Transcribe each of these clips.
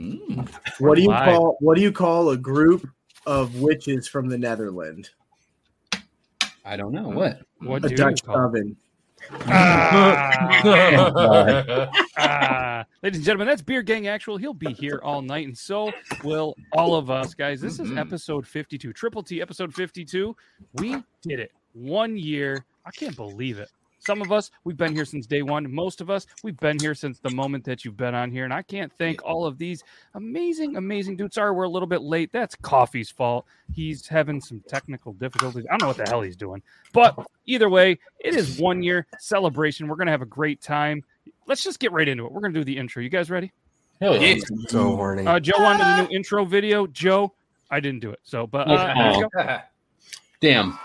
Mm. What do you Live. call what do you call a group of witches from the Netherlands? I don't know what. What A do you Dutch call it? oven. Ah. Ah. ladies and gentlemen, that's Beard Gang Actual. He'll be here all night, and so will all of us, guys. This is Mhm. episode 52, Triple T episode 52. We did it. One year. I can't believe it. Some of us, we've been here since day one. Most of us, we've been here since the moment that you've been on here. And I can't thank all of these amazing, amazing dudes. Sorry, we're a little bit late. That's Coffee's fault. He's having some technical difficulties. I don't know what the hell he's doing. But either way, it is one year celebration. We're going to have a great time. Let's just get right into it. We're going to do the intro. You guys ready? Hell yeah. So horny. Uh, Joe wanted a new intro video. Joe, I didn't do it. So, but uh, here we go. Damn.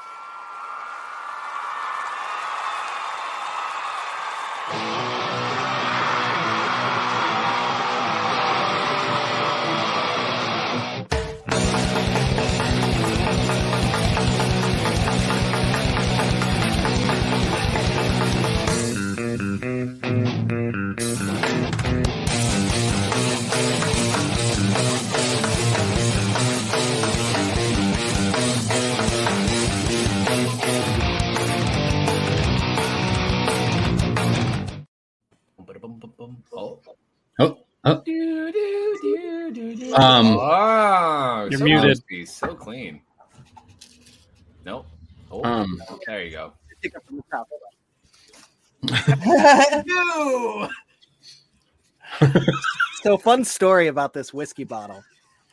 Um, oh, You're so muted. So clean. Nope. Oh, Um, there you go. Pick up from the top. Hold on. so fun story about this whiskey bottle.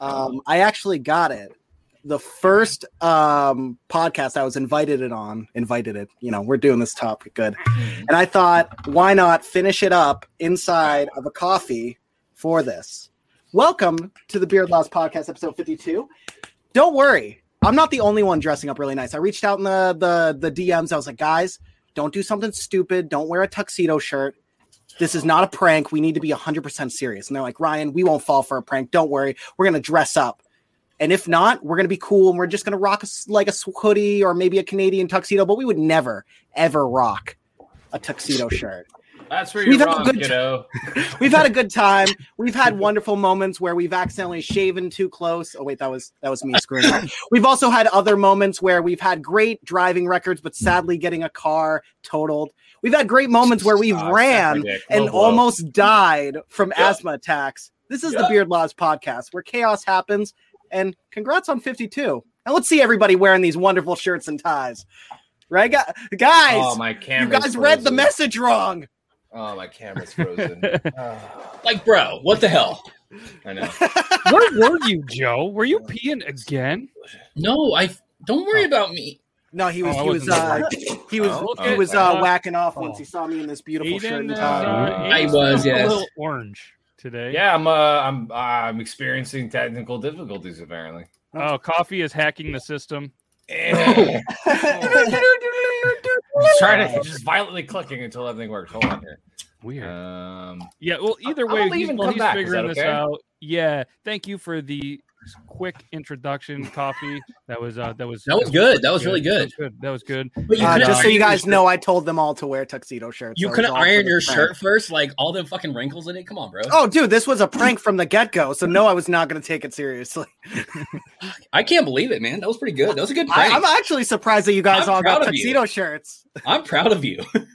Um, I actually got it. The first um, podcast I was invited it on, invited it. You know, we're doing this topic good, and I thought, why not finish it up inside of a coffee for this? Welcome to the Beard Laws Podcast, episode fifty-two. Don't worry, I'm not the only one dressing up really nice. I reached out in the the the DMs. I was like, guys, don't do something stupid. Don't wear a tuxedo shirt. This is not a prank. We need to be 100% serious. And they're like, Ryan, we won't fall for a prank. Don't worry. We're going to dress up. And if not, we're going to be cool and we're just going to rock a, like a hoodie or maybe a Canadian tuxedo, but we would never, ever rock a tuxedo shirt. That's where We've you're had a wrong, good kiddo. We've had a good time. We've had wonderful moments where we've accidentally shaven too close. Oh wait, that was that was me screwing up. We've also had other moments where we've had great driving records, but sadly getting a car totaled. We've had great moments where we've Ah, ran and blow. almost died from Yeah. asthma attacks. This is the Beard Laws podcast where chaos happens. And congrats on 52. And let's see everybody wearing these wonderful shirts and ties. Right, guys? Oh, my camera! you guys read the message wrong. Oh, my camera's frozen. Ah, like, bro, what the hell? I know. Where were you, Joe? Were you peeing again? No, I don't worry about me. No, he was Oh, he was uh, he was Oh, he oh, was uh, uh, whacking off once oh. he saw me in this beautiful shirt Aiden, and uh, tie. I Aiden's was, a little orange today. Yeah, I'm. Uh, I'm. Uh, I'm experiencing technical difficulties apparently. Oh, coffee is hacking the system. just trying to just violently clicking until everything works. Hold on here. Weird. Um, yeah. Well, either way, leave he's, and he's back. Figuring that this out. Yeah. Thank you for the quick introduction, coffee. That was uh that was That was good. That was really That good. was good. That was good. But you Uh, just so you guys know, I told them all to wear tuxedo shirts. you so it was couldn't iron your prank. shirt first, like all the fucking wrinkles in it. Come on, bro. Oh, dude, this was a prank from the get go. So no, I was not going to take it seriously. I can't believe it, man. That was pretty good. That was a good I, prank. I'm actually surprised that you guys I'm all got of you. tuxedo shirts. I'm proud of you.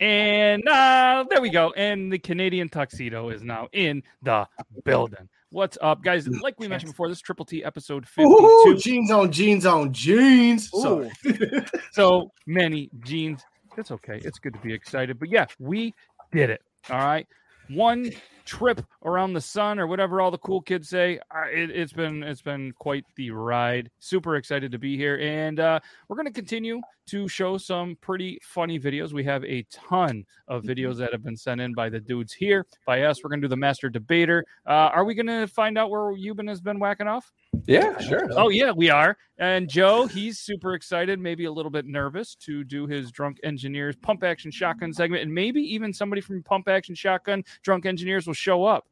And uh there we go. And the Canadian tuxedo is now in the building. What's up, guys? Like we mentioned before, this is Triple T episode Ooh, 52. jeans on jeans on jeans. Sorry. so many jeans. It's okay. It's good to be excited. But yeah, we did it. All right. One trip around the sun or whatever all the cool kids say. It, it's been it's been quite the ride. Super excited to be here, and uh, we're going to continue to show some pretty funny videos. We have a ton of videos that have been sent in by the dudes here. By us, we're going to do the master debater. Uh, are we going to find out where Euban has been whacking off? Yeah, sure. Oh yeah, we are. And Joe, he's super excited, maybe a little bit nervous to do his drunk engineers pump action shotgun segment, and maybe even somebody from pump action shotgun drunk engineers will show up.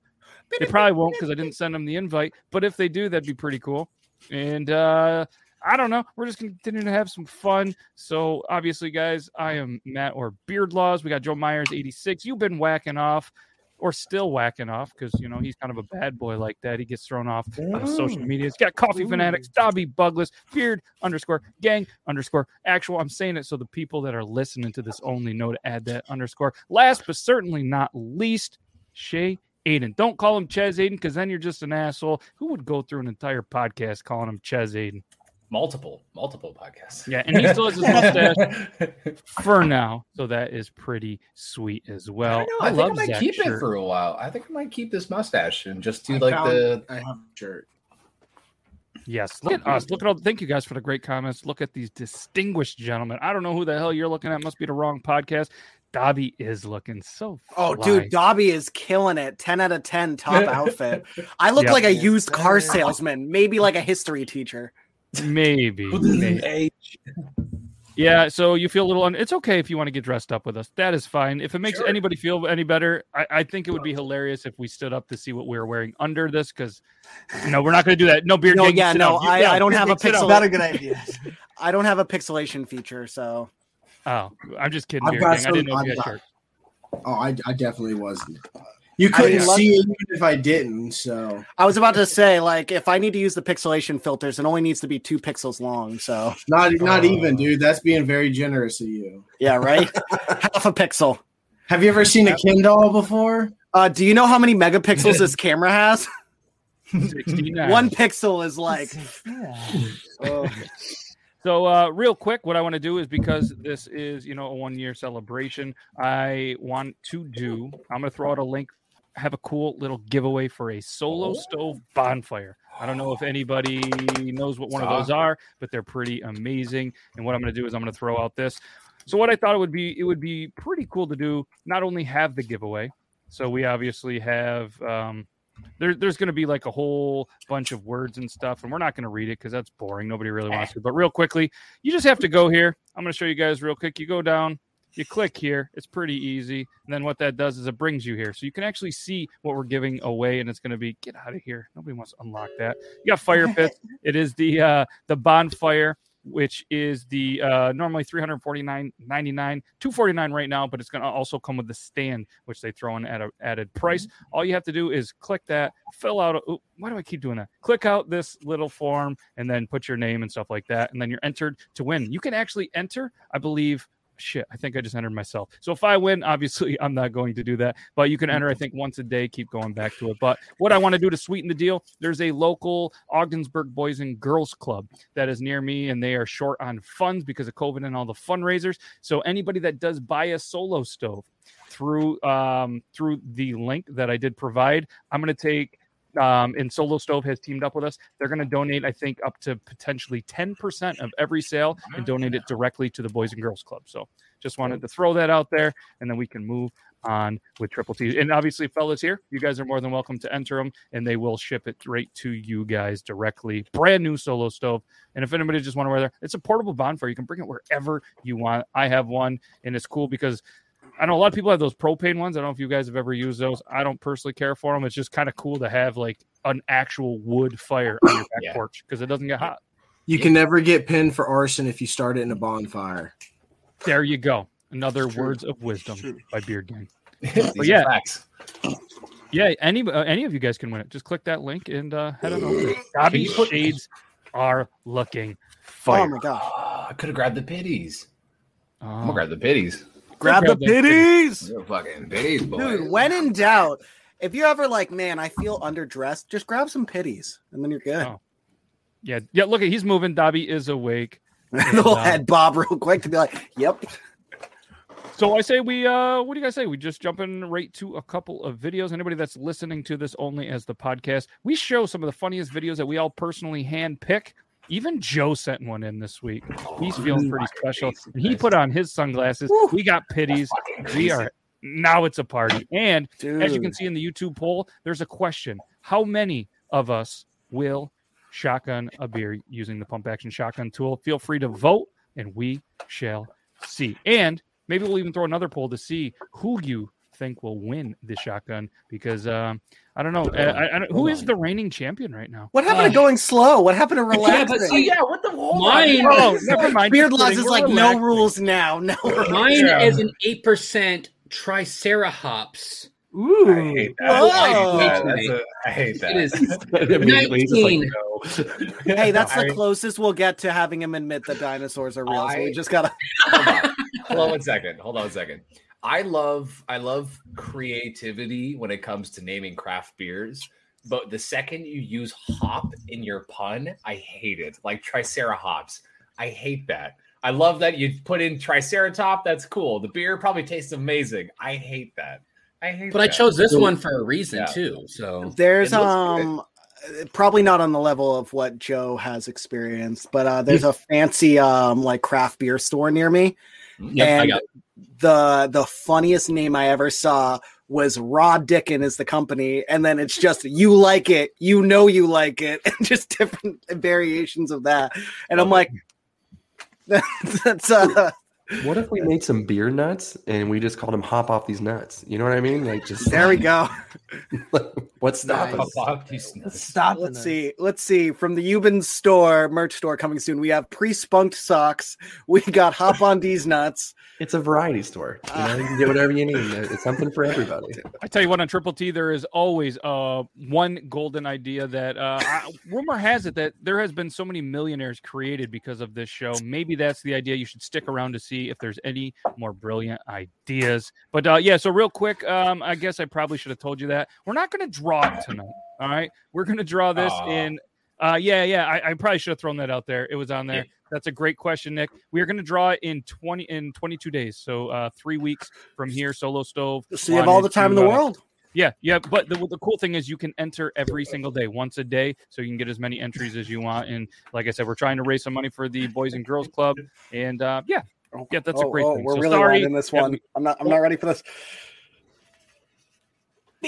They probably won't because I didn't send them the invite, but if they do, that'd be pretty cool. And uh I don't know. We're just continuing to have some fun. So obviously, guys, I am Matt or Beard Laws. We got Joe Myers, 86. You've been whacking off. or still whacking off because you know he's kind of a bad boy like that. He gets thrown off on social media. He's got coffee fanatics, Dobby Bugless, beard underscore gang underscore actual. I'm saying it so the people that are listening to this only know to add that underscore. Last but certainly not least, Shay Aiden. Don't call him Ches Aiden because then you're just an asshole. Who would go through an entire podcast calling him Ches Aiden? multiple, multiple podcasts. Yeah, and he still has his mustache for now, so that is pretty sweet as well. I, know, I, I, think love I might Zach's keep shirt. it for a while. I think I might keep this mustache and just do I like found- the. I have a shirt. Yes, look at us. Look at all. Thank you guys for the great comments. Look at these distinguished gentlemen. I don't know who the hell you're looking at. Must be the wrong podcast. Dobby is looking so. Oh, dude, Dobby is killing it. 10 out of 10 top outfit. I look Yep. like a used car salesman, maybe like a history teacher. maybe. maybe. Yeah, so you feel a little. Un- it's okay if you want to get dressed up with us. That is fine. If it makes Sure. anybody feel any better, I, I think it would be hilarious if we stood up to see what we were wearing under this. Because no, we're not going to do that. No beard. No, gang, yeah, no, I, yeah, I don't have a pixel. Not a good idea. I don't have a pixelation feature, so Oh, I'm just kidding. I've got gang. I didn't know if you I've had got- shirts. Oh, I, I definitely wasn't. You couldn't love- see it even if I didn't. So I was about to say, like, if I need to use the pixelation filters, it only needs to be two pixels long. So not not Oh. even, dude. That's being very generous of you. yeah, right? Half a pixel. Have you ever seen a Ken doll before? Uh, do you know how many megapixels this camera has? 69. One pixel is like oh, So, uh, real quick, what I want to do is because this is, you know, a one year celebration, I want to do, I'm going to throw out a link, have a cool little giveaway for a solo stove bonfire. I don't know if anybody knows what one of those are, but they're pretty amazing. And what I'm going to do is I'm going to throw out this. So, what I thought it would be, it would be pretty cool to do, not only have the giveaway, so we obviously have, um, there, there's going to be like a whole bunch of words and stuff, and we're not going to read it because that's boring. Nobody really wants to. But real quickly, you just have to go here. I'm going to show you guys real quick. You go down, you click here. It's pretty easy. And then what that does is it brings you here. So you can actually see what we're giving away, and it's going to be get out of here. Nobody wants to unlock that. You got fire pits. it is the uh, the bonfire. Which is the uh, normally 349.99, 249 right now, but it's going to also come with the stand, which they throw in at a added price. All you have to do is click that, fill out. A, why do I keep doing that? Click out this little form and then put your name and stuff like that, and then you're entered to win. You can actually enter, I believe. Shit, I think I just entered myself. So if I win, obviously I'm not going to do that. But you can enter, I think, once a day. Keep going back to it. But what I want to do to sweeten the deal, there's a local Ogdensburg Boys and Girls Club that is near me, and they are short on funds because of COVID and all the fundraisers. So anybody that does buy a solo stove through um, through the link that I did provide, I'm going to take. Um, and Solo Stove has teamed up with us. They're going to donate, I think, up to potentially 10% of every sale and donate it directly to the Boys and Girls Club. So just wanted to throw that out there, and then we can move on with Triple T. And obviously, fellas here, you guys are more than welcome to enter them, and they will ship it right to you guys directly. Brand new Solo Stove. And if anybody just want to wear there, it's a portable bonfire. You can bring it wherever you want. I have one, and it's cool because I know a lot of people have those propane ones. I don't know if you guys have ever used those. I don't personally care for them. It's just kind of cool to have like an actual wood fire on your back Yeah. porch because it doesn't get hot. You can never get pinned for arson if you start it in a bonfire. There you go. Another words of wisdom by Beard Gang. These are yeah. facts. Yeah, any uh, any of you guys can win it. Just click that link and uh, head on over. Dobby shades are looking oh my god. Oh, I could have grabbed the pitties. I'm Oh. gonna grab the pitties. Grab the grab that pitties. Fucking pitties, boy. Dude, when in doubt, if you're ever like, man, I feel underdressed, just grab some pitties and then you're good. Oh. Yeah, yeah. Look at he's moving. Dobby is awake. the little head bob real quick to be like, yep. So I say we uh what do you guys say? We just jump in right to a couple of videos. Anybody that's listening to this only as the podcast, we show some of the funniest videos that we all personally hand pick. Even Joe sent one in this week. He's feeling pretty special. And he put on his sunglasses. We got pitties. We are now it's a party. And Dude. as you can see in the YouTube poll, there's a question. How many of us will shotgun a beer using the pump action shotgun tool? Feel free to vote and we shall see. And maybe we'll even throw another poll to see who you think will win the shotgun because um, I don't know. Uh, I, I don't, who is the reigning champion right now? What happened to going slow? What happened to Yeah, relaxing? but see, yeah, what the hold Mine- Oh, never mind. Beard Laws is We're like no rules now. No rules. Mine Yeah. is an eight percent Tricerahops Ooh. I hate that. I hate that. A- I hate that. It is Immediately, he's just like, 19. no. Hey, that's the closest we'll get to having him admit that dinosaurs are real. so we just gotta. Hold on. Hold on one second. Hold on one second. I love I love creativity when it comes to naming craft beers. But the second you use hop in your pun, I hate it. Like Tricera hops. I hate that. I love that you put in Triceratop. That's cool. The beer probably tastes amazing. I hate that. I hate But I chose this one for a reason Yeah. too. So There's It looks um probably not on the level of what Joe has experienced, but uh there's a fancy um like craft beer store near me. Yep, I and got the the funniest name I ever saw was Rod Dickin is the company, and then it's just you like it, you know you like it, and just different variations of that. And I'm like, that's uh What if we made some beer nuts and we just called them hop off these nuts? You know what I mean? Like just there we go. what's stopping Hop us? off. Let's stop. Let's see. Let's see. From the Euban store merch store coming soon, we have pre-spunked socks. We got hop on these nuts. It's a variety store. You know, you can get whatever you need. It's something for everybody. I tell you what, on Triple T, there is always uh, one golden idea that uh, I, rumor has it that there has been so many millionaires created because of this show. Maybe that's the idea. You should stick around to see if there's any more brilliant ideas. But uh, yeah, so real quick, um, I guess I probably should have told you that we're not going to draw it tonight. All right, we're going to draw this Aw. in. Uh, yeah, yeah, I, I probably should have thrown that out there. It was on there. Yeah. That's a great question, Nick. We are going to draw it in twenty in twenty two days, so uh, three weeks from here. Solo stove. So you have all the time in the uh, world. yeah, yeah, but the, the cool thing is you can enter every single day, once a day, so you can get as many entries as you want. And like I said, we're trying to raise some money for the Boys and Girls Club, and uh, yeah, yeah, that's a Oh, great oh, thing. We're So really sorry, riding this yeah, one. we- I'm not. I'm not ready for this.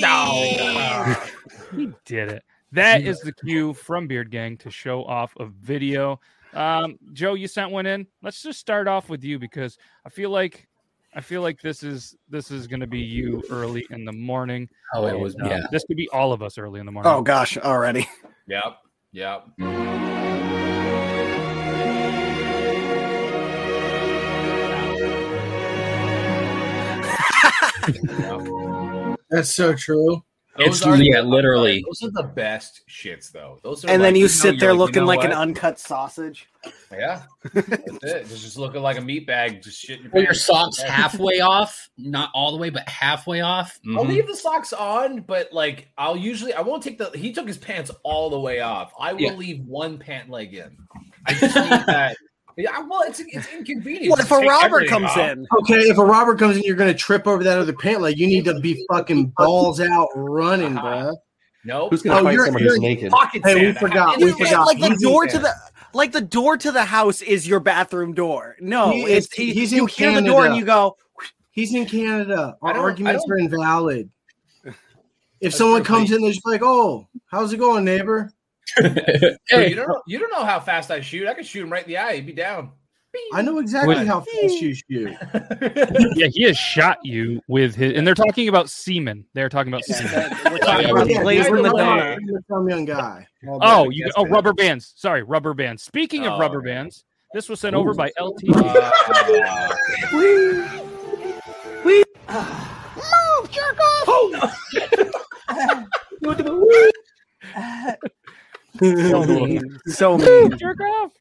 No. he did it. That is the cue from Beard Gang to show off a video. Um, Joe, you sent one in. Let's just start off with you because I feel like I feel like this is this is going to be you early in the morning. Oh, it was And, uh, yeah. This could be all of us early in the morning. Oh gosh, already. Yep. Yep. That's so true. It's are the- yeah, literally. Those are the best shits, though. Those are And then like, you know, sit you're there you looking know like an uncut sausage. yeah. That's it. Just, just looking like a meat bag. Just shit your Well, your socks halfway off, not all the way, but halfway off. I'll Mhm. leave the socks on, but like I'll usually I won't take the. He took his pants all the way off. I will Yeah. leave one pant leg in. I just need that. Yeah, well, it's it's inconvenient. What if a robber comes off. in? Okay, if a robber comes in, you're gonna trip over that other pant leg. You need to be fucking balls out running, Uh-huh. bruh. Nope. Who's gonna Oh, fight you're- someone who's you're- naked? Hey, we forgot, we you forgot. like the door to the like the door to the house is your bathroom door. No, He it's is- he's you in hear the door and Canada. you go. He's in Canada. Our arguments are invalid. If That's someone comes but- in, they're just like, "Oh, how's it going, neighbor?" Dude, hey, you don't know. You don't know how fast I shoot. I can shoot him right in the eye. He'd be down. I know exactly Wait. how fast you shoot. yeah, he has shot you with his, and they're talking about semen. They're talking about semen. We're talking about yeah, blaze in the talking dark. Some young guy. Oh, you Yes, oh rubber bands. Sorry, rubber bands. Speaking of Oh. rubber bands, this was sent over by LT. Uh, so mean. So mean. Jerk off.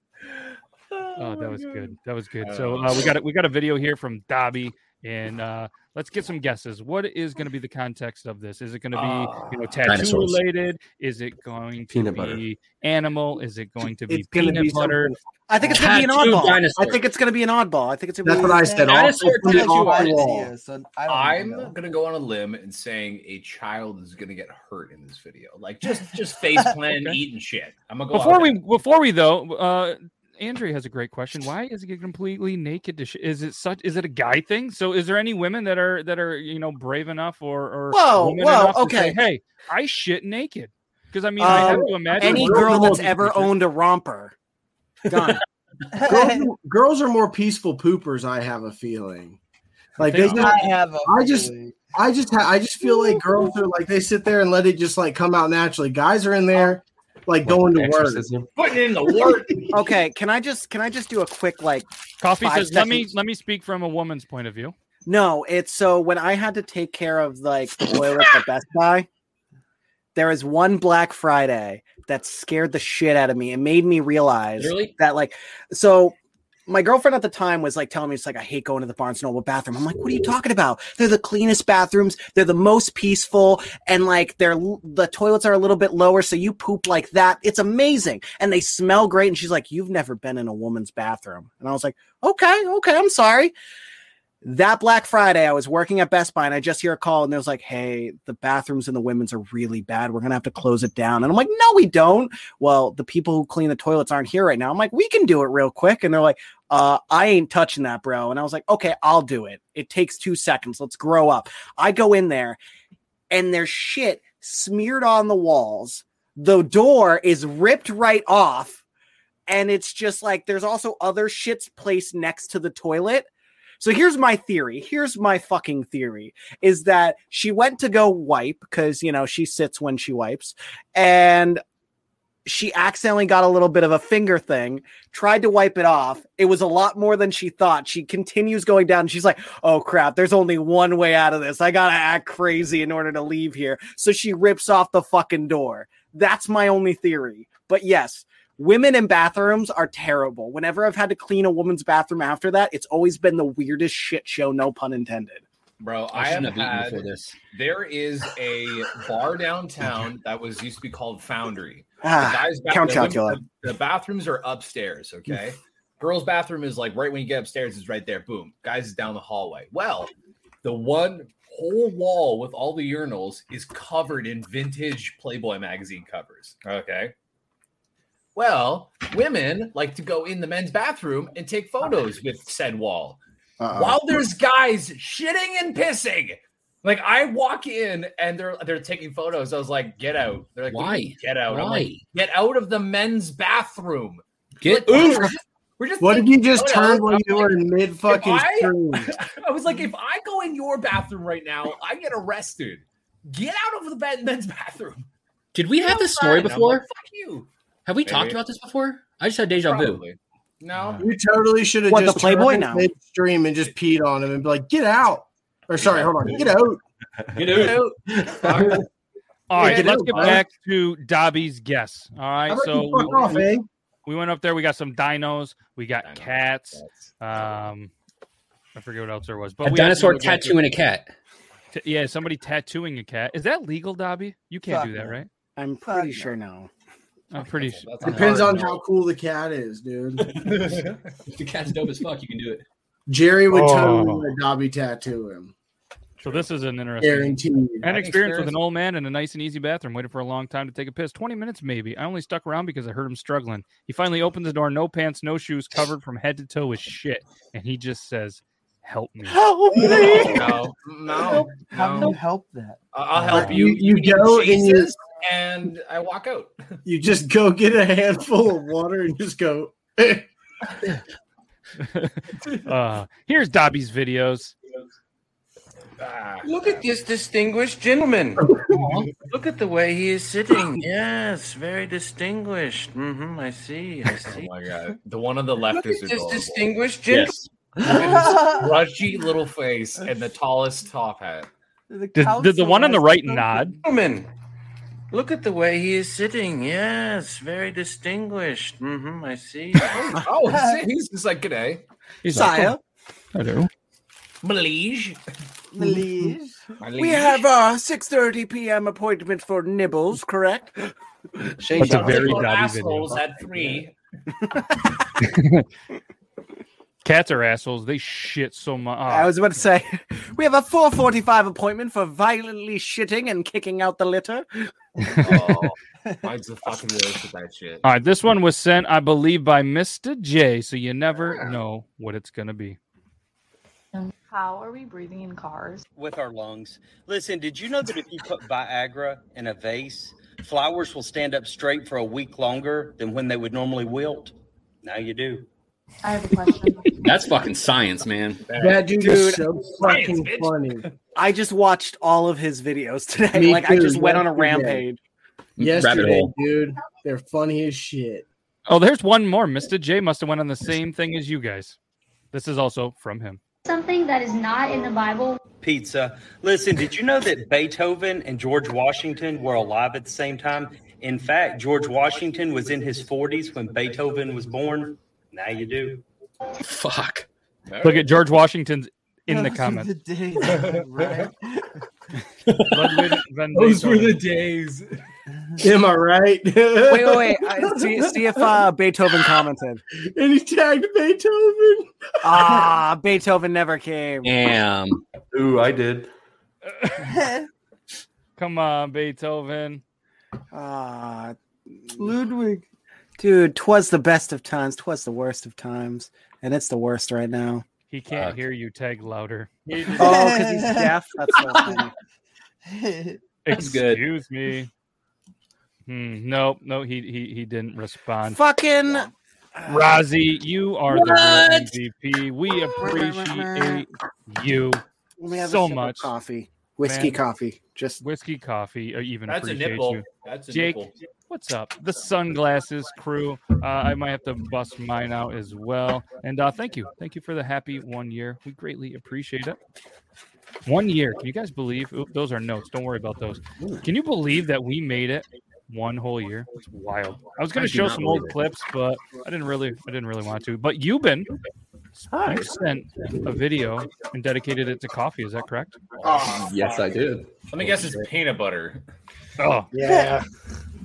Oh, that was good. That was good. So uh, we got it. We got a video here from Dobby, and uh, let's get some guesses. What is going to be the context of this? Is it going to be you know tattoo Dinosaurs. related? Is it going to Peanut be butter. animal? Is it going to be It's gonna peanut be butter? something- I think it's gonna be an Tattoo oddball. dinosaur. I think it's gonna be an oddball. I think it's. Gonna That's be what I said. Off, Dinosaur put tattoo off artist, wall. Yeah, so I don't I'm even know. gonna go on a limb and saying a child is gonna get hurt in this video. Like just just face plant Okay. eating shit. I'm gonna go Before we before we though, uh, Andrea has a great question. Why is it completely naked? To sh- is it such? Is it a guy thing? So is there any women that are that are you know brave enough or or Whoa, woman whoa, enough to okay. say, hey, I shit naked? Because I mean, I have Um, to imagine Any girl that's ever creature. owned a romper, done. girls, girls are more peaceful poopers. I have a feeling. Like they Think just, I have a I just- feeling. I just, ha- I just feel like girls are like they sit there and let it just like come out naturally. Guys are in there like What, going to work. exorcism? putting in the work. Okay, can I just can I just do a quick like Coffee five says, "Let me let me speak from a woman's point of view." No, it's so when I had to take care of like toilets at the Best Buy, there was one Black Friday that scared the shit out of me. It made me realize Literally? that like so my girlfriend at the time was like telling me it's like I hate going to the Barnes Noble bathroom. I'm like, what are you talking about? They're the cleanest bathrooms. They're the most peaceful, and like they're the toilets are a little bit lower, so you poop like that. It's amazing, and they smell great. And she's like, you've never been in a woman's bathroom, and I was like, okay, okay, I'm sorry. That Black Friday, I was working at Best Buy and I just hear a call and was like, hey, the bathrooms in the women's are really bad. We're going to have to close it down. And I'm like, no, we don't. Well, the people who clean the toilets aren't here right now. I'm like, we can do it real quick. And they're like, uh, I ain't touching that, bro. And I was like, okay, I'll do it. It takes two seconds. Let's grow up. I go in there and there's shit smeared on the walls. The door is ripped right off. And it's just like there's also other shits placed next to the toilet. So here's my theory. Here's my fucking theory is that she went to go wipe because, you know, she sits when she wipes and she accidentally got a little bit of a finger thing, tried to wipe it off. It was a lot more than she thought. She continues going down. She's like, oh crap, there's only one way out of this. I gotta act crazy in order to leave here. So she rips off the fucking door. That's my only theory. But yes, women in bathrooms are terrible. Whenever I've had to clean a woman's bathroom after that, it's always been the weirdest shit show, no pun intended. Bro, I I have shouldn't have eaten had. this. There is a bar downtown that was used to be called Foundry. The Ah, guys' ba- Count the women- The, the bathrooms are upstairs. Okay, girls' bathroom is like right when you get upstairs. Is right there. Boom. Guys is down the hallway. Well, the one whole wall with all the urinals is covered in vintage Playboy magazine covers. Okay. Well, women like to go in the men's bathroom and take photos with said wall Uh-uh. while there's guys shitting and pissing. Like I walk in and they're they're taking photos. I was like, get out. They're like, "What do you Why? Get out. I'm Why? like, get out of the men's bathroom. Get Like, oof. we're just- We're just What did you just photos. turn when you were in mid fucking I- stream? I was like, if I go in your bathroom right now, I get arrested. Get out of the ben- men's bathroom. Did we have this story before? like, Fuck you. Have we Maybe. talked about this before? I just had deja vu. No. You totally should have What, the just Playboy turned now? midstream and just peed on him and be like, "Get out!" Or sorry, hold on, get out. Get out. Fuck. All right, Get let's out, get bud. back to Dobby's guess. All right, so we, off, we- eh? we went up there. We got some dinos. We got Dinos. cats. Um, I forget what else there was, but A we dinosaur some- we got tattooing a cat. t- yeah, somebody tattooing a cat. Is that legal, Dobby? You can't Fuck do that, right? I'm pretty sure no. I'm pretty sure. That's Depends hard on how cool the cat is, dude. If the cat's dope as fuck, you can do it. Jerry would Oh. totally let Dobby tattoo him, So this is an interesting guaranteed. an Having experience with an old man in a nice and easy bathroom, waited for a long time to take a piss. Twenty minutes, maybe. I only stuck around because I heard him struggling. He finally opens the door, no pants, no shoes, covered from head to toe with shit, and he just says, "Help me." Help me! No, no, How do you help that? I'll help But you. you- you go and you- Jesus, and I walk out. You just go get a handful of water and just go. uh, here's Dobby's videos. Ah. Look at this distinguished gentleman. Look at the way he is sitting. Yes, very distinguished. hmm I see. I Oh my god, the one on the left Look is at this adorable. distinguished gentleman. Yes. Look at his Grudgy little face and the tallest top hat. The, Did, did the one on the right nod? Gentleman. Look at the way he is sitting. Yes, very distinguished. Mm-hmm, I see. Oh, he's, he's just like g'day, He's like, Sire, Hello. Malige. Please. we have a 6:30 p.m. appointment for nibbles, correct? Shay That's a Shay. very Little Dobby video. assholes at three. Cats are assholes. They shit so much. Ah. I was about to say we have a 4:45 appointment for violently shitting and kicking out the litter. Oh, mine's the fucking worst with that shit. All right, this one was sent, I believe, by Mr. J, so you never know what it's gonna be. How are we breathing in cars? with our lungs. Listen, did you know that if you put Viagra in a vase, flowers will stand up straight for a week longer than when they would normally wilt? Now you do. I have a question. That's fucking science, man. That dude, Dude, is so fucking bitch. funny. I just watched all of his videos today. Me like I just went on a rampage. Yesterday, dude, they're funny as shit. Oh, there's one more. Mr. J must have went on the same thing as you guys. This is also from him. something that is not in the Bible? Pizza. Listen, did you know that Beethoven and George Washington were alive at the same time? In fact, George Washington was in his 40s when Beethoven was born. Now you do. Fuck. Look at George Washington's in the Those were comments. the days, right? Ludwig van Those were the days. Am I right? Wait, wait, wait. Uh, see, see if uh, Beethoven commented. and he tagged Beethoven. Ah, Beethoven never came. Damn. Ooh, I did. Come on, Beethoven. Ah, Ludwig. Dude, twas the best of times, twas the worst of times, and it's the worst right now. He can't Fuck. hear you. Tag louder. Oh, because he's deaf. That's so funny. That's good. Excuse me. Hmm, no, no, he he he didn't respond. Fucking Rozzy, you are the What? real MVP. We appreciate you Let have so much. coffee, whiskey Man. coffee. Just Whiskey coffee, or even That's a appreciate nipple. you. That's a Jake, nipple. What's up? The sunglasses crew. Uh, I might have to bust mine out as well. And uh, thank you, thank you for the happy one year. We greatly appreciate it. One year. Can you guys believe? Oop, those are notes. Don't worry about those. Can you believe that we made it one whole year? It's wild. I was going to do show some old it. clips, but I didn't really. I didn't really want to. But you've been. You sent a video and dedicated it to coffee. Is that correct? Yes, I did. Let me guess. It's peanut butter. Oh, yeah.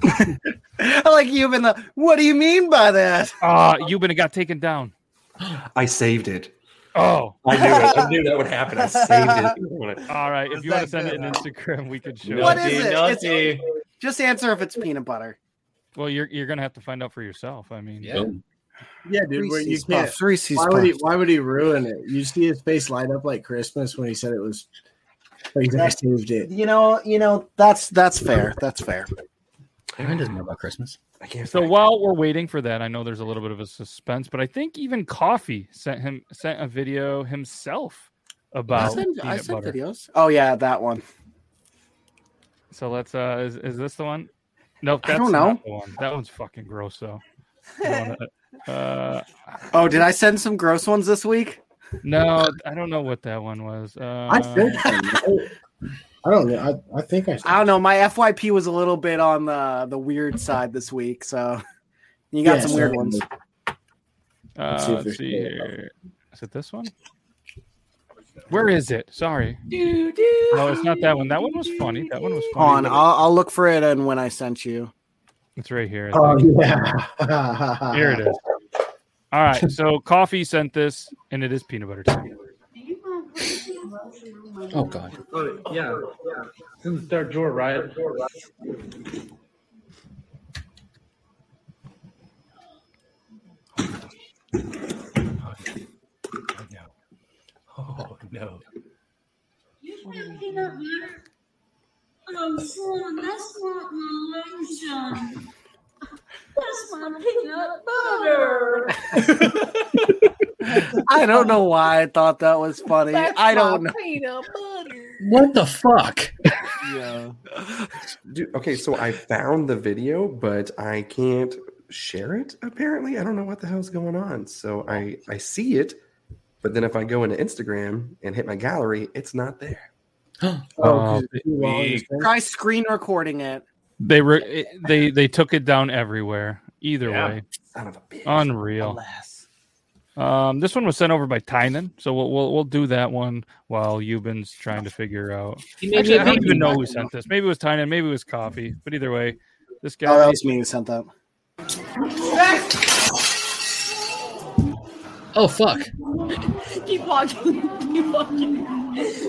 I like you in the. What do you mean by that? ah, you've been got taken down. I saved it. Oh, I knew it. I knew that would happen. I saved it. all right. If you want to send it good, in? Instagram, we could show. What is it? Naughty, It's- Just answer if it's peanut butter. Well, you're you're gonna have to find out for yourself. I mean, Yeah. Yeah, dude. Where you can't. Puffs, Reese's Why would he? Why would he ruin it? You see his face light up like Christmas when he said it was. Like I saved it. You know, you know that's that's fair. That's fair. Aaron doesn't know about Christmas. I can't. So while we're waiting for that, I know there's a little bit of a suspense, but I think even Coffee sent him sent a video himself I about sent, I sent videos. Oh yeah, that one. So let's uh is, is this the one? Nope, I don't know. one. That one's fucking gross though. Wanna- uh Oh, did I send some gross ones this week? no, I don't know what that one was. Uh I sent him. right? I don't know. I, I think I. I don't know. My FYP was a little bit on the the weird side this week, so you got Yeah, some weird ones. uh, Let's see if let's see here. Is it this one? Where is it? Sorry. Do, do. No, it's not that one. That one was funny. That one was Hold on. I'll, I'll look for it and when I sent you. It's right here. Oh yeah. Here it is. All right. So coffee sent this, and it is peanut butter time. Oh God. yeah. It's in the third drawer, right? Oh no. You said peanut butter. Oh, that's not my lotion. That's my peanut butter. I don't know why I thought that was funny. I don't know. Peanut butter. What the fuck? Yeah. Dude, okay, so I found the video, but I can't share it. Apparently, I don't know what the hell's going on. So I I see it, but then if I go into Instagram and hit my gallery, it's not there. Oh, Oh, 'cause it's too long, we- it's been- Try screen recording it. They re- they they took it down everywhere. Either Yeah. way, Son of a bitch. unreal. Um, this one was sent over by Tynan, so we'll we'll, we'll do that one while Euban's trying to figure out. He Actually, me I a don't even know who sent this. Maybe it was Tynan, maybe it was Coffee. But either way, this guy. Oh, that was me who sent that. Oh fuck. Keep walking. Keep walking.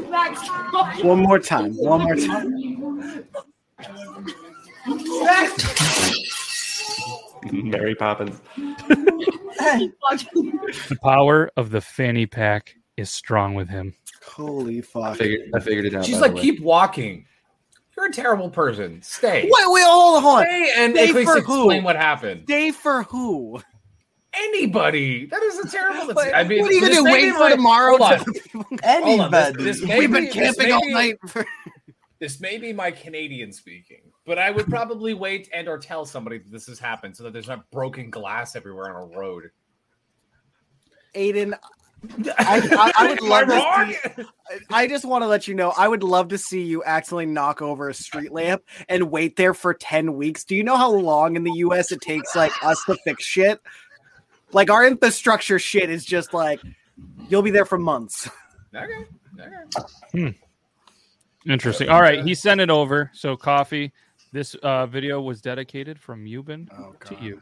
Max, keep walking. One more time. One more time. Mary Poppins. The power of the fanny pack is strong with him. Holy I fuck. figured I figured it out. She's like, keep walking. You're a terrible person. Stay. Wait, wait, hold on. Stay and Stay at least for explain who? what happened. Day for who? Anybody. That is a terrible. What, I mean, what are you gonna do? Wait for my- tomorrow? Hold on. till the Hold on, this- Anybody. this We've been be- this camping all be- night. For... This may be my Canadian speaking, but I would probably wait and or tell somebody that this has happened so that there's not broken glass everywhere on a road. Aiden, I, I, I would love I to see. I just want to let you know. I would love to see you accidentally knock over a street lamp and wait there for ten weeks. Do you know how long in the U.S. it takes like us to fix shit? Like our infrastructure shit is just like you'll be there for months. Okay. Okay. Hmm. Interesting. All right, he sent it over. So, coffee. This uh, video was dedicated from Euban to you.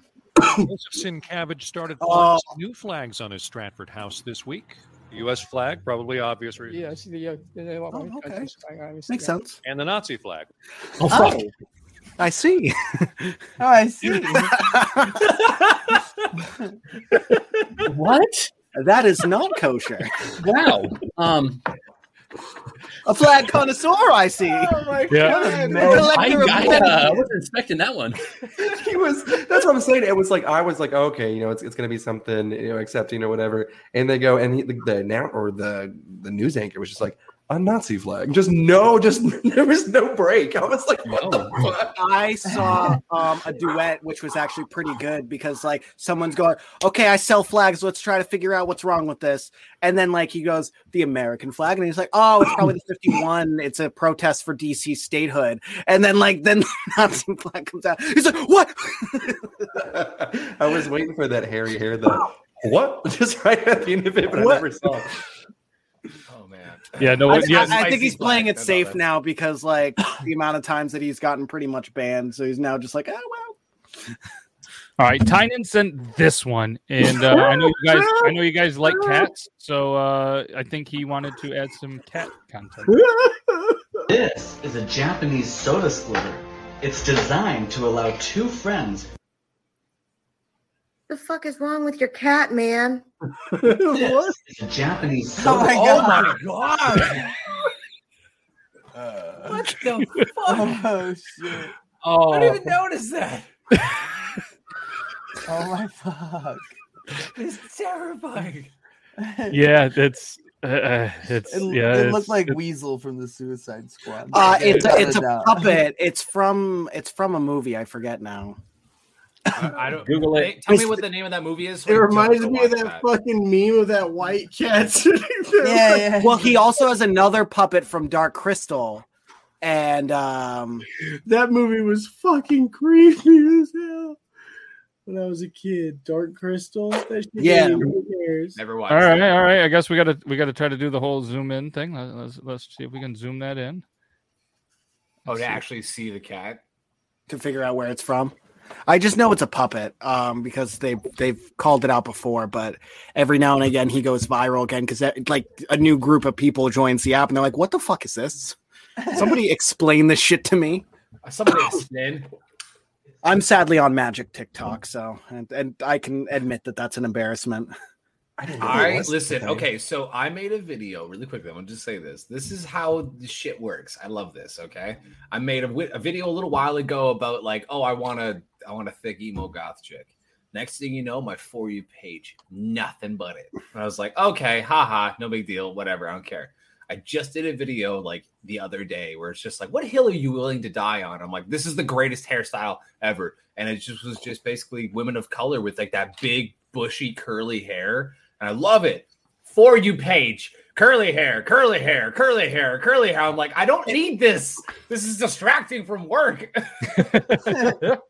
Joseph Sincavage started Oh. flying new flags on his Stratford house this week. U.S. flag, probably obvious reason. Yeah, I see the, uh, the, uh, Oh, okay. Makes that. sense. And the Nazi flag. Oh, I see. Oh, I see. What? That is not kosher. Wow. Um, A flag connoisseur, I see. Oh my Yeah. god! I, I, uh, I wasn't expecting that one. he was that's what I'm saying. It was like I was like, okay, you know, it's, it's gonna be something, you know, accepting or whatever. And they go and he, the, the now or the the news anchor was just like a Nazi flag. Just no, just there was no break. I was like, what the fuck? I saw um, a duet which was actually pretty good because like someone's going, okay, I sell flags. Let's try to figure out what's wrong with this. And then like he goes, the American flag, and he's like, oh, it's probably the 51. It's a protest for DC statehood. And then like then the Nazi flag comes out. He's like, what? I was waiting for that hairy hair the what? Just right at the end of it, but What? I never saw it. Man. Yeah, no, I, yeah, I- I think he's playing it safe now because like the amount of times that he's gotten pretty much banned. So he's now just like, oh well. All right, Tynan sent this one, and uh, I know you guys. I know you guys like cats, so uh, I think he wanted to add some cat content. This is a Japanese soda splitter. It's designed to allow two friends. The fuck is wrong with your cat, man? This is a Japanese Oh soda. my Oh god. my god. What the fuck? Oh shit. Oh, I didn't even notice that. Oh my fuck. It's terrifying. Yeah, it's uh, uh, it's It, yeah. it it's- looked like it's- Weasel from the Suicide Squad. Uh, it's a, it's a puppet. It's from it's from a movie. I forget now. I, I don't Google it. Tell me what the name of that movie is. so It reminds me of watch that fucking meme of that white cat sitting there. Yeah, yeah. Well, he also has another puppet from Dark Crystal, and um, That movie was fucking creepy as hell. When I was a kid, Dark Crystal. That Yeah. gave me hairs. Never watched. All right, it. all right. I guess we gotta we gotta try to do the whole zoom in thing. Let- Let's let's see if we can zoom that in. Oh, to actually see the cat. to figure out where it's from. I just know it's a puppet um, because they they've called it out before, but every now and again he goes viral again because like a new group of people joins the app and they're like, "What the fuck is this? Somebody explain this shit to me." Somebody explain. I'm sadly on Magic TikTok, so and, and I can admit that that's an embarrassment. I didn't know All there right, was listen. Okay, so I made a video really quickly. I'm gonna just say this. This is how the shit works. I love this. Okay, I made a, a video a little while ago about like, oh, I want to, I want a thick emo goth chick. Next thing you know, my for you page, nothing but it. And I was like, okay, haha, no big deal, whatever, I don't care. I just did a video like the other day where it's just like, what hill are you willing to die on? I'm like, this is the greatest hairstyle ever. And it just was just basically women of color with like that big, bushy, curly hair. And I love it. For you page, curly hair, curly hair, curly hair, curly hair. I'm like, I don't need this. This is distracting from work.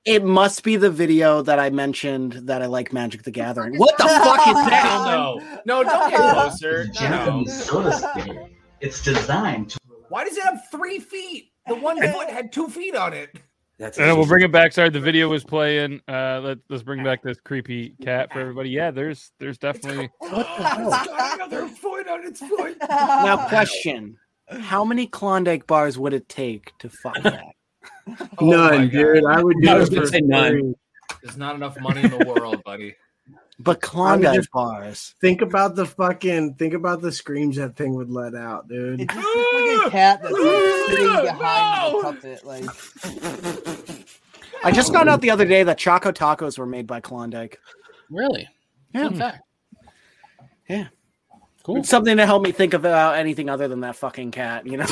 It must be the video that I mentioned that I like Magic the Gathering. What the fuck is Hell that? no. No, don't get closer. No, no. Japanese soda splitter. It's designed to Why does it have three feet? The one foot had two feet on it. That's Uh, we'll bring it back. Sorry, the video was playing. Uh, let, let's bring back this creepy cat for everybody. Yeah, there's there's definitely. What the hell? It's got another foot on its foot. Now, question: How many Klondike bars would it take to fuck that? Oh None, God. dude. I would do I was it gonna for say none. There's not enough money in the world, buddy. But Klondike just- bars. Think about the fucking. Think about the screams that thing would let out, dude. It just looks like a cat that's like, sitting behind the puppet. Like, I just found out the other day that Choco Tacos were made by Klondike. Really? Yeah. Fun fact. Yeah. Cool. It's something to help me think about anything other than that fucking cat, you know?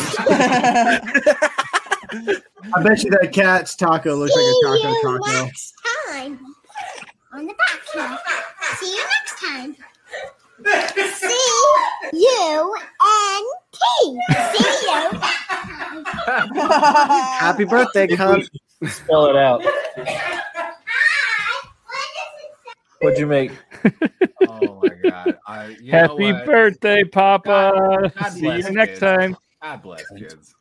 I bet you that cat's taco looks like a See taco you taco. next time on the podcast. See you next time. C U N T. See you. Happy birthday, cunt. Spell it out. What'd you make? Oh my god! I, you know Happy what? birthday, Papa. God See bless you next kids. time. God bless kids.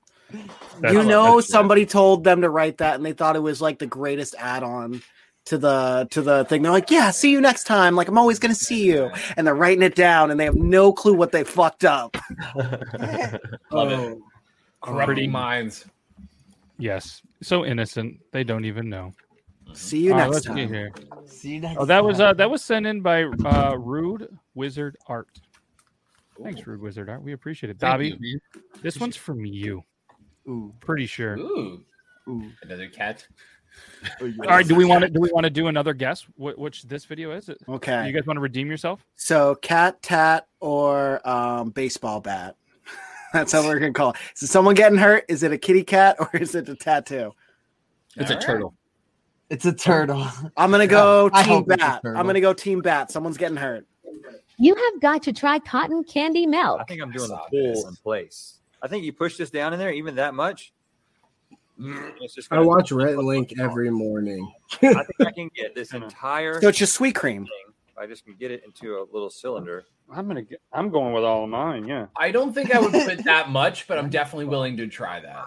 you know somebody told them to write that and they thought it was like the greatest add-on to the to the thing they're like yeah see you next time like i'm always gonna see you and they're writing it down and they have no clue what they fucked up Love it. Corrupting Pretty- minds. Yes. So innocent. They don't even know. see you All right, next let's get time here. See you next Oh, that was uh that was sent in by uh Rude Wizard Art. Thanks, Rude Wizard Art. We appreciate it. Thank Dobby, you, this one's from you. Ooh. Pretty sure. Ooh, Ooh. another cat. All right, do we want to do we want to do another guess? Wh- which this video is it? okay You guys want to redeem yourself? so cat tat or um baseball bat that's how we're gonna call it is someone getting hurt is it a kitty cat or is it a tattoo It's a All right. turtle. It's a turtle. i'm gonna go I team hope it's a bat i'm gonna go team bat someone's getting hurt You have got to try cotton candy milk. I think I'm doing the Saw pull in place. I think you push this down in there even that much. It's just I watch Red Link every morning. I think I can get this entire so it's just sweet cream thing. I just can get it into a little cylinder. I'm gonna get, I'm going with all of mine. Yeah. I don't think I would put that much, but I'm definitely willing to try that.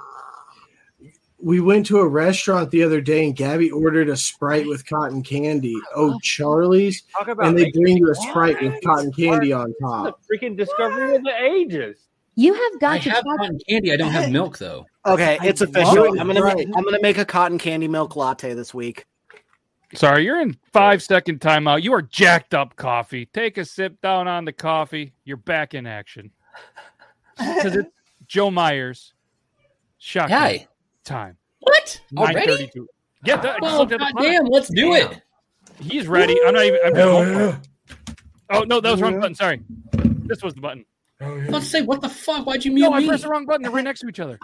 We went to a restaurant the other day and Gabby ordered a Sprite with cotton candy. Oh, Charlie's. Talk about And they bring you a Sprite with cotton candy on top. freaking discovery of the ages. You have got I to have try. cotton candy. I don't have milk though. Okay it's love official it. i'm gonna Right. i'm gonna make a cotton candy milk latte this week Sorry, you're in five second timeout. You are jacked up coffee. Take a sip down on the coffee. You're back in action. Because it's Joe Myers. Shotgun Hi. time. What? Already? 9:32. Get that. Well, goddamn, let's do it. He's ready. I'm not even. I'm just going for. Oh no, that was the wrong button. Sorry. This was the button. Oh, let's say, what the fuck? Why'd you mute No, I me? pressed the wrong button. They're right next to each other.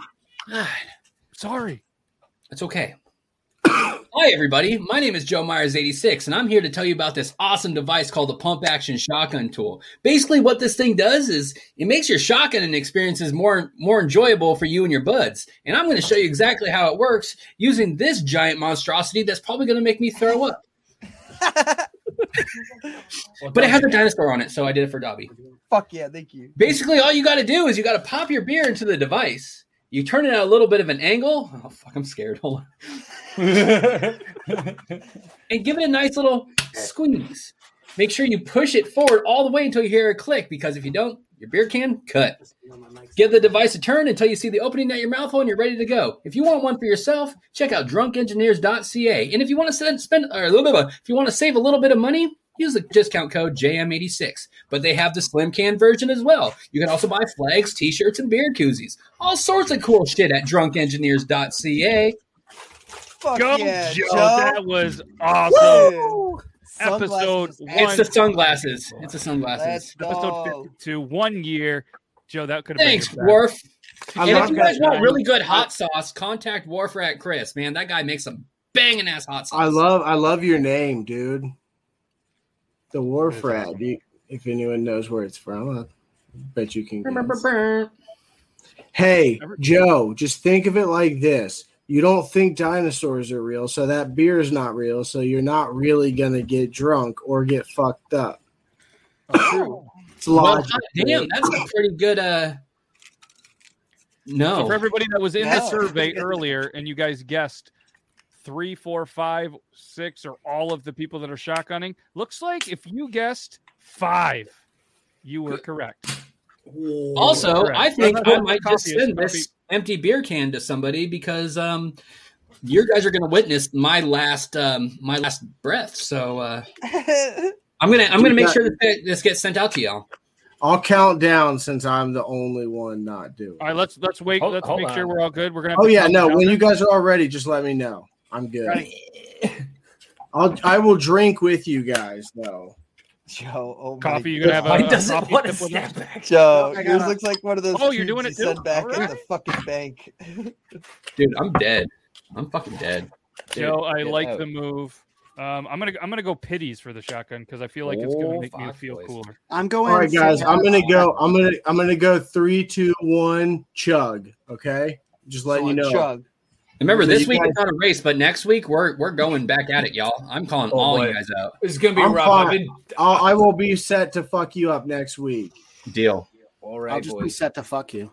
Sorry. It's okay. Hi, everybody. My name is Joe Myers86, and I'm here to tell you about this awesome device called the Pump Action Shotgun Tool. Basically, what this thing does is it makes your shotgunning experiences more more enjoyable for you and your buds. And I'm going to show you exactly how it works using this giant monstrosity that's probably going to make me throw up. but it has a dinosaur on it, so I did it for Dobby. Fuck yeah, thank you. Basically, all you got to do is you got to pop your beer into the device. You turn it at a little bit of an angle. Oh fuck, I'm scared. Hold on. and give it a nice little squeeze. Make sure you push it forward all the way until you hear a click, because if you don't, your beer can cut. Give the device a turn until you see the opening at your mouth hole and you're ready to go. If you want one for yourself, check out drunkengineers.ca. And if you want to spend, spend or a little bit, of- if you want to save a little bit of money, use the discount code JM86. But they have the slim can version as well. You can also buy flags, t-shirts, and beer koozies. All sorts of cool shit at drunkengineers.ca. Fuck Go, yeah, Joe. Joe. That was awesome. Woo! Episode Sunglasses. one. It's the sunglasses. It's the sunglasses. Let's Episode go. 52. One year. Joe, that could have Thanks, been Worf. I'm and if you guys want really good hot sauce, contact Warfer at Chris. Man, that guy makes some banging ass hot sauce. I love I love your name, dude. The Wharf Rat. You, if anyone knows where it's from, I bet you can guess. Hey, Joe, just think of it like this. You don't think dinosaurs are real, so that beer is not real, so you're not really gonna get drunk or get fucked up. It's Well, logic. hot damn, that's a pretty good. uh So No, for everybody that was in the survey earlier and you guys guessed three, four, five, six, or all of the people that are shotgunning, looks like if you guessed five, you were correct. Also, Correct. I think I might just send this empty beer can to somebody because um, you guys are going to witness my last um, my last breath. So uh, I'm gonna I'm gonna make sure that this gets sent out to y'all. I'll count down since I'm the only one not doing. All right, let's let's wait. Hold- let's hold make sure we're all good. We're gonna. Have Oh to yeah, no. When there. you guys are all ready, just let me know. I'm good. I'll I will drink with you guys though. Joe, oh coffee, you gonna have a, Why a does it coffee want to tip snap back? Joe, I yours looks like one of those. Oh, you're doing it you too? Send back at Alright. the fucking bank. Dude, I'm dead. I'm fucking dead. Joe, I like out. the move. Um, I'm gonna I'm gonna go pitties for the shotgun because I feel like it's gonna Oh, make me feel boys. cooler. I'm going. All right, guys. I'm gonna go. I'm gonna. I'm gonna go. Three, two, one. Chug. Okay. Just letting you know. Chug. Remember, So this week guys- it's not a race, but next week we're we're going back at it, y'all. I'm calling Oh, all boy. you guys out. It's gonna be I'm rough. I've been I'll, I will be set to fuck you up next week. Deal. all I'll right, just be set to fuck you.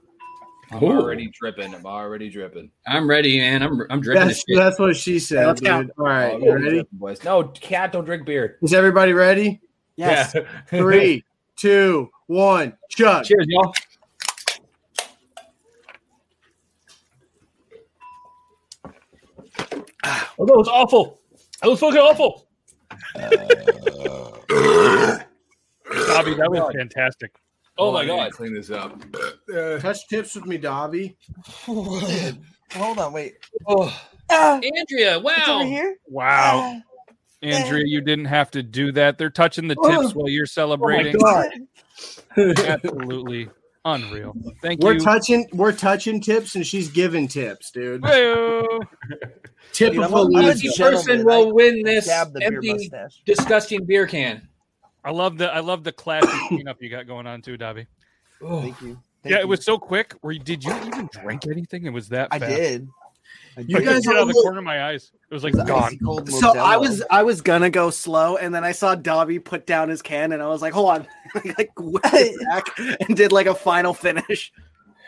I'm Ooh. already dripping. I'm already dripping. I'm ready, man. I'm I'm dripping That's, this shit. that's what she said, let's dude. go. All right, Oh, you ready? boys? No, cat, don't drink beer. Is everybody ready? Yes. Yeah. Three, two, one. Chug. Cheers, y'all. Oh, that was awful. That was fucking awful. Uh, Bobby, that was fantastic. Oh my I need god. Clean this up. Uh, Touch tips with me, Dobby. Hold on, wait. Oh, Ah, Andrea, it's wow. over here. Wow, ah. Andrea, you didn't have to do that. They're touching the tips oh. while you're oh celebrating. God. Absolutely unreal. Thank you. We're touching. We're touching tips, and she's giving tips, dude. Hey-o. Typical I'm loser. Person will win this Dab the beer disgusting beer can. I love the I love the classy cleanup you got going on too, Dobby. Thank you. Thank yeah, you. it was so quick. Were you, did you even drink anything? It was that I did. I You I guys see out of the all- corner of my eyes. It was like It was gone. icy cold So I was I was gonna go slow, and then I saw Dobby put down his can, and I was like, "Hold on!" like whipped it back and did like a final finish.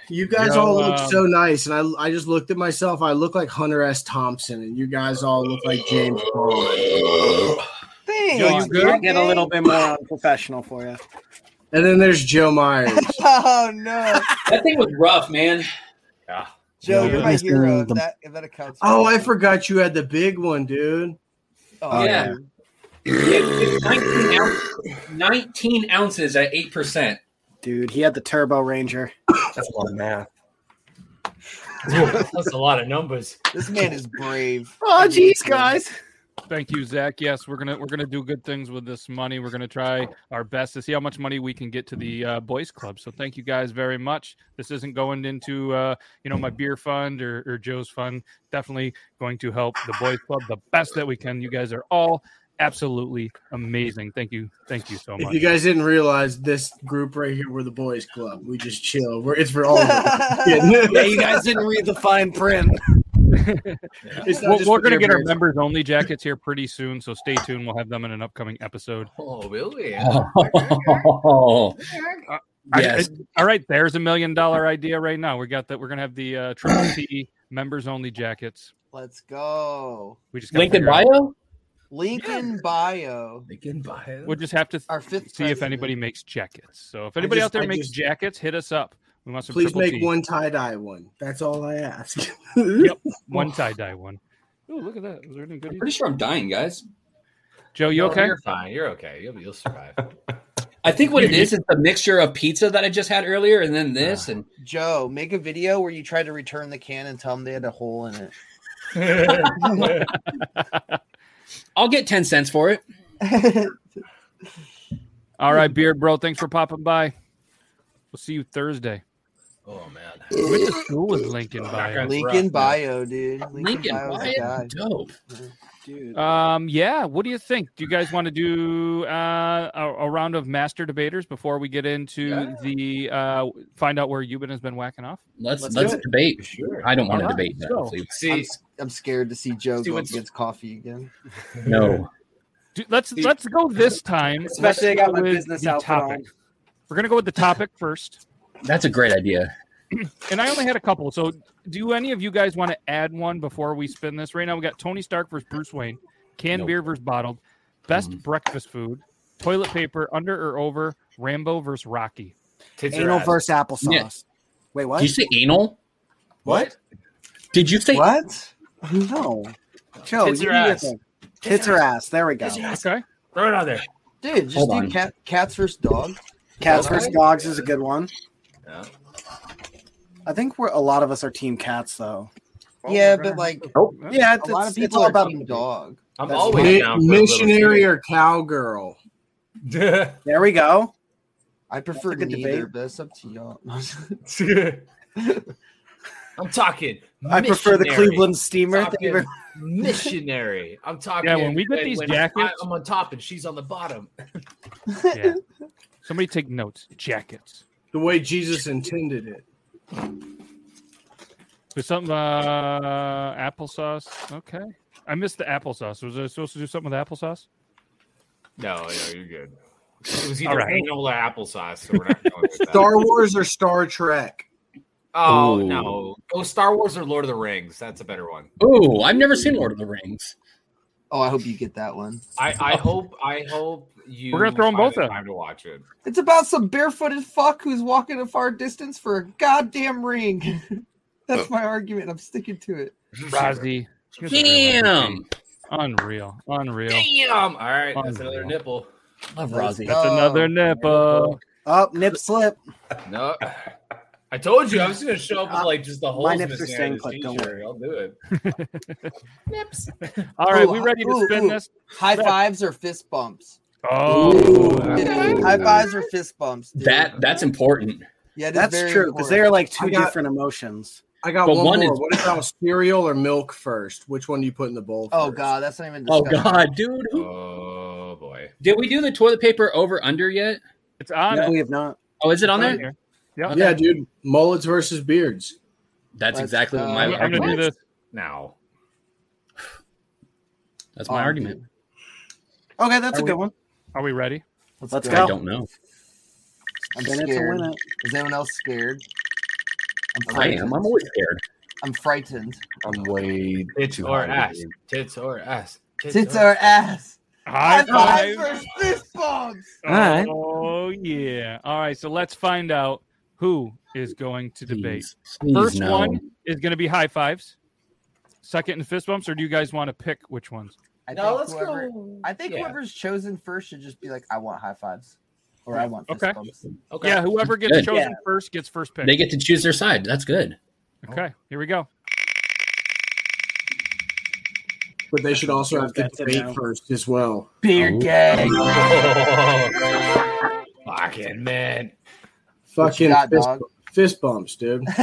You guys Yo, all look um, so nice, and I I just looked at myself. I look like Hunter S. Thompson, and you guys all look like James Bond. Thanks. Yo, you good? I'll get a little bit more unprofessional for you. And then there's Joe Myers. Oh no, That thing was rough, man. Yeah. Joe, Yeah. you're my Listen, hero. If that if that accounts. Oh, I forgot you had the big one, dude. Oh, yeah. It's 19, ounce, 19 ounces at 8%. Dude, he had the Turbo Ranger. That's a lot of math. That's a lot of numbers. This man is brave. Oh, jeez, guys. Thank you, Zach. Yes, we're gonna we're gonna do good things with this money. We're gonna try our best to see how much money we can get to the uh, boys club. So thank you guys very much. This isn't going into uh, you know my beer fund or, or Joe's fund. Definitely going to help the boys club the best that we can. You guys are all absolutely amazing. Thank you, thank you so If much. you guys didn't realize, this group right here, we're the boys club. We just chill. We're it's for all of yeah, you guys didn't read the fine print. It's not We're, we're gonna get our members only jackets here pretty soon, so stay tuned. We'll have them in an upcoming episode. Oh, really? Oh, I- yes. I- all right, there's a million dollar idea right now. We got that. We're gonna have the uh, triple T members only jackets. Let's go. We just gotta Link in figure out- bio? Link in bio. They can buy it. We'll just have to Our fifth see if anybody makes jackets. So if anybody just- out there I makes just- jackets, hit us up. We want some Please make T. one tie dye one. That's all I ask. Yep, one tie dye one. Oh, look at that. Is there any I'm pretty sure I'm dying, guys. Joe, you No, okay? You're fine. You're okay. You'll, you'll survive. I think what it is is the mixture of pizza that I just had earlier and then this. Ah. And Joe, make a video where you try to return the can and tell them they had a hole in it. I'll get 10 cents for it. All right, Beard Bro. Thanks for popping by. We'll see you Thursday. Oh man. Went to school with Lincoln bio. That's Link rough, bio, dude. Link, Link in in bio's the bio? guy. Dope. Dude. Um, yeah. What do you think? Do you guys want to do uh, a, a round of master debaters before we get into Yeah. the uh, find out where Euban has been whacking off? Let's Let's let's, debate. Sure. I don't want to debate that. so- please. I'm, See, s- I'm scared to see Joe See go against coffee again. No. Do, let's See- let's go this time. Especially I got my business the outfit topic. on. We're gonna go with the topic first. That's a great idea. And I only had a couple. So, do any of you guys want to add one before we spin this? Right now, we got Tony Stark versus Bruce Wayne, canned Nope. beer versus bottled, best Mhm. breakfast food, toilet paper under or over, Rambo versus Rocky. Tits or Anal ass? versus applesauce. Yeah. Wait, what? Did you say anal? What? Did you say What? No. Joe, Tits you or ass? thing. Tits or ass. There we go. Okay. Throw it out there. Dude, just Hold do cat, cats versus dogs. Cats Okay. versus dogs is a good one. Yeah. I think we're a lot of us are team cats though. yeah, but like Yeah, a it's, lot of it's people all are about team dog. I'm That's always down for a little missionary or cowgirl. There we go. I prefer a good neither, debate. but it's up to y'all. I'm talking I prefer the. Cleveland steamer. Thank you very- Talking missionary. I'm talking. Yeah, when we get these jackets- I, am on top and she's on the bottom. Yeah. Somebody take notes. Jackets. The way Jesus intended it. There's something uh applesauce. Okay. I missed the applesauce. Was I supposed to do something with applesauce? No, no, you're good. It was either right. anal or applesauce. So we're not going with that. Star Wars or Star Trek? Oh Ooh. no! Go Star Wars or Lord of the Rings. That's a better one. Oh, I've never seen Lord of the Rings. Oh, I hope you get that one. I, I hope I hope you. We're gonna throw them both the in. Time to watch it. It's about some barefooted fuck who's walking a far distance for a goddamn ring. That's oh. my argument. I'm sticking to it. Rozzy. Here's a real Damn. Unreal. Unreal. Damn! All right, that's another nipple. Love Let's Rozzy. That's another oh. nipple. Up, nip slip. No, I told you I was gonna show up with like just the whole. my nips are staying of put, don't t-shirt. I'll do it. Nips. All right, Ooh, we ready to ooh, spin ooh. this? High fives or fist bumps? Oh, High fives or fist bumps? dude? That that's important. yeah, it is That's true because they are like two got- different emotions. I got But one, one more. is- What if that was cereal or milk first? Which one do you put in the bowl? Oh first? god, that's not even. Oh. God, dude. Who- Oh boy. Did we do the toilet paper over under yet? it's on. No, it. we have not. Oh, is it on It's there? Here. Yep. Yeah, dude. Mullets versus beards. That's Let's, exactly what uh, my I'm gonna do argument. this. Now, That's my Um, argument. Okay, that's Are a we- good one. Are we ready? Let's go. I don't know. I'm Spin it to scared. win it. Is anyone else scared? I'm I am. I'm always scared. I'm frightened. I'm way tits too or ass, be- tits or ass, Tits or ass. High High five five. versus fist bumps. All right. Oh yeah. All right. So let's find out who is going to debate. Please, please First no. one is going to be high fives. Second and fist bumps, or do you guys want to pick which ones? I No, think let's whoever, go. I think Yeah. whoever's chosen first should just be like, I want high fives, or I want fist Okay. bumps. Okay. Yeah, whoever gets Good. chosen Yeah. first gets first pick. They get to choose their side. That's good. Okay, here we go. But they should also have to debate first as well. Beer Oh. gang. Fucking man. What you Fucking got, fist, fist bumps, dude.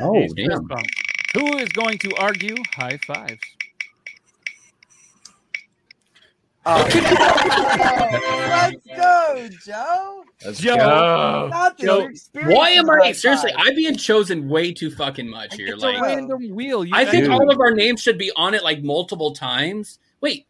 Oh Ace fist damn. bump. Who is going to argue high fives? Uh, Let's go, Joe. Let's Joe. go. Nothing. Yo, You're experiencing Why am I seriously? I'm being chosen way too fucking much here. It's Like, a random wheel. You I think guys- all of our names should be on it like multiple times. Wait,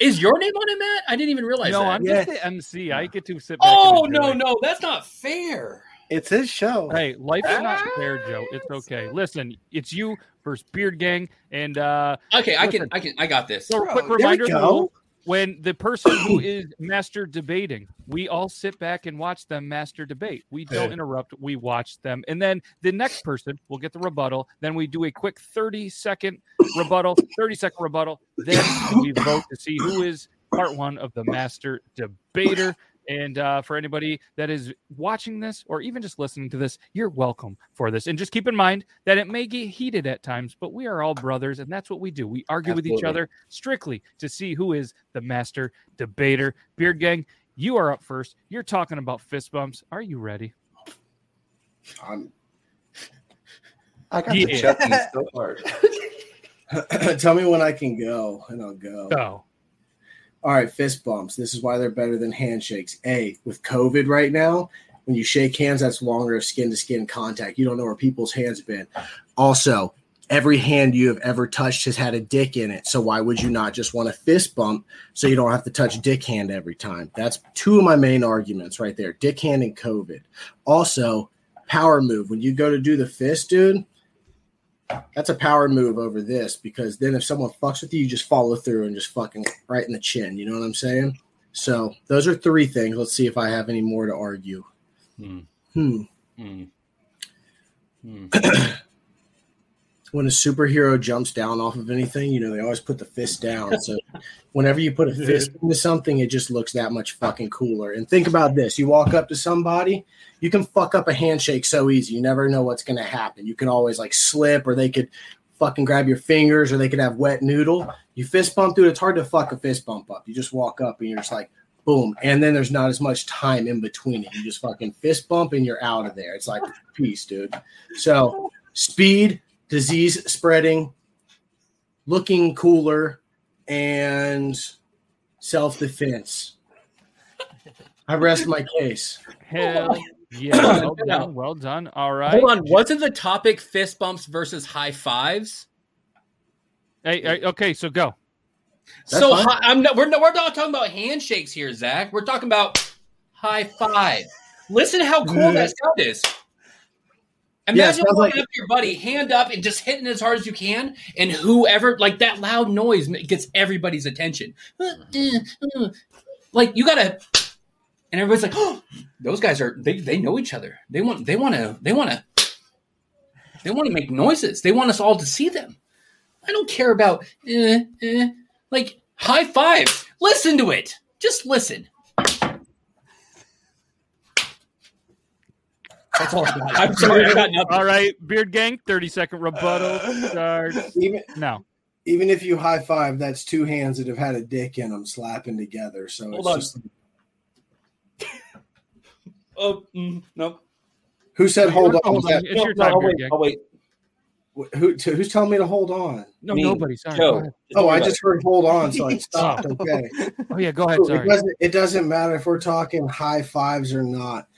is your name on it, Matt? I didn't even realize No, that. I'm Yeah. just the MC. I get to sit back. oh and no, no, that's not fair. It's his show. Hey, life's not fair, Joe. It's okay. Listen, it's you versus Beard Gang, and uh Okay, I can, I can, I got this. so Bro, quick there we reminder: the go. rule, when the person who is master debating, we all sit back and watch them master debate. We don't interrupt. We watch them, and then the next person will get the rebuttal. Then we do a quick thirty second rebuttal, thirty second rebuttal. Then we vote to see who is part one of the master debater. And uh, for anybody that is watching this or even just listening to this, you're welcome for this. And just keep in mind that it may get heated at times, but we are all brothers, and that's what we do. We argue with each other strictly to see who is the master debater. Beard Gang, you are up first. You're talking about fist bumps. Are you ready? I'm- I got Yeah. the chutney so hard. Tell me when I can go, and I'll go. Go. All right, fist bumps. This is why they're better than handshakes. A, with COVID right now, when you shake hands, that's longer of skin to skin contact. You don't know where people's hands have been. Also, every hand you have ever touched has had a dick in it. So why would you not just want a fist bump so you don't have to touch dick hand every time? That's two of my main arguments right there. Dick hand and COVID. Also, power move. When you go to do the fist, dude, that's a power move over this because then if someone fucks with you, you just follow through and just fucking right in the chin. You know what I'm saying? So those are three things. Let's see if I have any more to argue. Hmm. Hmm. Hmm. When a superhero jumps down off of anything, you know, they always put the fist down. So whenever you put a fist into something, it just looks that much fucking cooler. And think about this you walk up to somebody, you can fuck up a handshake so easy. You never know what's going to happen. You can always like slip, or they could fucking grab your fingers, or they could have wet noodle. You fist bump, dude, it's hard to fuck a fist bump up. You just walk up and you're just like, boom. And then there's not as much time in between it. You just fucking fist bump and you're out of there. It's like, peace, dude. So speed, disease spreading, looking cooler, and self defense. I rest my case. Hell yeah. Well done. Well done. All right. Hold on. Wasn't the topic fist bumps versus high fives? Hey, hey, okay, so go. so hi, I'm not, we're not, we're not talking about handshakes here, Zach. We're talking about high five. Listen how cool mm. that sound is. Yeah, Imagine sounds walking like- up to your buddy, hand up, and just hitting as hard as you can, and whoever like that loud noise gets everybody's attention. Like you gotta, and everybody's like, "Oh, those guys are they they know each other. They want they want to they want to they want to make noises. They want us all to see them. I don't care about eh, eh. like high five. Listen to it. Just listen. That's all I got. I'm sorry, I got nothing. All right, Beard Gang, 30 second rebuttal starts Even now. even if you high five, that's two hands that have had a dick in them slapping together. So Hold it's on. just Oh, mm, nope. who said hold on? Hold on. that- It's your time, I'll Beard wait. Gang. I'll wait. Who to, who's telling me to hold on? No, Me. nobody. Sorry. Joe. Go ahead. Oh, I just heard hold on, so I stopped. Okay. Oh, yeah, go ahead. It Sorry. doesn't, it doesn't matter if we're talking high fives or not.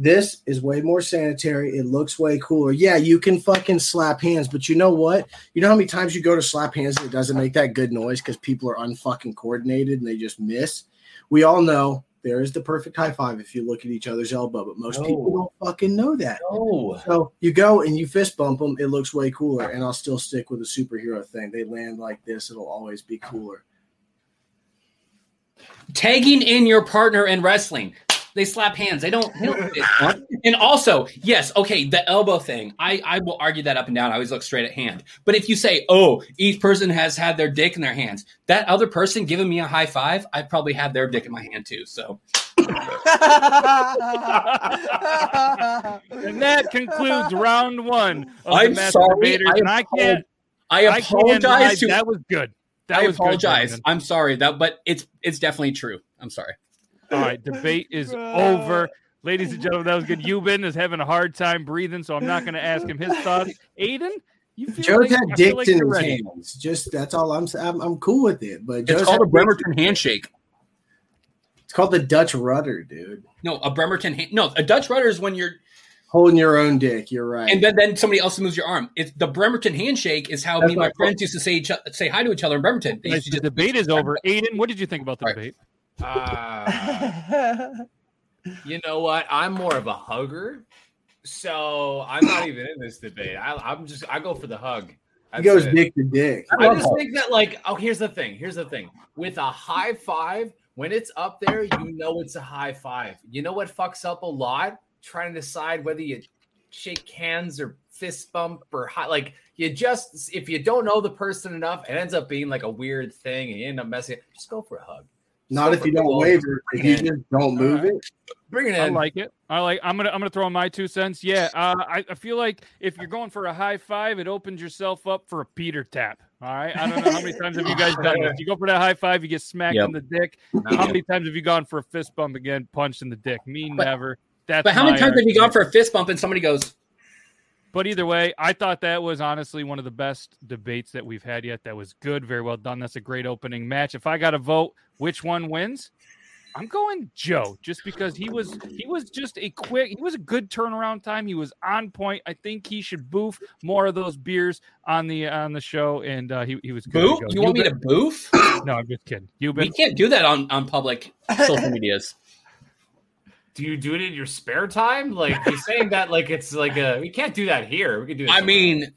This is way more sanitary. It looks way cooler. Yeah, you can fucking slap hands, but you know what? You know how many times you go to slap hands and it doesn't make that good noise because people are unfucking coordinated and they just miss. We all know there is the perfect high five if you look at each other's elbow, but most people don't fucking know that. No. So you go and you fist bump them, it looks way cooler. And I'll still stick with the superhero thing. They land like this, it'll always be cooler. tagging in your partner in wrestling. They slap hands. They don't. They don't and also, yes, okay, the elbow thing. I I will argue that up and down. I always look straight at hand. But if you say, "Oh, each person has had their dick in their hands," that other person giving me a high five, I probably had their dick in my hand too. So And that concludes round one of I'm the Master sorry. Debaters. and I can't. I I can't apologize to. That was good. That I was good, apologize. Brandon. I'm sorry that, but it's it's definitely true. I'm sorry. All right, debate is over. Ladies and gentlemen, that was good. Euban is having a hard time breathing, so I'm not going to ask him his thoughts. Aiden, you feel Joe's like, had I dicks like in his ready. hands. Just that's all I'm saying. I'm, I'm cool with it. But It's Joe's called a Bremerton handshake. It's called the Dutch rudder, dude. No, a Bremerton. Hand, no, a Dutch rudder is when you're Holding your own dick. You're right. and then, then somebody else moves your arm. It's the Bremerton handshake is how That's me and my what I friends used to say each, say hi to each other in Bremerton. They used to the just- debate is over. Aiden, what did you think about the debate? Uh, you know what? I'm more of a hugger, so I'm not even in this debate. I, I'm just I go for the hug. he goes it. dick to dick. I just think that like oh here's the thing here's the thing with a high five when it's up there you know it's a high five. You know what fucks up a lot trying to decide whether you shake hands or fist bump or high like you just if you don't know the person enough it ends up being like a weird thing and you end up messing. it. Just go for a hug. Just Not if you don't big old- If you Bring it in. just don't move it. Bring it in. I in. like it. I like. I'm gonna. I'm gonna throw in my two cents. Yeah. Uh, I, I feel like if you're going for a high five, it opens yourself up for a Peter tap. All right. I don't know how many times have you guys done this. You go for that high five, you get smacked Yep. in the dick. How many times have you gone for a fist bump again, punched in the dick? Me But- never. That's but how many my times have you gone for a fist bump and somebody goes, But either way, I thought that was honestly one of the best debates that we've had yet. That was good, very well done. That's a great opening match. If I got to vote, which one wins? I'm going Joe, just because he was he was just a quick, he was a good turnaround time. He was on point. I think he should boof more of those beers on the on the show, and uh, he he was good. "Boof? You want me to Euban- boof?" No, I'm just kidding. You've We can't do that on on public social medias. Do you do it in your spare time? Like you're saying that like it's like a we can't do that here. We can do it. I somewhere. mean,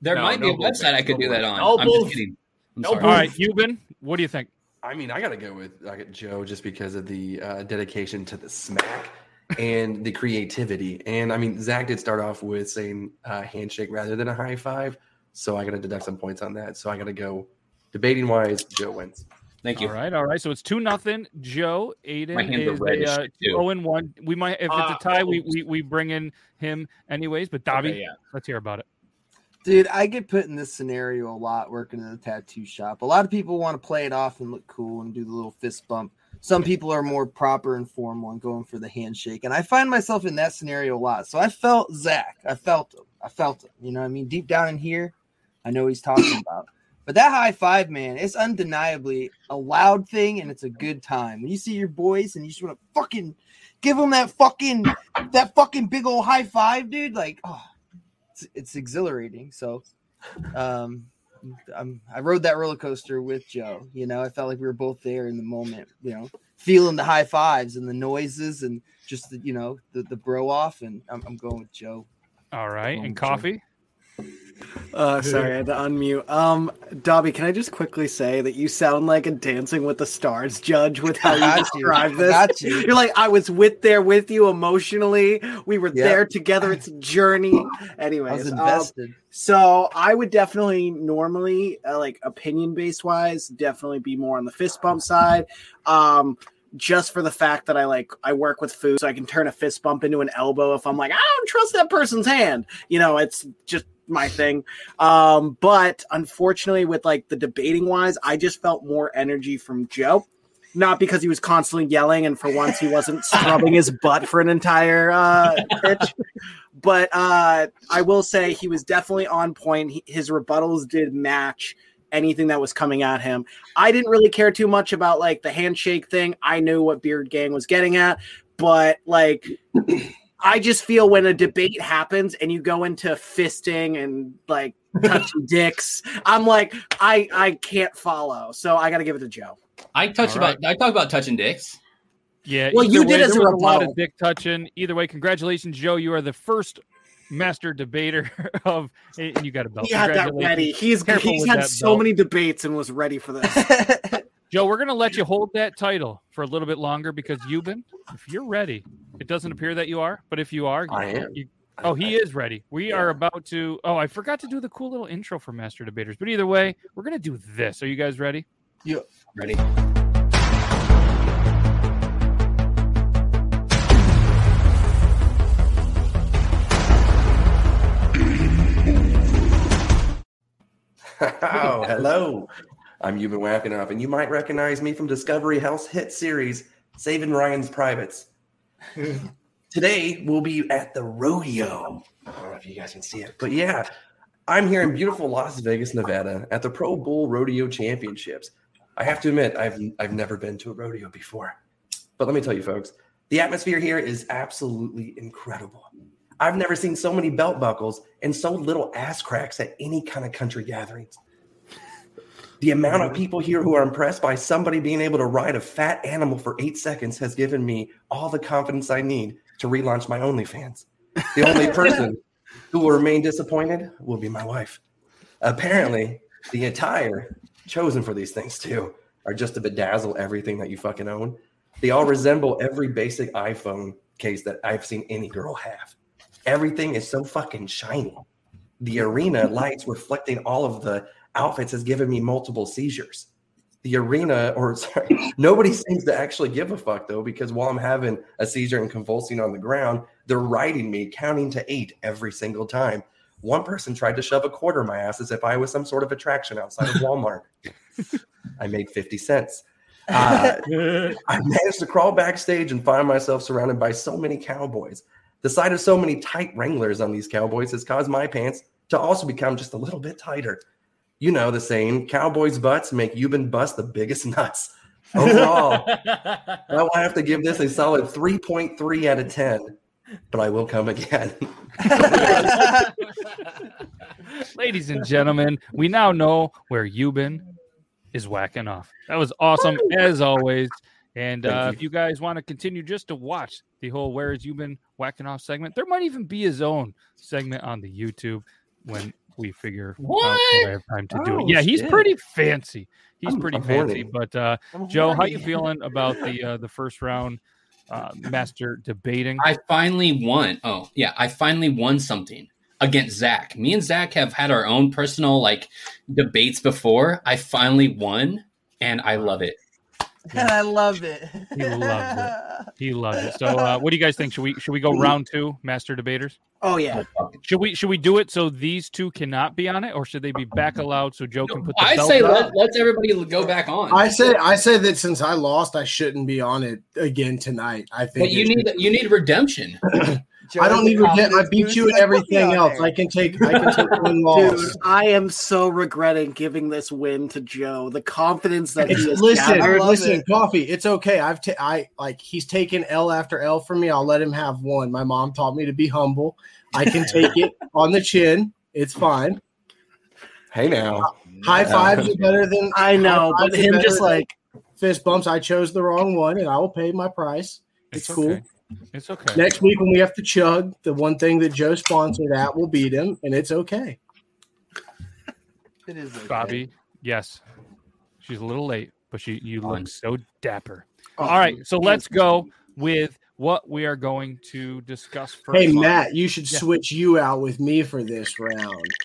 there No, might no be a bullshit. website I could No do that on. No I'm bullshit. just kidding. I'm No sorry. all right. Euban, what do you think? I mean, I got to go with I got Joe just because of the uh, dedication to the smack and the creativity. And I mean, Zach did start off with saying uh, handshake rather than a high five. So I got to deduct some points on that. So I got to go debating wise, Joe wins. Thank you. All right, all right. So it's two nothing. Joe Aiden My hands is are reddish a, uh, too. zero and one. We might if it's a tie, we, we we bring in him anyways. But Dobby, Okay, yeah. let's hear about it. Dude, I get put in this scenario a lot working in the tattoo shop. A lot of people want to play it off and look cool and do the little fist bump. Some people are more proper and formal and going for the handshake. And I find myself in that scenario a lot. So I felt Zach. I felt him. I felt it. You know what I mean? Deep down in here, I know what he's talking about. But that high five, man, it's undeniably a loud thing and it's a good time. When you see your boys and you just want to fucking give them that fucking that fucking big old high five, dude, like oh, it's, it's exhilarating. So, um, I'm, I rode that roller coaster with Joe. You know, I felt like we were both there in the moment. You know, feeling the high fives and the noises and just the you know the the bro off. And I'm, I'm going with Joe. All right, and coffee. Uh, sorry, I had to unmute. Um, Dobby, can I just quickly say that you sound like a Dancing with the Stars judge with how you describe this? You. You're like, I was with there with you emotionally. We were Yep. there together. It's a journey. Anyways, I was um, so I would definitely normally, uh, like opinion based wise, definitely be more on the fist bump side. Um, just for the fact that I like I work with food, so I can turn a fist bump into an elbow if I'm like I don't trust that person's hand. You know, it's just my thing. Um, but unfortunately, with like the debating wise, I just felt more energy from Joe. Not because he was constantly yelling, and for once he wasn't scrubbing his butt for an entire uh, pitch. But uh, I will say he was definitely on point. He, his rebuttals did match anything that was coming at him. I didn't really care too much about like the handshake thing. I knew what Beard Gang was getting at, but like I just feel when a debate happens and you go into fisting and like touching dicks, I'm like I I can't follow. So I got to give it to Joe. I touched All right. about I talked about touching dicks. Yeah. Well, you way, did as there a was a lot of dick touching. Either way, congratulations, Joe. You are the first master debater of, and you got a belt. He had that ready. He's Careful he's had so belt. many debates and was ready for this. Joe, we're gonna let you hold that title for a little bit longer because you've been. If you're ready, it doesn't appear that you are, but if you are, I am. you- oh, he is ready. We are about to. Oh, I forgot to do the cool little intro for Master Debaters. But either way, we're gonna do this. Are you guys ready? Yeah. Ready? oh, hello. I'm Yuban Wakanoff, and you might recognize me from Discovery House hit series, Saving Ryan's Privates. Today, we'll be at the rodeo. I don't know if you guys can see it, but yeah, I'm here in beautiful Las Vegas, Nevada at the Pro Bull Rodeo Championships. I have to admit, I've, I've never been to a rodeo before. But let me tell you, folks, the atmosphere here is absolutely incredible. I've never seen so many belt buckles and so little ass cracks at any kind of country gatherings. The amount of mm-hmm. people here who are impressed by somebody being able to ride a fat animal for eight seconds has given me all the confidence I need to relaunch my OnlyFans. The only person who will remain disappointed will be my wife. Apparently, the attire chosen for these things too are just to bedazzle everything that you fucking own. They all resemble every basic iPhone case that I've seen any girl have. Everything is so fucking shiny. The arena lights reflecting all of the outfits has given me multiple seizures. The arena, or sorry, nobody seems to actually give a fuck though, because while I'm having a seizure and convulsing on the ground, they're riding me, counting to eight every single time. One person tried to shove a quarter in my ass as if I was some sort of attraction outside of Walmart. I made 50 cents. Uh, I managed to crawl backstage and find myself surrounded by so many cowboys. The sight of so many tight wranglers on these cowboys has caused my pants to also become just a little bit tighter. You know the saying, cowboys' butts make Euban bust the biggest nuts. Overall, I will have to give this a solid 3.3 out of 10, but I will come again. Ladies and gentlemen, we now know where Euban is whacking off. That was awesome as always. And uh, you. if you guys want to continue just to watch the whole "Where is Euban whacking off" segment, there might even be his own segment on the YouTube when we figure What? when I have time to do Oh, it. Yeah, he's shit. pretty fancy. He's I'm- pretty I'm fancy. horny. But uh, Joe, how you feeling about the uh, the first round uh, master debating? I finally won. Oh, yeah, I finally won something against Zach. Me and Zach have had our own personal like debates before. I finally won, and I love it. And I love it. He loved it. He loved it. So, uh, what do you guys think? Should we should we go round two, master debaters? Oh yeah. Should we should we do it so these two cannot be on it, or should they be back allowed so Joe can put the I belt say on? let, let's everybody go back on. I say I say that since I lost, I shouldn't be on it again tonight. I think but you it need you need redemption. Joe I don't the need revenge. I beat you He's in like, "Put me everything else. there." I can take. I can take one Dude, loss. I am so regretting giving this win to Joe. The confidence that he It's, has listen, gathered- listen, coffee. It's okay. I've ta- I like he's taken L after L from me. I'll let him have one. My mom taught me to be humble. I can take it on the chin. It's fine. Hey now. High fives are better than I know, but him just like fist bumps. I chose the wrong one, and I will pay my price. It's, It's cool. okay. It's okay. Next week when we have to chug, the one thing that Joe sponsored at will beat him, and it's okay. It is okay. Bobby, yes, she's a little late, but she you look so dapper. Oh, All right, so let's go with what we are going to discuss first. Hey Matt, you should Yeah. switch you out with me for this round.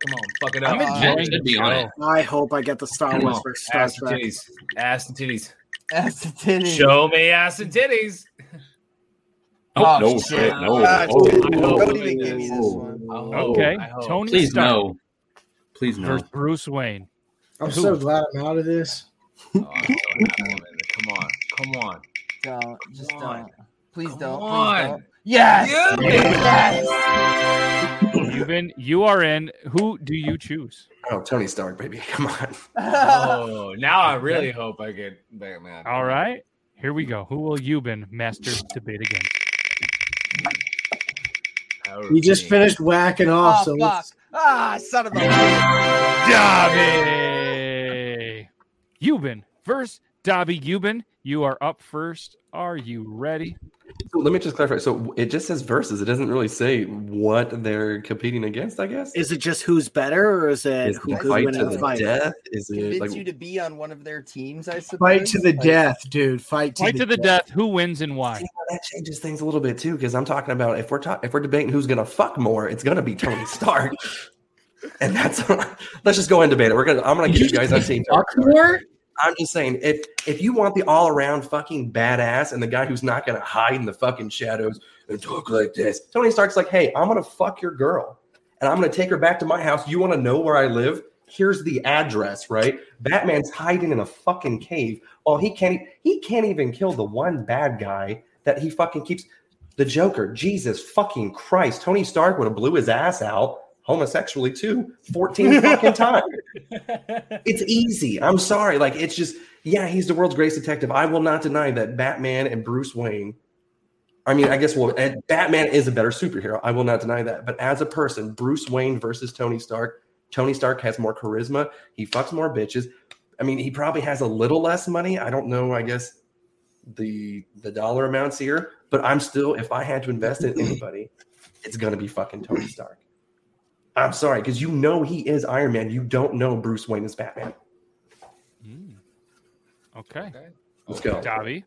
Come on, fuck it up. I'm up. enjoying should uh, be on it. I hope I get the Star Come Wars on. versus Star Ass and titties. Ass and titties. Ass and titties. Show me ass and titties. Oh, oh, no shit. shit, no. Oh, don't oh, even give me this oh. one. Oh, okay, I hope. Tony Please Stark no. Please no. versus Bruce Wayne. I'm Who? so glad I'm out of this. Oh, I'm so happy with it. Come on, come on. Don't. Just Come don't. Please Come don't. on. Please don't. Yes. Yeah. Yes. You've been you are in. Who do you choose? Oh, Tony Stark, baby. Come on. Oh, now I really hope I get Batman. All right, here we go. Who will Euban master debate against? Power He just finished whacking off, Oh, so fuck. Ah, son of a. Dobby. Euban versus Dobby Euban. You are up first. Are you ready? So let me just clarify. So it just says versus. It doesn't really say what they're competing against. I guess. Is it just who's better, or is it Is who it could fight win to in the fight? death? Is it Convince like you to be on one of their teams, I suppose. fight to the Like, death, dude. Fight to Fight the, to the death. Who wins and why? that changes things a little bit too? Because I'm talking about if we're talking if we're debating who's gonna fuck more, it's gonna be Tony Stark. and that's let's just go and debate it. We're gonna I'm gonna get you guys on team. Tony Fuck Stark. more? I'm just saying, if if you want the all around fucking badass and the guy who's not gonna hide in the fucking shadows and talk like this, Tony Stark's like, hey, I'm gonna fuck your girl and I'm gonna take her back to my house. You want to know where I live? Here's the address, right? Batman's hiding in a fucking cave. Well, he can't he can't even kill the one bad guy that he fucking keeps. The Joker, Jesus fucking Christ! Tony Stark would have blew his ass out homosexually too, 14 fucking times. It's easy. I'm sorry. Like it's just yeah, he's the world's greatest detective. I will not deny that Batman and Bruce Wayne. I mean, I guess well, Batman is a better superhero. I will not deny that. But as a person, Bruce Wayne versus Tony Stark. Tony Stark has more charisma. He fucks more bitches. I mean, he probably has a little less money. I don't know. I guess the the dollar amounts here, but I'm still. If I had to invest in anybody, it's gonna be fucking Tony Stark. I'm sorry, because you know he is Iron Man. You don't know Bruce Wayne is Batman. Hmm. Okay. Let's go. Dobby.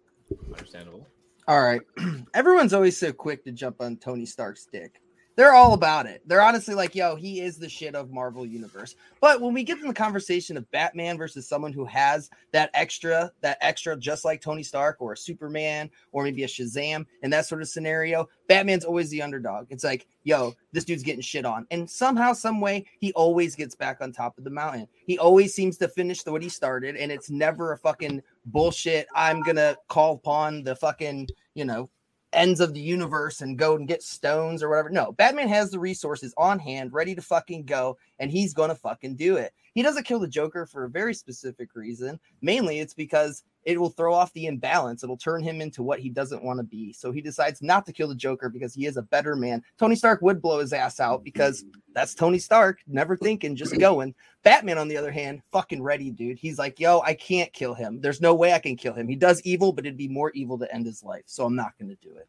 Understandable. All right. Everyone's always so quick to jump on Tony Stark's dick. They're all about it. They're honestly like, yo, he is the shit of Marvel Universe. But when we get in the conversation of Batman versus someone who has that extra, that extra, just like Tony Stark or a Superman or maybe a Shazam and that sort of scenario, Batman's always the underdog. It's like, yo, this dude's getting shit on. And somehow, some way, he always gets back on top of the mountain. He always seems to finish the, what he started, and it's never a fucking bullshit. I'm gonna call upon the fucking, you know, ends of the universe and go and get stones or whatever. No, Batman has the resources on hand, ready to fucking go, and he's gonna fucking do it. He doesn't kill the Joker for a very specific reason. Mainly, it's because it will throw off the imbalance. It'll turn him into what he doesn't want to be. So he decides not to kill the Joker because he is a better man. Tony Stark would blow his ass out because that's Tony Stark, never thinking, just going. Batman, on the other hand, fucking ready, dude. He's like, yo, I can't kill him. There's no way I can kill him. He does evil, but it'd be more evil to end his life. So I'm not going to do it.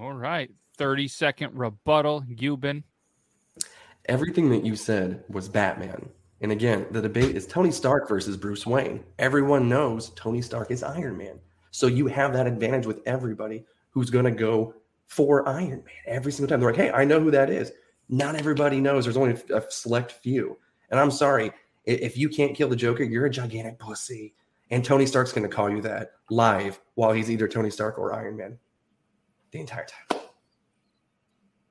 All right. 30 second rebuttal. Euban. Everything that you said was Batman. And again, the debate is Tony Stark versus Bruce Wayne. Everyone knows Tony Stark is Iron Man. So you have that advantage with everybody who's going to go for Iron Man every single time. They're like, hey, I know who that is. Not everybody knows. There's only a select few. And I'm sorry, if you can't kill the Joker, you're a gigantic pussy. And Tony Stark's going to call you that live while he's either Tony Stark or Iron Man the entire time.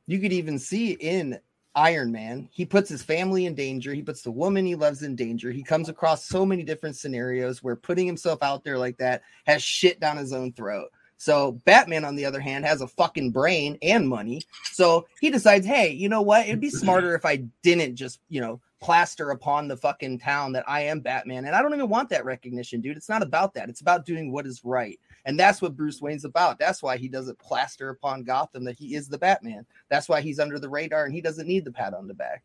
You could even see in Iron Man, he puts his family in danger. He puts the woman he loves in danger. He comes across so many different scenarios where putting himself out there like that has shit down his own throat. So Batman, on the other hand, has a fucking brain and money. So he decides, hey, you know what? It'd be smarter if I didn't just, you know, plaster upon the fucking town that I am Batman. And I don't even want that recognition, dude. It's not about that. It's about doing what is right. And that's what Bruce Wayne's about. That's why he doesn't plaster upon Gotham that he is the Batman. That's why he's under the radar and he doesn't need the pat on the back.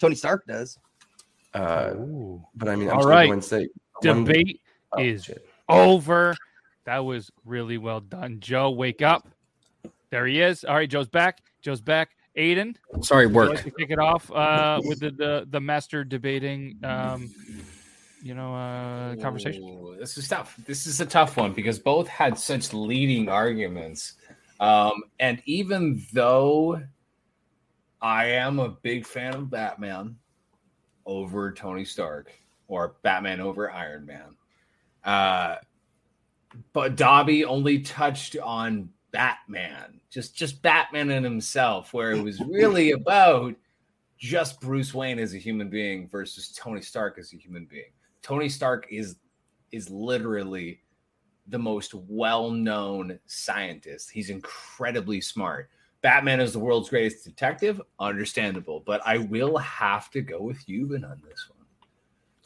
Tony Stark does. Uh, but I mean, I'm All still right. going to say Debate Oh, is shit. over. That was really well done. Joe, wake up. There he is. All right, Joe's back. Joe's back. Aiden. Sorry, work. like to kick it off uh, with the, the the master debating, um, you know, uh, conversation. Ooh, this is tough. This is a tough one because both had such leading arguments. Um, and even though I am a big fan of Batman over Tony Stark or Batman over Iron Man, uh, but Dobby only touched on Batman, just just Batman and himself, where it was really about just Bruce Wayne as a human being versus Tony Stark as a human being. Tony Stark is is literally the most well-known scientist. He's incredibly smart. Batman is the world's greatest detective, understandable, but I will have to go with Euban on this one.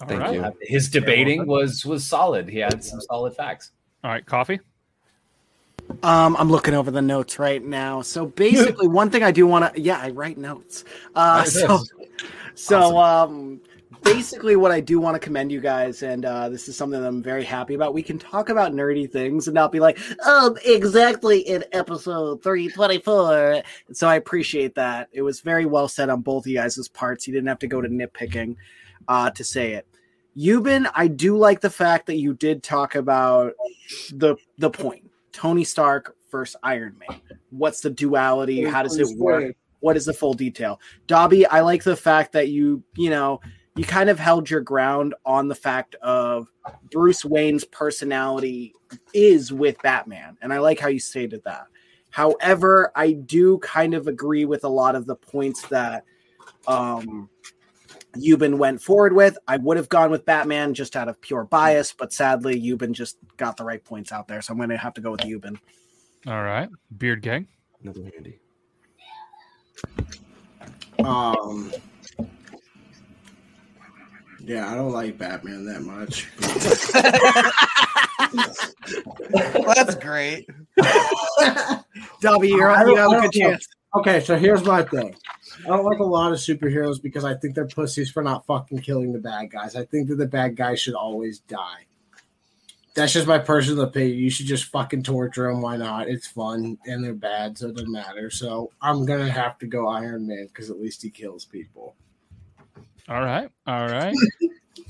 All Thank right. you. His debating was was solid. He had some solid facts. All right, coffee. Um, I'm looking over the notes right now. So basically, one thing I do want to, yeah, I write notes. Uh, Nice. so, so um, basically, what I do want to commend you guys, and uh, this is something that I'm very happy about. We can talk about nerdy things and not be like, um, exactly in episode 324. So I appreciate that. It was very well said on both of you guys' parts. You didn't have to go to nitpicking uh, to say it. Euban, I do like the fact that you did talk about the the point. Tony Stark versus Iron Man. What's the duality? How does it work? What is the full detail? Dobby, I like the fact that you, you know, you kind of held your ground on the fact of Bruce Wayne's personality is with Batman. And I like how you stated that. However, I do kind of agree with a lot of the points that um Euban went forward with. I would have gone with Batman just out of pure bias, but sadly, Euban just got the right points out there. So I'm going to have to go with Euban. All right, Beard Gang. Another handy. Um, yeah, I don't like Batman that much. Well, that's great. Dobby, you're I you have I a don't good chance. Okay, so here's my thing. I don't like a lot of superheroes because I think they're pussies for not fucking killing the bad guys. I think that the bad guys should always die. That's just my personal opinion. You should just fucking torture them. Why not? It's fun and they're bad, so it doesn't matter. So I'm gonna have to go Iron Man because at least he kills people. All right, all right.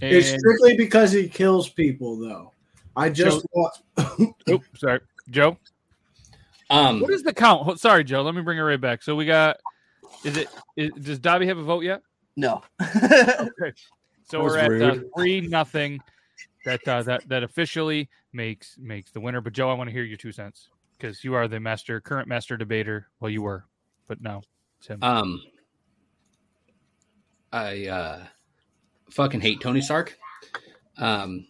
It's And- strictly because he kills people, though. I just Joe- want. Oops, sorry, Joe. Um, What is the count? Sorry, Joe. Let me bring it right back. So we got. Is it? Is, does Dobby have a vote yet? No. okay. So we're at uh, three nothing. That uh, that that officially makes makes the winner. But Joe, I want to hear your two cents because you are the master, current master debater. Well, you were, but now it's him. Um, I uh, fucking hate Tony Stark. Um,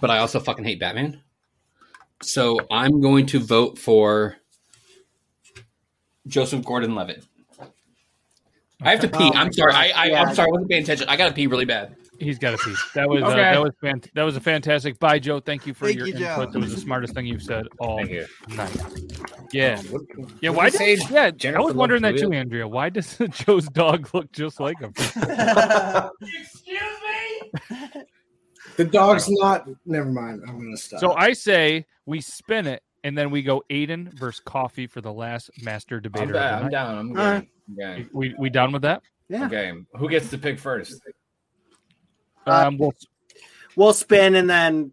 but I also fucking hate Batman. So I'm going to vote for Joseph Gordon-Levitt. I have to pee. Oh I'm sorry. I. I Yeah. I'm sorry. I wasn't paying attention. I got to pee really bad. He's got a piece. That was uh, that was fant- that was a fantastic. Bye, Joe. Thank you for Thank your you, Joe. input. That was the smartest thing you've said all Thank you. night. Yeah, Um, what- yeah. Why did did he say? yeah? I was wondering that too, Hewitt? Andrea. Why does Joe's dog look just like him? Excuse me. The dog's not. Never mind. I'm gonna stop. So I say we spin it, and then we go Aiden versus Coffee for the last master I'm, debater. of the I'm down. I'm All game. I'm. We we done with that? Yeah. I'm game. Who gets to pick first? Uh, Um, well, We'll spin and then.